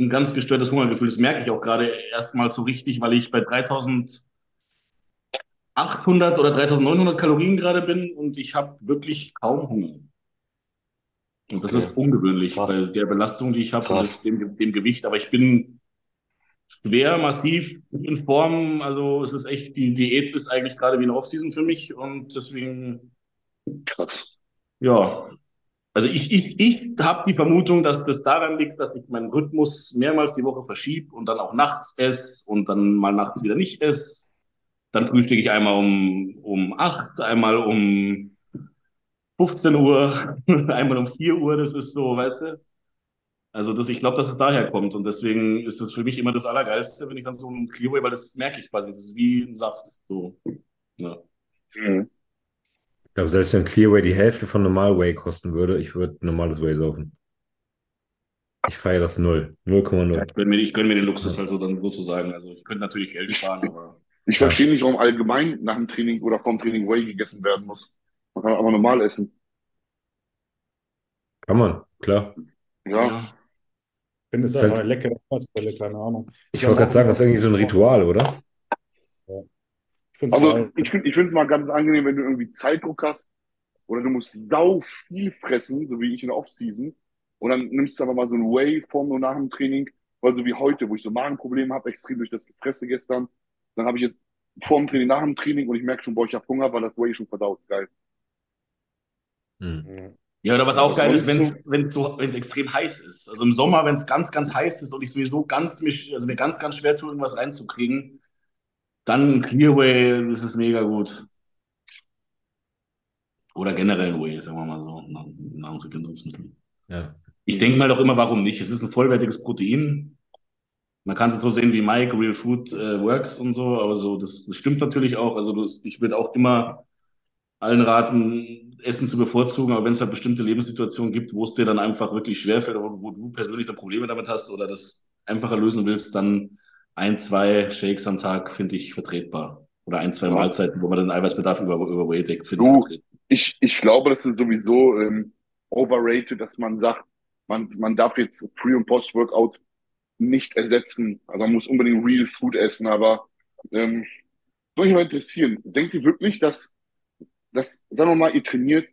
ein ganz gestörtes Hungergefühl. Das merke ich auch gerade erstmal so richtig, weil ich bei 3800 oder 3900 Kalorien gerade bin und ich habe wirklich kaum Hunger. Und das ist ungewöhnlich Krass. bei der Belastung, die ich habe und dem, dem Gewicht. Aber ich bin schwer, massiv in Form. Also es ist echt, die Diät ist eigentlich gerade wie eine Offseason für mich und deswegen, Krass. ja. Also ich, ich, ich habe die Vermutung, dass das daran liegt, dass ich meinen Rhythmus mehrmals die Woche verschiebe und dann auch nachts esse und dann mal nachts wieder nicht esse. Dann frühstücke ich einmal um, um 8, einmal um 15 Uhr, einmal um 4 Uhr. Das ist so, weißt du? Also das, ich glaube, dass es daher kommt und deswegen ist es für mich immer das Allergeilste, wenn ich dann so ein Clearway, weil das merke ich quasi, das ist wie ein Saft. So. Ja. Mhm. Ich glaube, selbst wenn Clearway die Hälfte von Normal Whey kosten würde, ich würde normales Whey saufen. Ich feiere das null. 0,0. Ich gönne mir, ich gönn mir den Luxus halt so dann sozusagen. Also ich könnte natürlich Geld sparen, aber Ich verstehe nicht, warum allgemein nach dem Training oder vorm Training Whey gegessen werden muss. Man kann aber normal essen. Kann man, klar. Ja. ja. ich finde es Ist einfach halt- eine leckere Ersatzzelle, keine Ahnung. Ich wollte gerade sagen, das ist irgendwie so ein Ritual, oder? Ich finde es Also geil. ich finde ich finde es mal ganz angenehm, wenn du irgendwie Zeitdruck hast oder du musst sau viel fressen, so wie ich in der Offseason. Und dann nimmst du aber mal so ein Whey vorm und nach dem Training, weil so wie heute, wo ich so Magenprobleme habe, extrem durch das Gefresse gestern. Dann habe ich jetzt vor dem Training, nach dem Training und ich merke schon, boah, ich habe Hunger, weil das Whey schon verdaut. Geil. Hm. Ja, oder was auch Was geil ist, wenn es extrem heiß ist. Also im Sommer, wenn es ganz, ganz heiß ist und ich sowieso ganz mich, also mir ganz, ganz schwer tue, irgendwas reinzukriegen, dann ein Clearway, das ist mega gut. Oder generell ein Whey, sagen wir mal so, Nahr- Nahrungsergänzungsmittel. Ja. Ich denke mal doch immer, warum nicht? Es ist ein vollwertiges Protein. Man kann es jetzt so sehen wie Mike, Real Food äh, Works und so, aber so, das, das stimmt natürlich auch. Also das, ich würde auch immer allen raten, Essen zu bevorzugen, aber wenn es halt bestimmte Lebenssituationen gibt, wo es dir dann einfach wirklich schwerfällt, oder wo du persönlich da Probleme damit hast oder das einfacher lösen willst, dann ein, zwei Shakes am Tag finde ich vertretbar. Oder ein, zwei Ja. Mahlzeiten, wo man den Eiweißbedarf über, über Whey deckt, finde ich vertretbar. Ich, ich glaube, das ist sowieso ähm, overrated, dass man sagt, man, man darf jetzt Pre- und Post-Workout nicht ersetzen. Also man muss unbedingt Real Food essen, aber ähm, würde mich mal interessieren, denkt ihr wirklich, dass, dass, sagen wir mal, ihr trainiert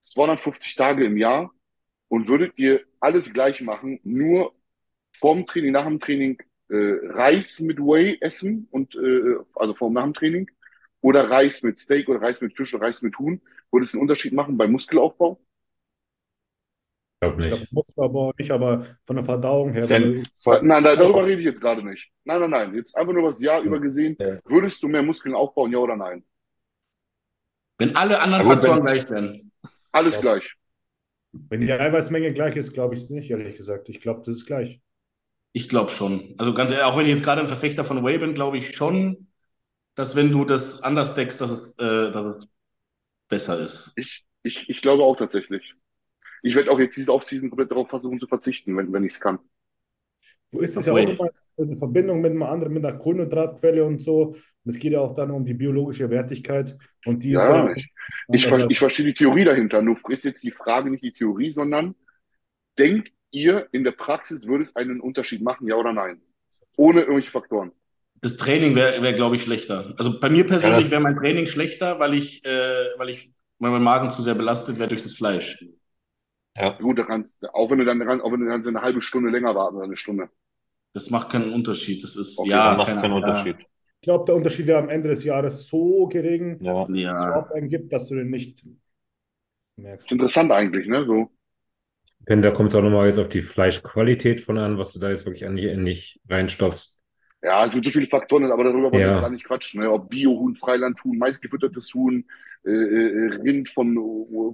250 Tage im Jahr und würdet ihr alles gleich machen, nur vorm Training, nach dem Training äh, Reis mit Whey essen und äh, also vorm nach dem Training oder Reis mit Steak oder Reis mit Fisch oder Reis mit Huhn? Würde es einen Unterschied machen beim Muskelaufbau? Ich glaube Ich nicht. glaube, Muskelaufbau nicht, aber von der Verdauung her. Denn- Nein, da, darüber rede ich jetzt gerade nicht. Nein, nein, nein. Jetzt einfach nur das Jahr über gesehen. Ja. Würdest du mehr Muskeln aufbauen, ja oder nein? Wenn alle anderen Aber wenn- Faktoren gleich wären. Alles Ja. gleich. Wenn die Eiweißmenge gleich ist, glaube ich es nicht, ehrlich gesagt. Ich glaube, das ist gleich. Ich glaube schon. Also ganz ehrlich, auch wenn ich jetzt gerade ein Verfechter von Whey bin, glaube ich schon, dass wenn du das anders deckst, dass es, äh, dass es besser ist. Ich, ich, ich glaube auch tatsächlich. Ich werde auch jetzt diese Offseason komplett darauf versuchen zu verzichten, wenn, wenn ich es kann. Du isst es ja auch immer in Verbindung mit einem anderen, mit einer Kohlenhydratquelle und so. Und es geht ja auch dann um die biologische Wertigkeit. Und die ist Ja, ja ich, ich, ver- ich verstehe die Theorie dahinter. Nur ist jetzt die Frage nicht die Theorie, sondern denkt ihr, in der Praxis würde es einen Unterschied machen, ja oder nein? Ohne irgendwelche Faktoren. Das Training wäre, wär, glaube ich, schlechter. Also bei mir persönlich das- wäre mein Training schlechter, weil ich, äh, weil ich, weil mein Magen zu sehr belastet wäre durch das Fleisch. Ja. Gut, da kannst, auch wenn du dann, auch wenn du dann eine halbe Stunde länger warten oder eine Stunde. Das macht keinen Unterschied. Das ist, Okay, ja, macht keinen. Unterschied. Ich glaube, der Unterschied wäre am Ende des Jahres so gering, Ja. dass es überhaupt einen gibt, dass du den nicht merkst. Ist interessant eigentlich, ne? So. Denn da kommt es auch nochmal jetzt auf die Fleischqualität von an, was du da jetzt wirklich eigentlich nicht reinstopfst. Ja, es gibt so viele Faktoren, aber darüber wollen wir Ja. jetzt gar nicht quatschen. Ne? Ob Biohuhn, Freilandhuhn, maisgefüttertes Huhn, äh, äh, Rind von,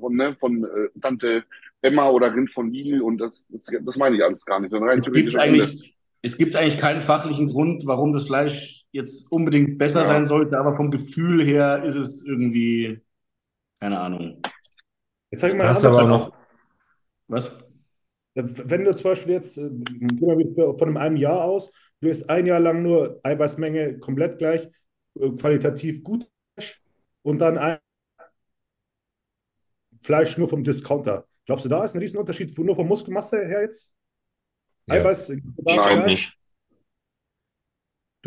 von, ne, von äh, Tante Emma oder Rind von Lidl und das, das, das meine ich alles gar nicht. Sondern rein es gibt eigentlich, es gibt eigentlich keinen fachlichen Grund, warum das Fleisch jetzt unbedingt besser Ja. sein sollte, aber vom Gefühl her ist es irgendwie, keine Ahnung. Jetzt ich mal, Da hast eine du aber noch, Was? Wenn du zum Beispiel jetzt, äh, gehen wir von einem Jahr aus, du isst ein Jahr lang nur Eiweißmenge komplett gleich, äh, qualitativ gut und dann ein Fleisch nur vom Discounter. Glaubst du, da ist ein Riesenunterschied von- nur von Muskelmasse her jetzt? ja. Eiweiß, Ich da glaube gleich? nicht.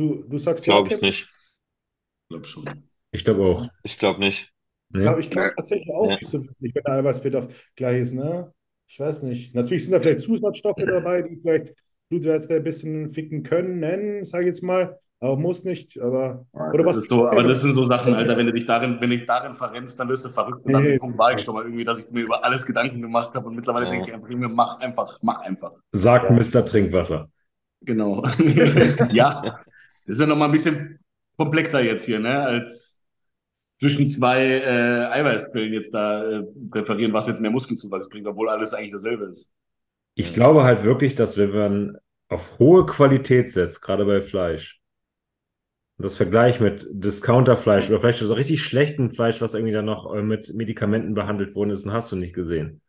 Du, du sagst ja, Glaube ich Kevin? nicht. Ich glaube schon. Ich glaube auch. Ich glaube nicht. Ne? Ja, ich glaube Nee. tatsächlich auch Nee. nicht so wirklich, wenn der Eiweißbedarf gleich ist, ne? Ich weiß nicht. Natürlich sind da vielleicht Zusatzstoffe dabei, die vielleicht Blutwerte ein bisschen ficken können, sage ich jetzt mal, aber muss nicht. Aber oder was so, aber das sind so Sachen, Alter, wenn du dich darin, wenn dich darin verrennst, dann wirst du verrückt. Und an Nee, war ich schon mal irgendwie, dass ich mir über alles Gedanken gemacht habe und mittlerweile Ja. denke ich einfach, mach einfach, mach einfach. Sagt Ja. Mr. Trinkwasser. Genau. ja, ist ja nochmal ein bisschen komplexer jetzt hier, ne, als zwischen zwei äh, Eiweißquellen jetzt da äh, präferieren, was jetzt mehr Muskelzuwachs bringt, obwohl alles eigentlich dasselbe ist. Ich glaube halt wirklich, dass wenn man auf hohe Qualität setzt, gerade bei Fleisch, und das Vergleich mit Discounterfleisch oder vielleicht so richtig schlechtem Fleisch, was irgendwie dann noch äh, mit Medikamenten behandelt worden ist, und hast du nicht gesehen.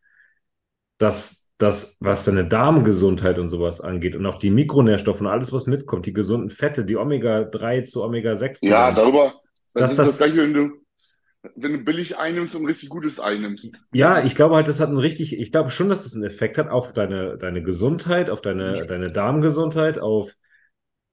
Dass das, was deine Darmgesundheit und sowas angeht und auch die Mikronährstoffe und alles, was mitkommt, die gesunden Fette, die Omega-3 zu Omega-6 Ja, darüber. Das Dass ist das- das gleiche, wenn du, wenn du billig einnimmst und richtig Gutes einnimmst. Ja, ich glaube halt, das hat einen richtig, ich glaube schon, dass das einen Effekt hat auf deine, deine Gesundheit, auf deine, deine Darmgesundheit, auf,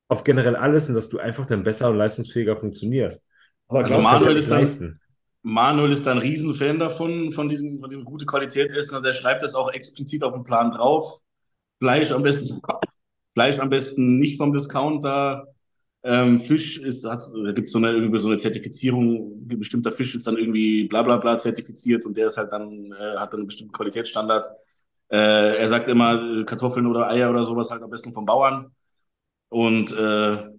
auf generell alles und dass du einfach dann besser und leistungsfähiger funktionierst. aber Also Manuel ist dann- leisten. Manuel ist ein Riesenfan davon, von diesem, von diesem gute Qualität essen. Also er schreibt das auch explizit auf dem Plan drauf. Fleisch am besten, Fleisch am besten nicht vom Discounter. Ähm, Fisch ist, hat, da gibt es so eine, irgendwie so eine Zertifizierung, ein bestimmter Fisch ist dann irgendwie bla bla bla zertifiziert und der ist halt dann, äh, hat dann einen bestimmten Qualitätsstandard. Äh, er sagt immer, Kartoffeln oder Eier oder sowas halt am besten vom Bauern. Und äh,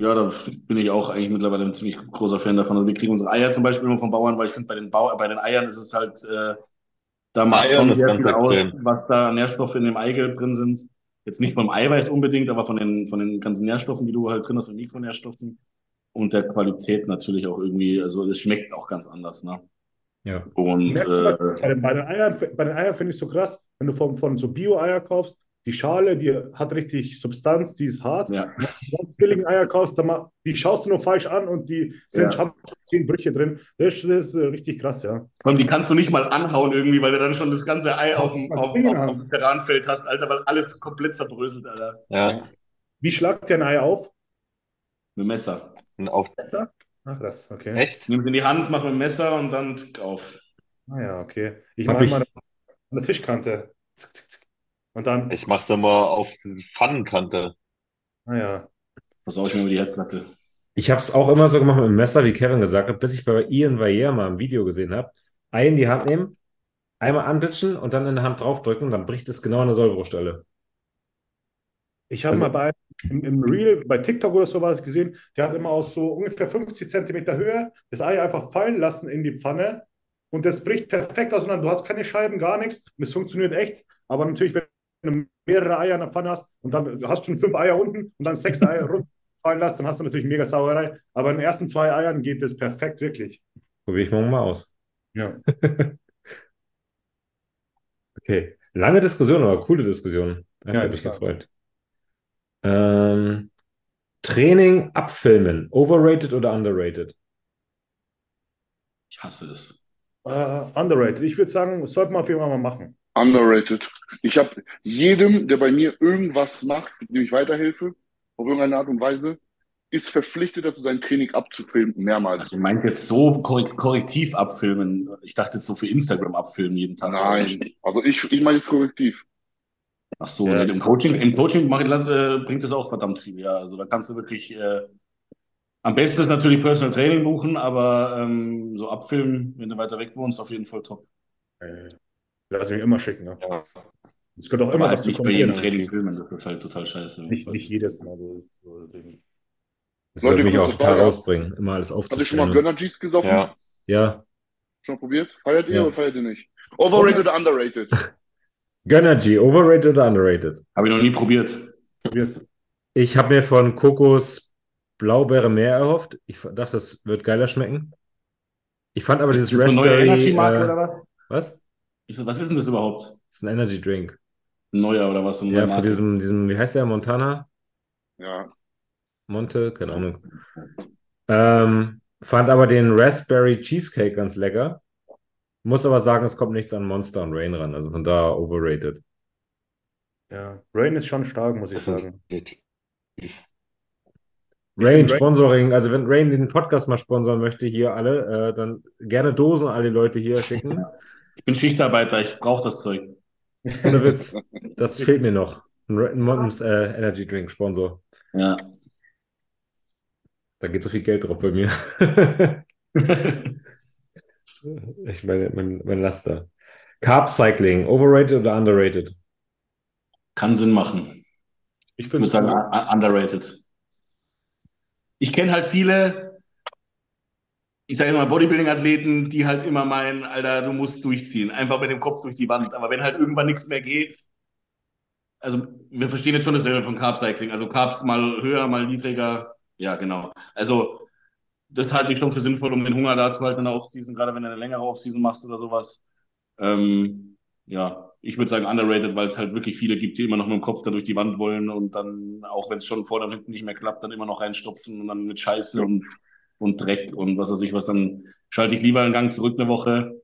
ja, da bin ich auch eigentlich mittlerweile ein ziemlich großer Fan davon. Also wir kriegen unsere Eier zum Beispiel immer vom Bauern, weil ich finde, bei den Bau bei den Eiern ist es halt, äh, da macht Eiern schon sehr ganz viel aus, was da Nährstoffe in dem Eigelb drin sind. Jetzt nicht beim Eiweiß unbedingt, aber von den, von den ganzen Nährstoffen, die du halt drin hast, und Mikronährstoffen. Und der Qualität natürlich auch irgendwie, also es schmeckt auch ganz anders, ne? Ja. Und äh, Bei den, bei den Eiern, bei den Eiern finde ich so krass, wenn du von, von so Bio-Eier kaufst, die Schale, die hat richtig Substanz, die ist hart. ja, Wenn du Eier kaufst, dann die schaust du nur falsch an und die sind, Ja. haben zehn Brüche drin. Das, ist- das ist äh, richtig krass, ja. und die kannst du nicht mal anhauen irgendwie, weil du dann schon das ganze Ei auf dem, auf, auf, auf dem Terranfeld hast, Alter, weil alles komplett zerbröselt, Alter. Ja. Wie schlagt ihr ein Ei auf? Mit dem Messer. Auf, Messer? Ach, krass, okay. echt? Nimm es in die Hand, mach mit dem Messer und dann tick auf. Ah ja, okay. Ich mache mal an der Tischkante. Zick, zick. Und dann, Ich mach's immer auf die Pfannenkante. ah ja. Pass auf, ich mir über die Herdplatte. Ich habe es auch immer so gemacht mit dem Messer, wie Kevin gesagt hat, bis ich bei Ian Valliere mal im Video gesehen habe. Ei in die Hand nehmen, einmal anditschen und dann in der Hand draufdrücken, dann bricht es genau an der Sollbruchstelle. Ich habe Also- mal bei, im, im Reel, bei TikTok oder so was gesehen, der hat immer aus so ungefähr 50 Zentimeter Höhe das Ei einfach fallen lassen in die Pfanne und das bricht perfekt auseinander. Du hast keine Scheiben, gar nichts und es funktioniert echt. Aber natürlich, wenn mehrere Eier in der Pfanne hast und dann hast du schon fünf Eier unten und dann sechs Eier runterfallen lässt, dann hast du natürlich mega Sauerei. Aber in den ersten zwei Eiern geht das perfekt, wirklich. Probiere ich morgen mal aus. Ja. Okay. Lange Diskussion, aber coole Diskussion. Ja, Hat mich interessant. gefreut. Ähm, Training abfilmen. Overrated oder underrated? Ich hasse es. Äh, underrated. Ich würde sagen, das sollte man auf jeden Fall mal machen. Underrated. Ich habe jedem, der bei mir irgendwas macht, dem ich weiterhelfe, auf irgendeine Art und Weise, ist verpflichtet dazu, sein Training abzufilmen, mehrmals. Also, du meinst jetzt so korrek korrektiv abfilmen? Ich dachte jetzt so für Instagram abfilmen jeden Tag. Nein, also ich, ich meine jetzt korrektiv. Ach so, Ja. nee, im Coaching, im Coaching mach, äh, bringt es auch verdammt viel, ja. Also da kannst du wirklich, äh, am besten ist natürlich Personal Training buchen, aber ähm, so abfilmen, wenn du weiter weg wohnst, auf jeden Fall top. Äh, Lass mich immer schicken. Ne? Ja. Es könnte auch immer was zu nicht bei jedem. Training filmen, das ist halt total scheiße. Nicht, nicht jedes Mal. Das ist so das Ding. Das Leute, würde mich auch total rausbringen, immer alles Habt ihr schon mal aufzustellen. Gönner G's gesoffen? Ja. Ja, Schon mal probiert? Feiert ihr Ja. oder feiert ihr nicht? Overrated oder underrated? Gönnergy, overrated oder underrated? Habe ich noch nie probiert. Probiert. Ich habe mir von Kokos Blaubeere mehr erhofft. Ich dachte, das wird geiler schmecken. Ich fand aber dieses neue Raspberry. Energy-Marke Äh, oder was? was? Ist das, was ist denn das überhaupt? Das ist ein Energy Drink. Ein neuer oder was? So Ja, von diesem, diesem, wie heißt der? Montana? Ja. Monte? Keine Ahnung. Ähm, fand aber den Raspberry Cheesecake ganz lecker. Muss aber sagen, es kommt nichts an Monster und Rain ran. Also von da overrated. Ja. Rain ist schon stark, muss ich sagen. Rain, Sponsoring, also wenn Rain den Podcast mal sponsern möchte, hier alle, äh, dann gerne Dosen alle Leute hier schicken. Ich bin Schichtarbeiter, ich brauche das Zeug. Ohne Witz. Das fehlt mir noch. Ein, ein Montans äh, Energy Drink Sponsor. Ja. Da geht so viel Geld drauf bei mir. ich meine, mein, mein Laster. Carb Cycling, overrated oder underrated? Kann Sinn machen. Ich Ich würde sagen, underrated. Ich kenne halt viele, ich sage jetzt mal Bodybuilding-Athleten, die halt immer meinen, Alter, du musst durchziehen, einfach mit dem Kopf durch die Wand. Aber wenn halt irgendwann nichts mehr geht, also wir verstehen jetzt schon das Level von Carb Cycling, also Carbs mal höher, mal niedriger, ja genau. Also das halte ich schon für sinnvoll, um den Hunger da zu halten in der Offseason, gerade wenn du eine längere Offseason machst oder sowas. Ähm, ja, ich würde sagen underrated, weil es halt wirklich viele gibt, die immer noch mit dem Kopf da durch die Wand wollen und dann, auch wenn es schon vorne und hinten nicht mehr klappt, dann immer noch reinstopfen und dann mit Scheiße und, und Dreck und was weiß ich was, dann schalte ich lieber einen Gang zurück eine Woche,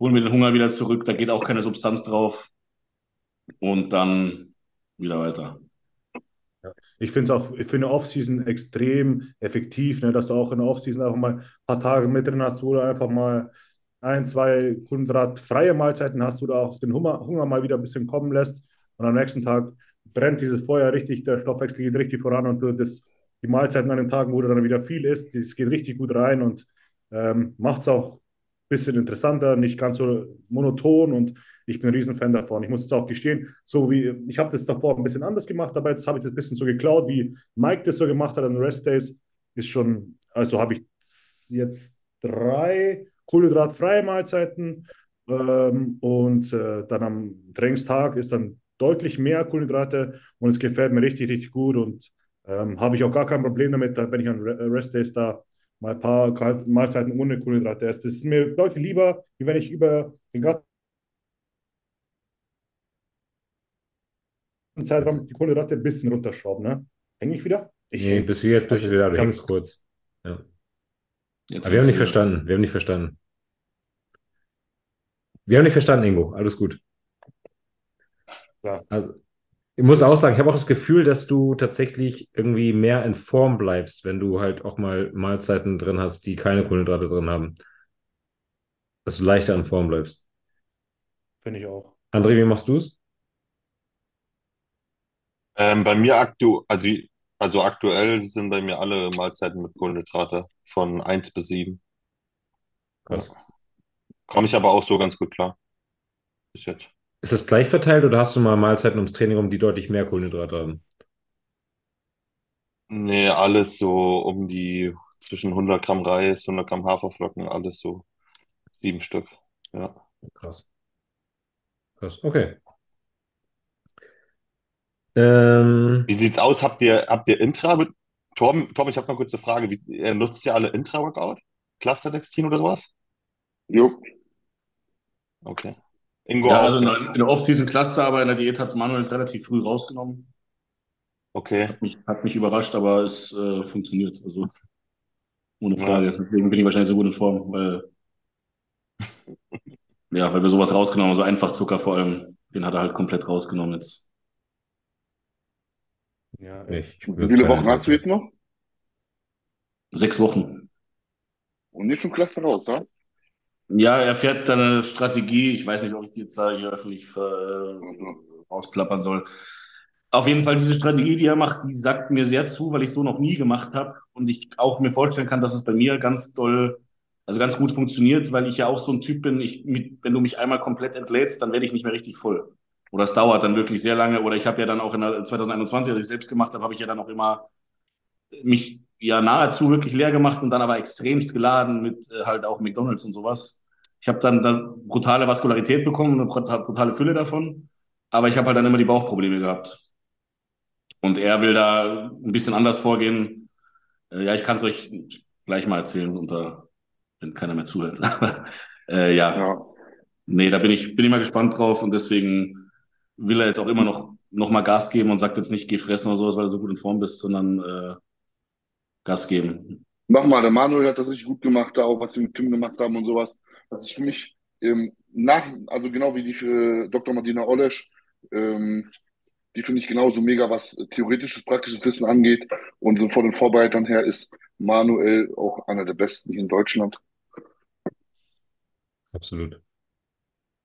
hole mir den Hunger wieder zurück, da geht auch keine Substanz drauf und dann wieder weiter. Ich finde es auch für eine Offseason extrem effektiv, ne, dass du auch in der Offseason einfach mal ein paar Tage mit drin hast, du einfach mal ein, zwei kohlenhydratfreie Mahlzeiten hast, wo du auch den Hunger, Hunger mal wieder ein bisschen kommen lässt und am nächsten Tag brennt dieses Feuer richtig, der Stoffwechsel geht richtig voran und du das, die Mahlzeiten an den Tagen, wo du dann wieder viel isst, das geht richtig gut rein und ähm, macht es auch ein bisschen interessanter, nicht ganz so monoton und ich bin ein Riesenfan davon. Ich muss jetzt auch gestehen, so wie ich habe das davor ein bisschen anders gemacht, aber jetzt habe ich das ein bisschen so geklaut, wie Mike das so gemacht hat an Rest Days. Ist schon, also habe ich jetzt drei kohlenhydratfreie Mahlzeiten ähm, und äh, dann am Trainingstag ist dann deutlich mehr Kohlenhydrate und es gefällt mir richtig, richtig gut und ähm, habe ich auch gar kein Problem damit, wenn ich an Re- Rest Days da mal ein paar Mahlzeiten ohne Kohlenhydrate esse. Das ist mir deutlich lieber, wie wenn ich über den ganzen Zeitraum die Kohlenhydrate ein bisschen runterschrauben. Ne? Häng ich wieder? Ich Nee, bis jetzt bist du wieder, du hängst kurz. Ja. Jetzt Aber wir haben nicht verstanden. Wir haben nicht verstanden. Wir haben nicht verstanden, Ingo. Alles gut. Ja. Also, ich muss auch sagen, ich habe auch das Gefühl, dass du tatsächlich irgendwie mehr in Form bleibst, wenn du halt auch mal Mahlzeiten drin hast, die keine Kohlenhydrate drin haben. Dass du leichter in Form bleibst. Finde ich auch. André, wie machst du es? Ähm, bei mir aktu also, also aktuell sind bei mir alle Mahlzeiten mit Kohlenhydrate von 1 bis 7. Krass. Komme ich aber auch so ganz gut klar. Bis jetzt. Ist das gleich verteilt oder hast du mal Mahlzeiten ums Training rum, die deutlich mehr Kohlenhydrate haben? Nee, alles so um die zwischen 100 Gramm Reis, 100 Gramm Haferflocken, alles so sieben Stück. Ja. Krass. Krass, okay. Ähm, Wie sieht's aus? Habt ihr, habt ihr Intra mit Tom? Tom, ich habe noch kurz eine Frage. Wie, nutzt ihr alle Intra-Workout? Clusterdextrin oder sowas? Jo. Okay. Ingo Ja, also in der, in der Off-Season Cluster, aber in der Diät hat Manuel es relativ früh rausgenommen. Okay. Hat mich, hat mich überrascht, aber es äh, funktioniert. Also ohne Ja. Frage. Deswegen bin ich wahrscheinlich so gut in Form, weil ja, weil wir sowas rausgenommen haben, so Einfachzucker vor allem, den hat er halt komplett rausgenommen jetzt. Ja, nicht. Wie viele Wochen hast du jetzt noch? Sechs Wochen. Und nicht schon Cluster raus, ja? Ja, er fährt dann eine Strategie. Ich weiß nicht, ob ich die jetzt da hier öffentlich äh, soll. Auf jeden Fall diese Strategie, die er macht, die sagt mir sehr zu, weil ich so noch nie gemacht habe und ich auch mir vorstellen kann, dass es bei mir ganz doll, also ganz gut funktioniert, weil ich ja auch so ein Typ bin, ich, mit, wenn du mich einmal komplett entlädst, dann werde ich nicht mehr richtig voll. Oder es dauert dann wirklich sehr lange. Oder ich habe ja dann auch in der 2021, als ich selbst gemacht habe, habe ich ja dann auch immer mich ja nahezu wirklich leer gemacht und dann aber extremst geladen mit äh, halt auch McDonalds und sowas. Ich habe dann, dann brutale Vaskularität bekommen und eine brutale Fülle davon. Aber ich habe halt dann immer die Bauchprobleme gehabt. Und er will da ein bisschen anders vorgehen. Äh, ja, ich kann es euch gleich mal erzählen, unter, wenn keiner mehr zuhört. äh, ja. ja. Nee, da bin ich, bin ich mal gespannt drauf und deswegen will er jetzt auch immer noch, noch mal Gas geben und sagt jetzt nicht, geh fressen oder sowas, weil du so gut in Form bist, sondern äh, Gas geben. Mach mal, der Manuel hat das richtig gut gemacht, da auch was sie mit Tim gemacht haben und sowas. Was ich für mich ähm, nach, also genau wie die für Dr. Martina Olesch, ähm, die finde ich genauso mega, was theoretisches, praktisches Wissen angeht. Und so von den Vorbereitern her ist Manuel auch einer der besten hier in Deutschland. Absolut.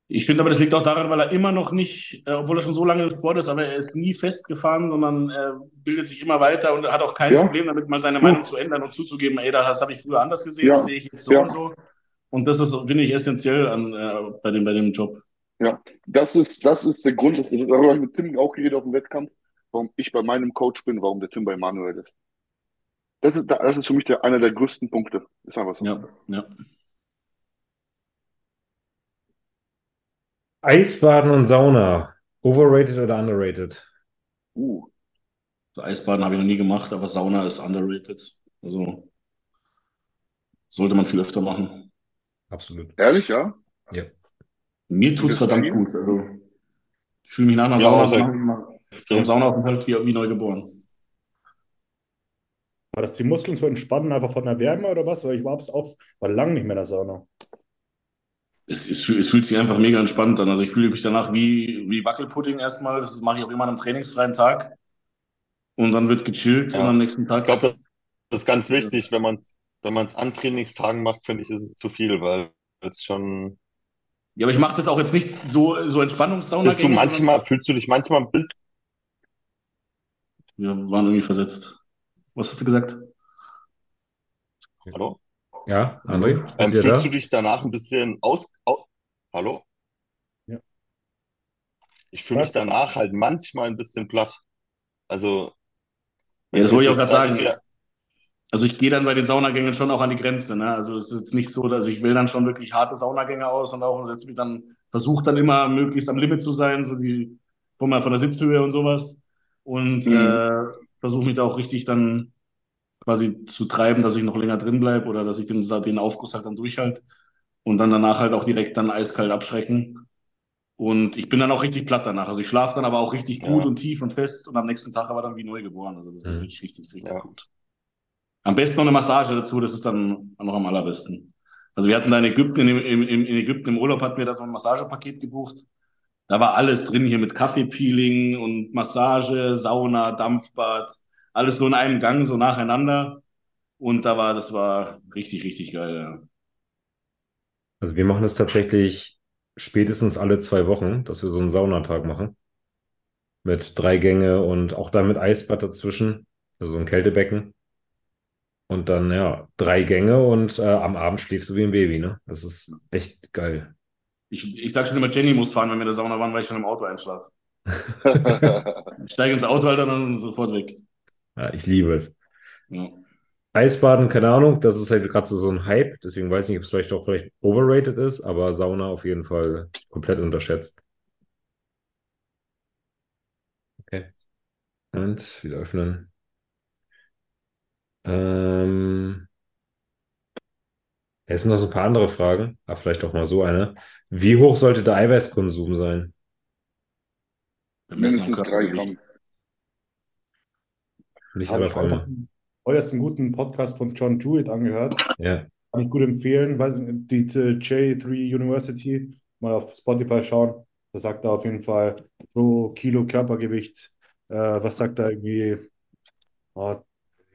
Ich finde aber, das liegt auch daran, weil er immer noch nicht, äh, obwohl er schon so lange Sport ist, aber er ist nie festgefahren, sondern er bildet sich immer weiter und hat auch kein ja. Problem damit, mal seine Meinung zu ändern und zuzugeben, ey, das habe ich früher anders gesehen, ja. das sehe ich jetzt so ja. und so. Und das ist, finde ich, essentiell an, äh, bei, dem, bei dem Job. Ja, das ist, das ist der Grund, darüber habe ich mit Tim auch geredet auf dem Wettkampf, warum ich bei meinem Coach bin, warum der Tim bei Manuel ist. Das ist, das ist für mich der, einer der größten Punkte. Ist einfach so. Ja, ja. Eisbaden und Sauna. Overrated oder underrated? Uh. So Eisbaden habe ich noch nie gemacht, aber Sauna ist underrated. Also sollte man viel öfter machen. Absolut. Ehrlich, ja? Ja. Mir tut es verdammt gut. Also, ich fühle mich nach einer ja, Sauna, ja. Saunaaufenthalt wie, wie neu geboren. War das die Muskeln zu entspannen, einfach von der Wärme oder was? Weil ich war auch war lang nicht mehr in der Sauna. Es, es, es, fühlt sich einfach mega entspannt an. Also ich fühle mich danach wie, wie Wackelpudding erstmal. Das mache ich auch immer an einem trainingsfreien Tag. Und dann wird gechillt ja. und am nächsten Tag. Ich glaube, das ist ganz wichtig, wenn man es wenn an Trainingstagen macht, finde ich, ist es zu viel, weil es schon ja, aber ich mache das auch jetzt nicht so, so Entspannungssauna. Bist du manchmal, fühlst du dich manchmal ein bisschen. Wir waren irgendwie versetzt. Was hast du gesagt? Hallo? Ja, André? Ähm, fühlst da? du dich danach ein bisschen aus. aus Hallo? Ja. Ich fühle mich danach halt manchmal ein bisschen platt. Also. Ja, das wollte ich auch gerade sagen. Also ich gehe dann bei den Saunagängen schon auch an die Grenze. Ne? Also es ist jetzt nicht so, dass ich will dann schon wirklich harte Saunagänge aus und auch setze mich dann, versuche dann immer möglichst am Limit zu sein, so die von, von der Sitzhöhe und sowas. Und mhm. äh, versuche mich da auch richtig dann quasi zu treiben, dass ich noch länger drin bleibe oder dass ich den, den Aufguss halt dann durchhalte und dann danach halt auch direkt dann eiskalt abschrecken. Und ich bin dann auch richtig platt danach. Also ich schlafe dann aber auch richtig gut ja. und tief und fest und am nächsten Tag aber dann wie neu geboren. Also das ist mhm. richtig, richtig, richtig ja. gut. Am besten noch eine Massage dazu, das ist dann noch am allerbesten. Also wir hatten da in Ägypten, in, in, in Ägypten im Urlaub hatten wir da so ein Massagepaket gebucht. Da war alles drin hier mit Kaffeepeeling und Massage, Sauna, Dampfbad, alles so in einem Gang, so nacheinander. Und da war, das war richtig, richtig geil. Ja. Also wir machen das tatsächlich spätestens alle zwei Wochen, dass wir so einen Saunatag machen. Mit drei Gänge und auch da mit Eisbad dazwischen. Also so ein Kältebecken. Und dann, ja, drei Gänge und äh, am Abend schläfst du wie ein Baby, ne? Das ist echt geil. Ich, ich sag schon immer, Jenny muss fahren, wenn wir in der Sauna waren, weil ich schon im Auto einschlafe. ich steige ins Auto, Alter, dann sofort weg. Ja, ich liebe es. Ja. Eisbaden, keine Ahnung, das ist halt gerade so, so ein Hype, deswegen weiß ich nicht, ob es vielleicht auch vielleicht overrated ist, aber Sauna auf jeden Fall komplett unterschätzt. Okay. Und wieder öffnen. Ähm, es sind noch so ein paar andere Fragen, aber vielleicht auch mal so eine. Wie hoch sollte der Eiweißkonsum sein? Mindestens drei Gramm. Nicht aber vor allem. Heute hast einen guten Podcast von John Jewett angehört. Ja. Kann ich gut empfehlen. Die J3 University mal auf Spotify schauen. Da sagt er auf jeden Fall pro Kilo Körpergewicht, äh, was sagt er irgendwie, oh,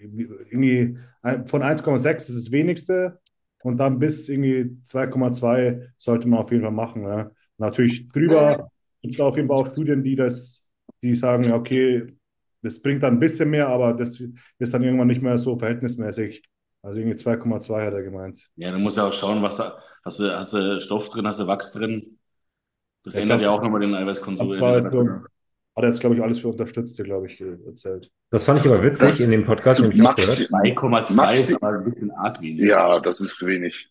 irgendwie von 1,6 ist das wenigste und dann bis irgendwie 2,2 sollte man auf jeden Fall machen. Ja. Natürlich drüber gibt es auf jeden Fall auch Studien, die das, die sagen, ja, okay, das bringt dann ein bisschen mehr, aber das ist dann irgendwann nicht mehr so verhältnismäßig. Also irgendwie 2,2 hat er gemeint. Ja, du musst ja auch schauen, was da, hast du, hast du Stoff drin, hast du Wachs drin. Das ändert ja auch nochmal den Eiweißkonsum. Hat er jetzt, glaube ich, alles für Unterstützte, glaube ich, erzählt. Das fand ich aber witzig in dem Podcast, den ich auch gehört. Maxi 2,2 Maxi- ist aber ein bisschen arg wenig. ja, das ist wenig.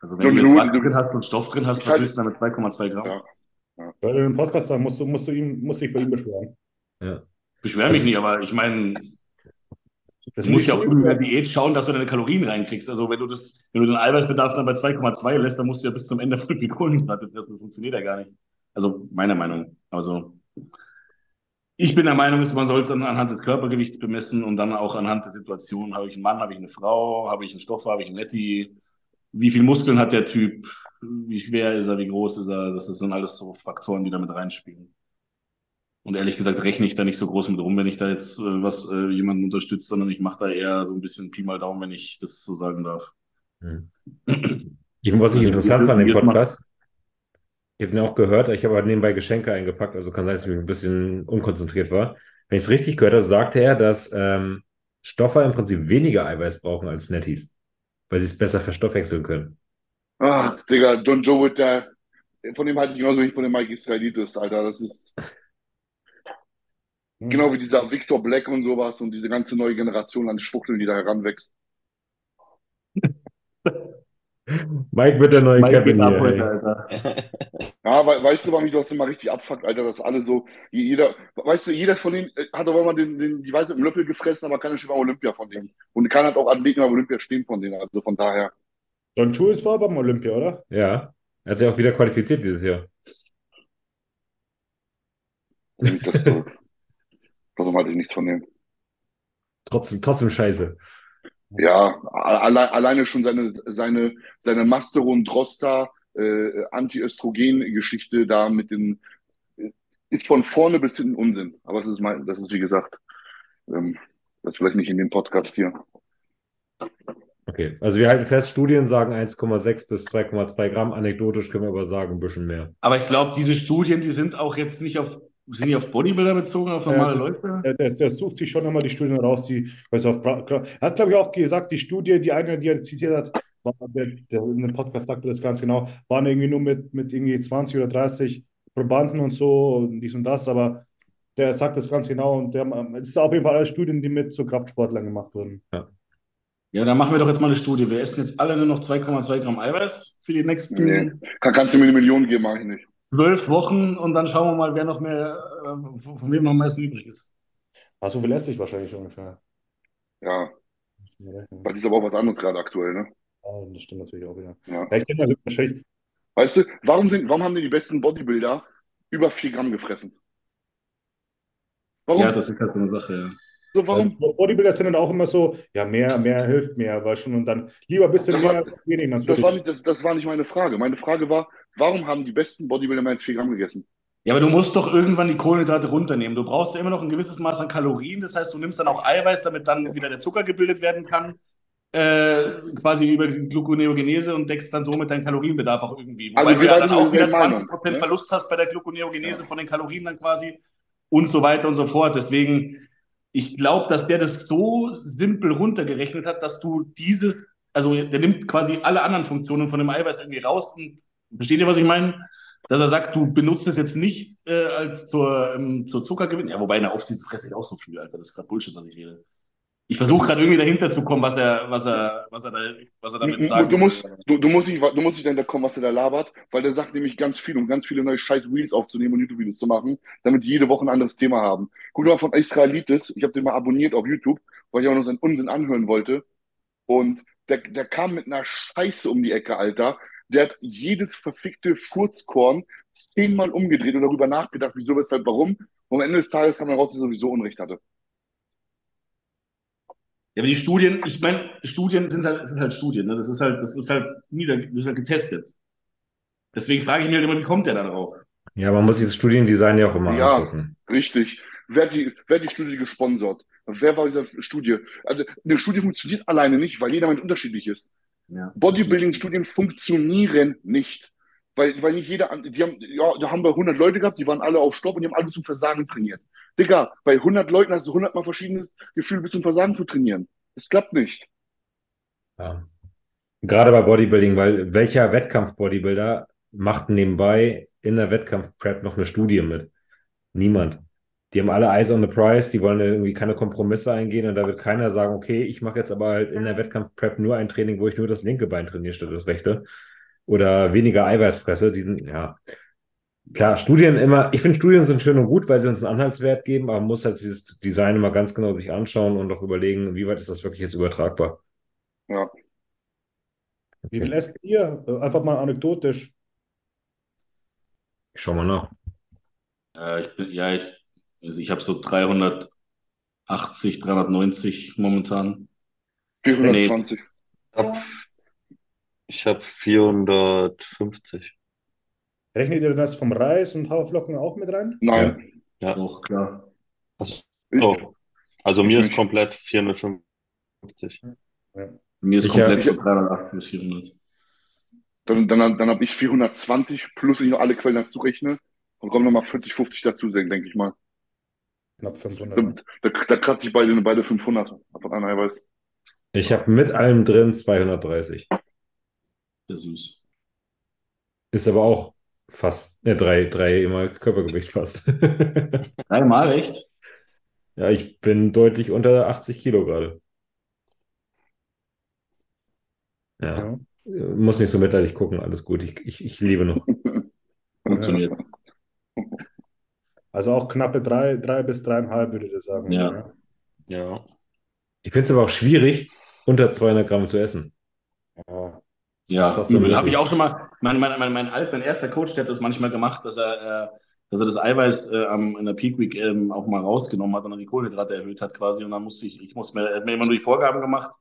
Also wenn du Du- jetzt du- drin hast und Stoff drin hast, was halt- willst du damit 2,2 Gramm? Ja. Weil du im Podcast sagen, musst du, musst du ihm, musst dich bei ihm beschweren. Ja. Beschwer mich nicht, aber ich meine, Das du musst ja auch in der Diät schauen, dass du deine Kalorien reinkriegst. Also wenn du das, wenn du den Eiweißbedarf dann bei 2,2 lässt, dann musst du ja bis zum Ende voll viel Kohlenhydrate fressen. Das funktioniert ja gar nicht. Also meiner Meinung. Also ich bin der Meinung, man soll es anhand des Körpergewichts bemessen und dann auch anhand der Situation. Habe ich einen Mann, habe ich eine Frau, habe ich einen Stoff, habe ich einen Netti? Wie viel Muskeln hat der Typ? Wie schwer ist er? Wie groß ist er? Das sind alles so Faktoren, die da mit reinspielen. Und ehrlich gesagt rechne ich da nicht so groß mit rum, wenn ich da jetzt äh, was äh, jemanden unterstütze, sondern ich mache da eher so ein bisschen Pi mal Daumen, wenn ich das so sagen darf. Hm. Ich, was ich interessant fand im Podcast, ich habe ihn auch gehört, ich habe halt nebenbei Geschenke eingepackt, also kann sein, dass ich ein bisschen unkonzentriert war. Wenn ich es richtig gehört habe, sagte er, dass ähm, Stoffer im Prinzip weniger Eiweiß brauchen als Netties, weil sie es besser verstoffwechseln können. Ah, Digga, John Joe, der, von dem halte ich genauso wie von dem Mike Israelitis, Alter. Das ist Hm. genau wie dieser Victor Black und sowas und diese ganze neue Generation an Schwuchteln, die da heranwächst. Mike wird der neue Mike Kevin ab. Alter. Ja, we weißt du, warum mich das immer richtig abfuckt, Alter, dass alle so, jeder, weißt du, jeder von denen äh, hat aber mal den, den, die Weiße im Löffel gefressen, aber keiner steht beim Olympia von denen. Und keiner hat auch Athleten beim Olympia stehen von denen, also von daher. John Jules war beim Olympia, oder? Ja, er hat sich auch wieder qualifiziert dieses Jahr. ich das zurück. Warum halte ich nichts von dem? Trotzdem, trotzdem scheiße. Ja, alle, alleine schon seine, seine, seine Masteron Drosta äh, Anti-Östrogen-Geschichte da mit den äh, ist von vorne bis hinten Unsinn. Aber das ist mein, das ist wie gesagt, ähm, das vielleicht nicht in dem Podcast hier. Okay, also wir halten fest, Studien sagen 1,6 bis 2,2 Gramm. Anekdotisch können wir aber sagen, ein bisschen mehr. Aber ich glaube, diese Studien, die sind auch jetzt nicht auf, sind die auf Bodybuilder bezogen, auf normale Ja, Leute? Der, der, der sucht sich schon immer die Studien raus, die, weiß auf, er hat, glaube ich, auch gesagt, die Studie, die eine, die er zitiert hat, war, der, der in dem Podcast sagte das ganz genau, waren irgendwie nur mit, mit irgendwie 20 oder 30 Probanden und so und dies und das, aber der sagt das ganz genau und der, es ist auf jeden Fall alles Studien, die mit so Kraftsportlern gemacht wurden. Ja, dann machen wir doch jetzt mal eine Studie. Wir essen jetzt alle nur noch 2,2 Gramm Eiweiß für die nächsten Nee. Kann, kannst du mir eine Million geben, mache ich nicht. Zwölf Wochen und dann schauen wir mal, wer noch mehr, äh, von wem noch am meisten übrig ist. Ah, so viel esse ich wahrscheinlich ungefähr. Ja, Ja, weil das ist aber auch was anderes gerade aktuell, ne? das stimmt natürlich auch wieder. Ja. Ja, ich denke, wahrscheinlich, Weißt du, warum sind, warum haben denn die besten Bodybuilder über 4 Gramm gefressen? Warum? Ja, das ist halt so eine Sache, ja. so, warum? Also Bodybuilder sind dann auch immer so, ja, mehr, mehr hilft mehr, weil schon und dann lieber ein bisschen Das war- mehr als wenig Das natürlich. war nicht, das, das war nicht meine Frage. Meine Frage war, warum haben die besten Bodybuilder mehr als 4 Gramm gegessen? Ja, aber du musst doch irgendwann die Kohlenhydrate runternehmen. Du brauchst ja immer noch ein gewisses Maß an Kalorien. Das heißt, du nimmst dann auch Eiweiß, damit dann wieder der Zucker gebildet werden kann. Äh, quasi über die Gluconeogenese und deckst dann somit deinen Kalorienbedarf auch irgendwie. Wobei Also du wir ja dann auch wieder derselben Meinung, 20% ne? Verlust hast bei der Gluconeogenese von den Kalorien dann quasi und so weiter und so fort. Deswegen, ich glaube, dass der das so simpel runtergerechnet hat, dass du dieses, also der nimmt quasi alle anderen Funktionen von dem Eiweiß irgendwie raus und versteht ihr, was ich meine? Dass er sagt, du benutzt es jetzt nicht äh, als zur, ähm, zur Zuckergewinnung. Ja, wobei in der Offseason fresse ich auch so viel, Alter. Das ist gerade Bullshit, was ich rede. Ich versuche gerade irgendwie dahinter zu kommen, was er, was er, was er, da, was er damit sagt. Du musst, du, du musst nicht, du musst nicht dahinter kommen, was er da labert, weil der sagt nämlich ganz viel, um ganz viele neue scheiß Reels aufzunehmen und YouTube-Videos zu machen, damit die jede Woche ein anderes Thema haben. Guck mal von Israelitis, ich habe den mal abonniert auf YouTube, weil ich auch noch seinen Unsinn anhören wollte. Und der, der kam mit einer Scheiße um die Ecke, Alter. Der hat jedes verfickte Furzkorn zehnmal umgedreht und darüber nachgedacht, wieso, weshalb, warum. Und am Ende des Tages kam raus, dass er sowieso Unrecht hatte. Ja, aber die Studien, ich meine, Studien sind halt, sind halt Studien, ne? Das ist halt, das ist halt nieder, das ist halt getestet. Deswegen frage ich mich halt immer, wie kommt der da drauf? Ja, man muss dieses Studiendesign ja auch immer Ja. angucken. Richtig. Wer hat die, wer hat die Studie gesponsert? Wer war dieser Studie? Also eine Studie funktioniert alleine nicht, weil jeder Mensch unterschiedlich ist. Ja. Bodybuilding-Studien funktionieren nicht. Weil, weil nicht jeder, die haben, ja, da haben wir 100 Leute gehabt, die waren alle auf Stopp und die haben alle zum Versagen trainiert. Digga, bei 100 Leuten hast du 100 mal verschiedenes Gefühl, bis zum Versagen zu trainieren. Es klappt nicht. Ja. Gerade bei Bodybuilding, weil welcher Wettkampf-Bodybuilder macht nebenbei in der Wettkampf-Prep noch eine Studie mit? Niemand. Die haben alle Eyes on the Prize, die wollen irgendwie keine Kompromisse eingehen und da wird keiner sagen, okay, ich mache jetzt aber halt in der Wettkampf-Prep nur ein Training, wo ich nur das linke Bein trainiere statt das rechte. Oder weniger Eiweiß fresse. Die sind, ja. Klar, Studien immer, ich finde Studien sind schön und gut, weil sie uns einen Anhaltswert geben, aber man muss halt dieses Design immer ganz genau sich anschauen und auch überlegen, wie weit ist das wirklich jetzt übertragbar. Ja. Wie viel esst ihr? Einfach mal anekdotisch. Ich schau mal nach. Äh, ich bin, ja, ich, also ich habe so 380, 390 momentan. 420. Hab, ich habe 450. Rechnet ihr das vom Reis und Haferflocken auch mit rein? Nein. Ja. Auch klar. Also, oh. also mir ist komplett 450. Mir ist Ich komplett hab- so 380 bis 400. dann dann, dann habe ich 420 plus ich noch alle Quellen dazu rechne. Und kommen nochmal 40, 50 dazu, denke ich mal. Knapp 500. Da, da, da kratze ich beide, beide 500 von einem Eiweiß. Ich habe mit allem drin 230. Sehr süß. Ist aber auch fast, ne, drei, drei mal Körpergewicht fast. Dreimal, echt? Ja, ich bin deutlich unter 80 Kilo gerade. Ja, Ja. muss nicht so mitleidig gucken, alles gut. Ich, ich, ich liebe noch. Funktioniert. Also auch knappe drei, drei bis dreieinhalb, würde ich sagen. Ja. Ja. Ich finde es aber auch schwierig, unter 200 Gramm zu essen. Ja. Ja, unmöglich. Habe ich auch schon mal. Mein, mein, mein, mein, Alt, mein erster Coach, der hat das manchmal gemacht, dass er, äh, dass er das Eiweiß äh, am, in der Peak Week ähm, auch mal rausgenommen hat und dann die Kohlenhydrate erhöht hat quasi. Und dann musste ich, ich musste mir, er hat mir immer nur die Vorgaben gemacht.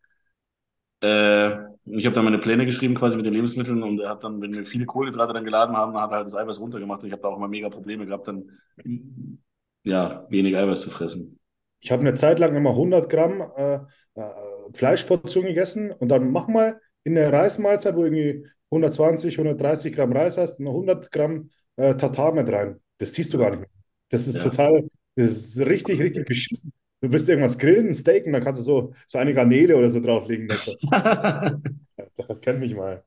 Äh, ich habe dann meine Pläne geschrieben quasi mit den Lebensmitteln und er hat dann, wenn wir viele Kohlenhydrate dann geladen haben, dann hat er halt das Eiweiß runtergemacht. Und ich habe da auch immer mega Probleme gehabt, dann ja, wenig Eiweiß zu fressen. Ich habe eine Zeit lang immer 100 Gramm äh, äh, Fleischportion gegessen und dann mach mal in der Reismahlzeit, wo irgendwie 120, 130 Gramm Reis hast, noch 100 Gramm äh, Tatar mit rein. Das siehst du gar nicht mehr. Das ist Ja. total, das ist richtig, richtig beschissen. Du willst irgendwas grillen, ein Steak, und dann kannst du so, so eine Garnele oder so drauflegen. Das, das kennt mich mal.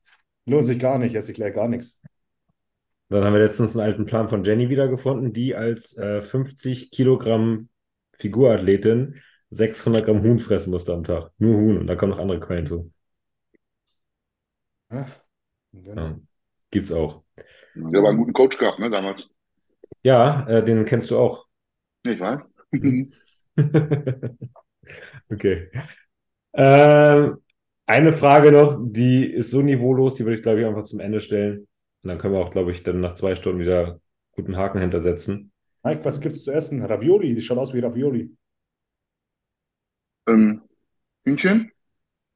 Lohnt sich gar nicht, esse ich gleich gar nichts. Dann haben wir letztens einen alten Plan von Jenny wiedergefunden, die als äh, 50 Kilogramm Figurathletin 600 Gramm Huhn fressen musste am Tag. Nur Huhn und da kommen noch andere Quellen zu. Ja. Genau. Ja, gibt's auch. Der aber einen guten Coach gehabt, ne, damals. Ja, äh, den kennst du auch. Ich weiß. Okay. Ähm, eine Frage noch, die ist so niveaulos, die würde ich, glaube ich, einfach zum Ende stellen. Und dann können wir auch, glaube ich, dann nach zwei Stunden wieder guten Haken hintersetzen. Mike, was gibt's zu essen? Ravioli, das schaut aus wie Ravioli. Ähm, Hühnchen,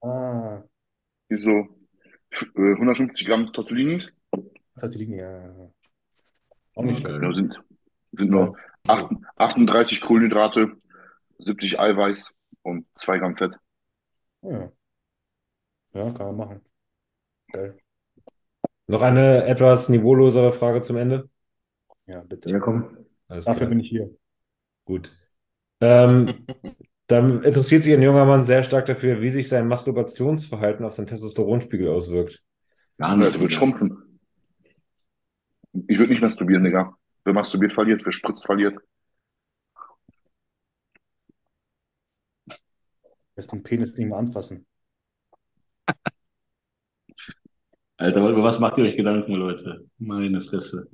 Ah, hier so äh, 150 Gramm Tortellinis. Linie. Ja. Auch nicht schlecht. Ja, sind, sind nur acht- 38 Kohlenhydrate, 70 Eiweiß und 2 Gramm Fett. Ja. Ja, kann man machen. Geil. Noch eine etwas niveaulosere Frage zum Ende. Ja, bitte. Ja, komm. Alles Dafür klar. bin ich hier. Gut. Ähm, dann interessiert sich ein junger Mann sehr stark dafür, wie sich sein Masturbationsverhalten auf seinen Testosteronspiegel auswirkt. Gar nicht. der wird schrumpfen. Ich würde nicht masturbieren, Digga. Wer masturbiert, verliert. Wer spritzt, verliert. Lässt den Penis nicht mehr anfassen. Alter, über was macht ihr euch Gedanken, Leute? Meine Fresse.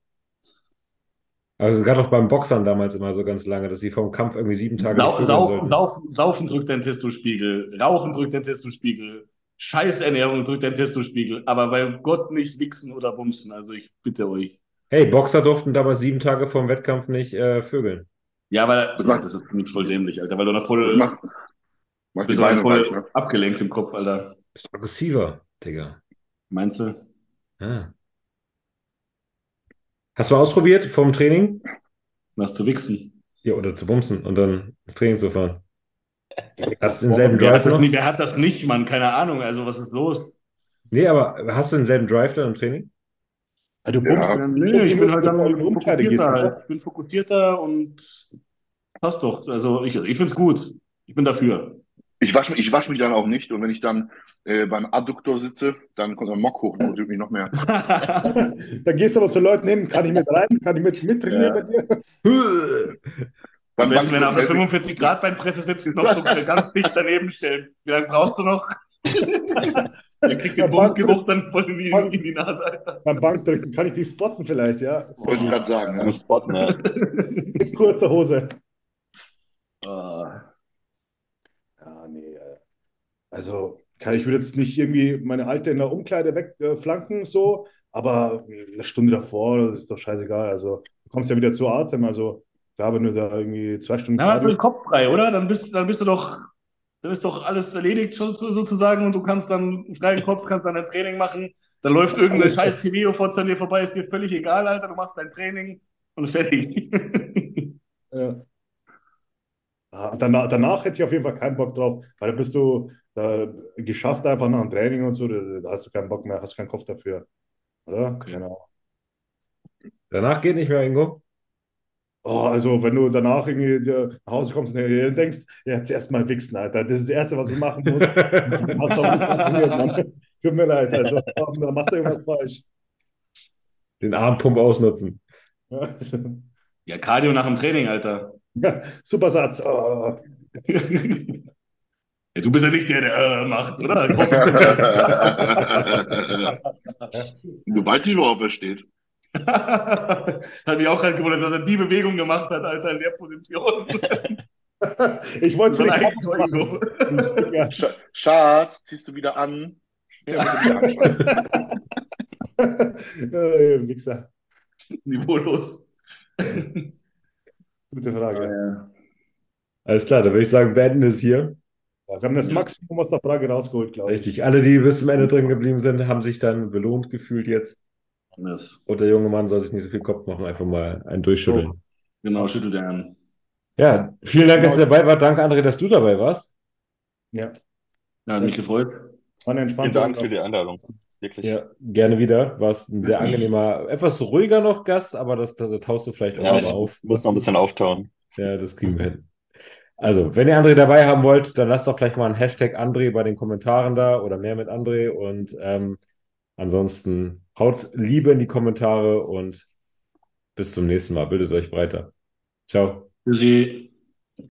Also gerade auch beim Boxern damals immer so ganz lange, dass sie vom Kampf irgendwie sieben Tage Sau, saufen, saufen, saufen drückt dein Testospiegel, Rauchen drückt dein Testospiegel, Scheißernährung drückt dein Testospiegel, aber bei Gott nicht wichsen oder bumsen. Also ich bitte euch. Hey, Boxer durften damals sieben Tage vor dem Wettkampf nicht äh, vögeln. Ja, weil Das macht- das ist voll dämlich, Alter, weil du noch voll, macht die du Beine voll weich, ne? abgelenkt im Kopf, Alter. Bist aggressiver, Digga. Meinst du? Ah. Hast du mal ausprobiert vom Training? Was zu wichsen? Ja, oder zu bumsen und dann ins Training zu fahren? Hast du denselben Wer hat, Drive das noch? nicht, wer hat das nicht, Mann? Keine Ahnung. Also, was ist los? Nee, aber hast du denselben Drive dann im Training? Also, du Ja. bummst Ja, nee, ich bin halt dann du fokussierter. halt. Ich bin fokussierter und passt doch. Also, ich, ich finde es gut. Ich bin dafür. Ich wasche ich wasch mich dann auch nicht und wenn ich dann äh, beim Adduktor sitze, dann kommt ein Mock hoch und drückt mich noch mehr. Dann gehst du aber zu Leuten hin, kann ich mit rein, kann ich mit, mit trainieren bei dir? Beim Am besten, wenn er auf der Bankdrücken- 45 Grad Beinpresse sitzt, noch so ganz dicht daneben stellen. Wie lange brauchst du noch? Der kriegt den Bumsgeruch dann voll in die, in die Nase, Alter. Beim Bankdrücken kann ich dich spotten vielleicht, ja? Wollte ich gerade sagen. Ja. Am Spot, ne? Mit kurzer Hose. Ah. Äh, Also, kann, ich würde jetzt nicht irgendwie meine Alte in der Umkleide wegflanken, so, aber eine Stunde davor, das ist doch scheißegal. Also, du kommst ja wieder zu Atem. Also, da, wenn du da irgendwie zwei Stunden. Na, hast du Cardio- den Kopf frei, oder? Dann bist, dann bist du doch, dann ist doch alles erledigt sozusagen und du kannst dann einen freien Kopf, kannst dann dein Training machen. Dann läuft irgendeine Alles scheiß TV-Fotze an dir vorbei, ist dir völlig egal, Alter. Du machst dein Training und fertig. Ja. Ja, danach, danach hätte ich auf jeden Fall keinen Bock drauf, weil da bist du da geschafft einfach nach dem Training und so, da, hast du keinen Bock mehr, hast keinen Kopf dafür. Oder? Okay. Genau. Danach geht nicht mehr, Ingo. Oh, also wenn du danach irgendwie nach Hause kommst und denkst, ja, jetzt erstmal wichsen, Alter. Das ist das Erste, was ich machen muss. Hast du auch nicht kontrolliert, Mann. Tut mir leid, also da machst du irgendwas falsch. Den Armpump ausnutzen. Ja. Ja, Cardio nach dem Training, Alter. Super Satz. Oh. Ja, du bist ja nicht der, der äh, macht, oder? Du weißt nicht, worauf er steht. hat mich auch gerade gewundert, dass er die Bewegung gemacht hat, Alter, in der Position. Ich wollte es machen. Sch Schatz, ziehst du wieder an? Ja, anschmeißen. Äh. Niveaulos. Gute Frage. Alles klar, dann würde ich sagen, beenden wir es hier. Ja, wir haben das Maximum aus der Frage rausgeholt, glaube ich. Richtig. Alle, die bis zum Ende drin geblieben sind, haben sich dann belohnt gefühlt jetzt. Das, Und der junge Mann soll sich nicht so viel Kopf machen, einfach mal ein Durchschütteln. genau, schüttelt er an. Ja, vielen Dank, dass ihr dabei wart. Danke, André, dass du dabei warst. Ja, Ja, hat mich gefreut. War eine Vielen entspannte Dank für die Einladung. Wirklich. Ja, gerne wieder. Warst ein sehr angenehmer, etwas ruhiger noch Gast, aber das, da taust du vielleicht auch Ja, mal auf. muss noch ein bisschen auftauen. Ja, das kriegen wir hin. Also, wenn ihr André dabei haben wollt, dann lasst doch vielleicht mal einen Hashtag André bei den Kommentaren da oder mehr mit André. Und ähm, ansonsten haut Liebe in die Kommentare und bis zum nächsten Mal. Bildet euch breiter. Ciao. Tschüssi.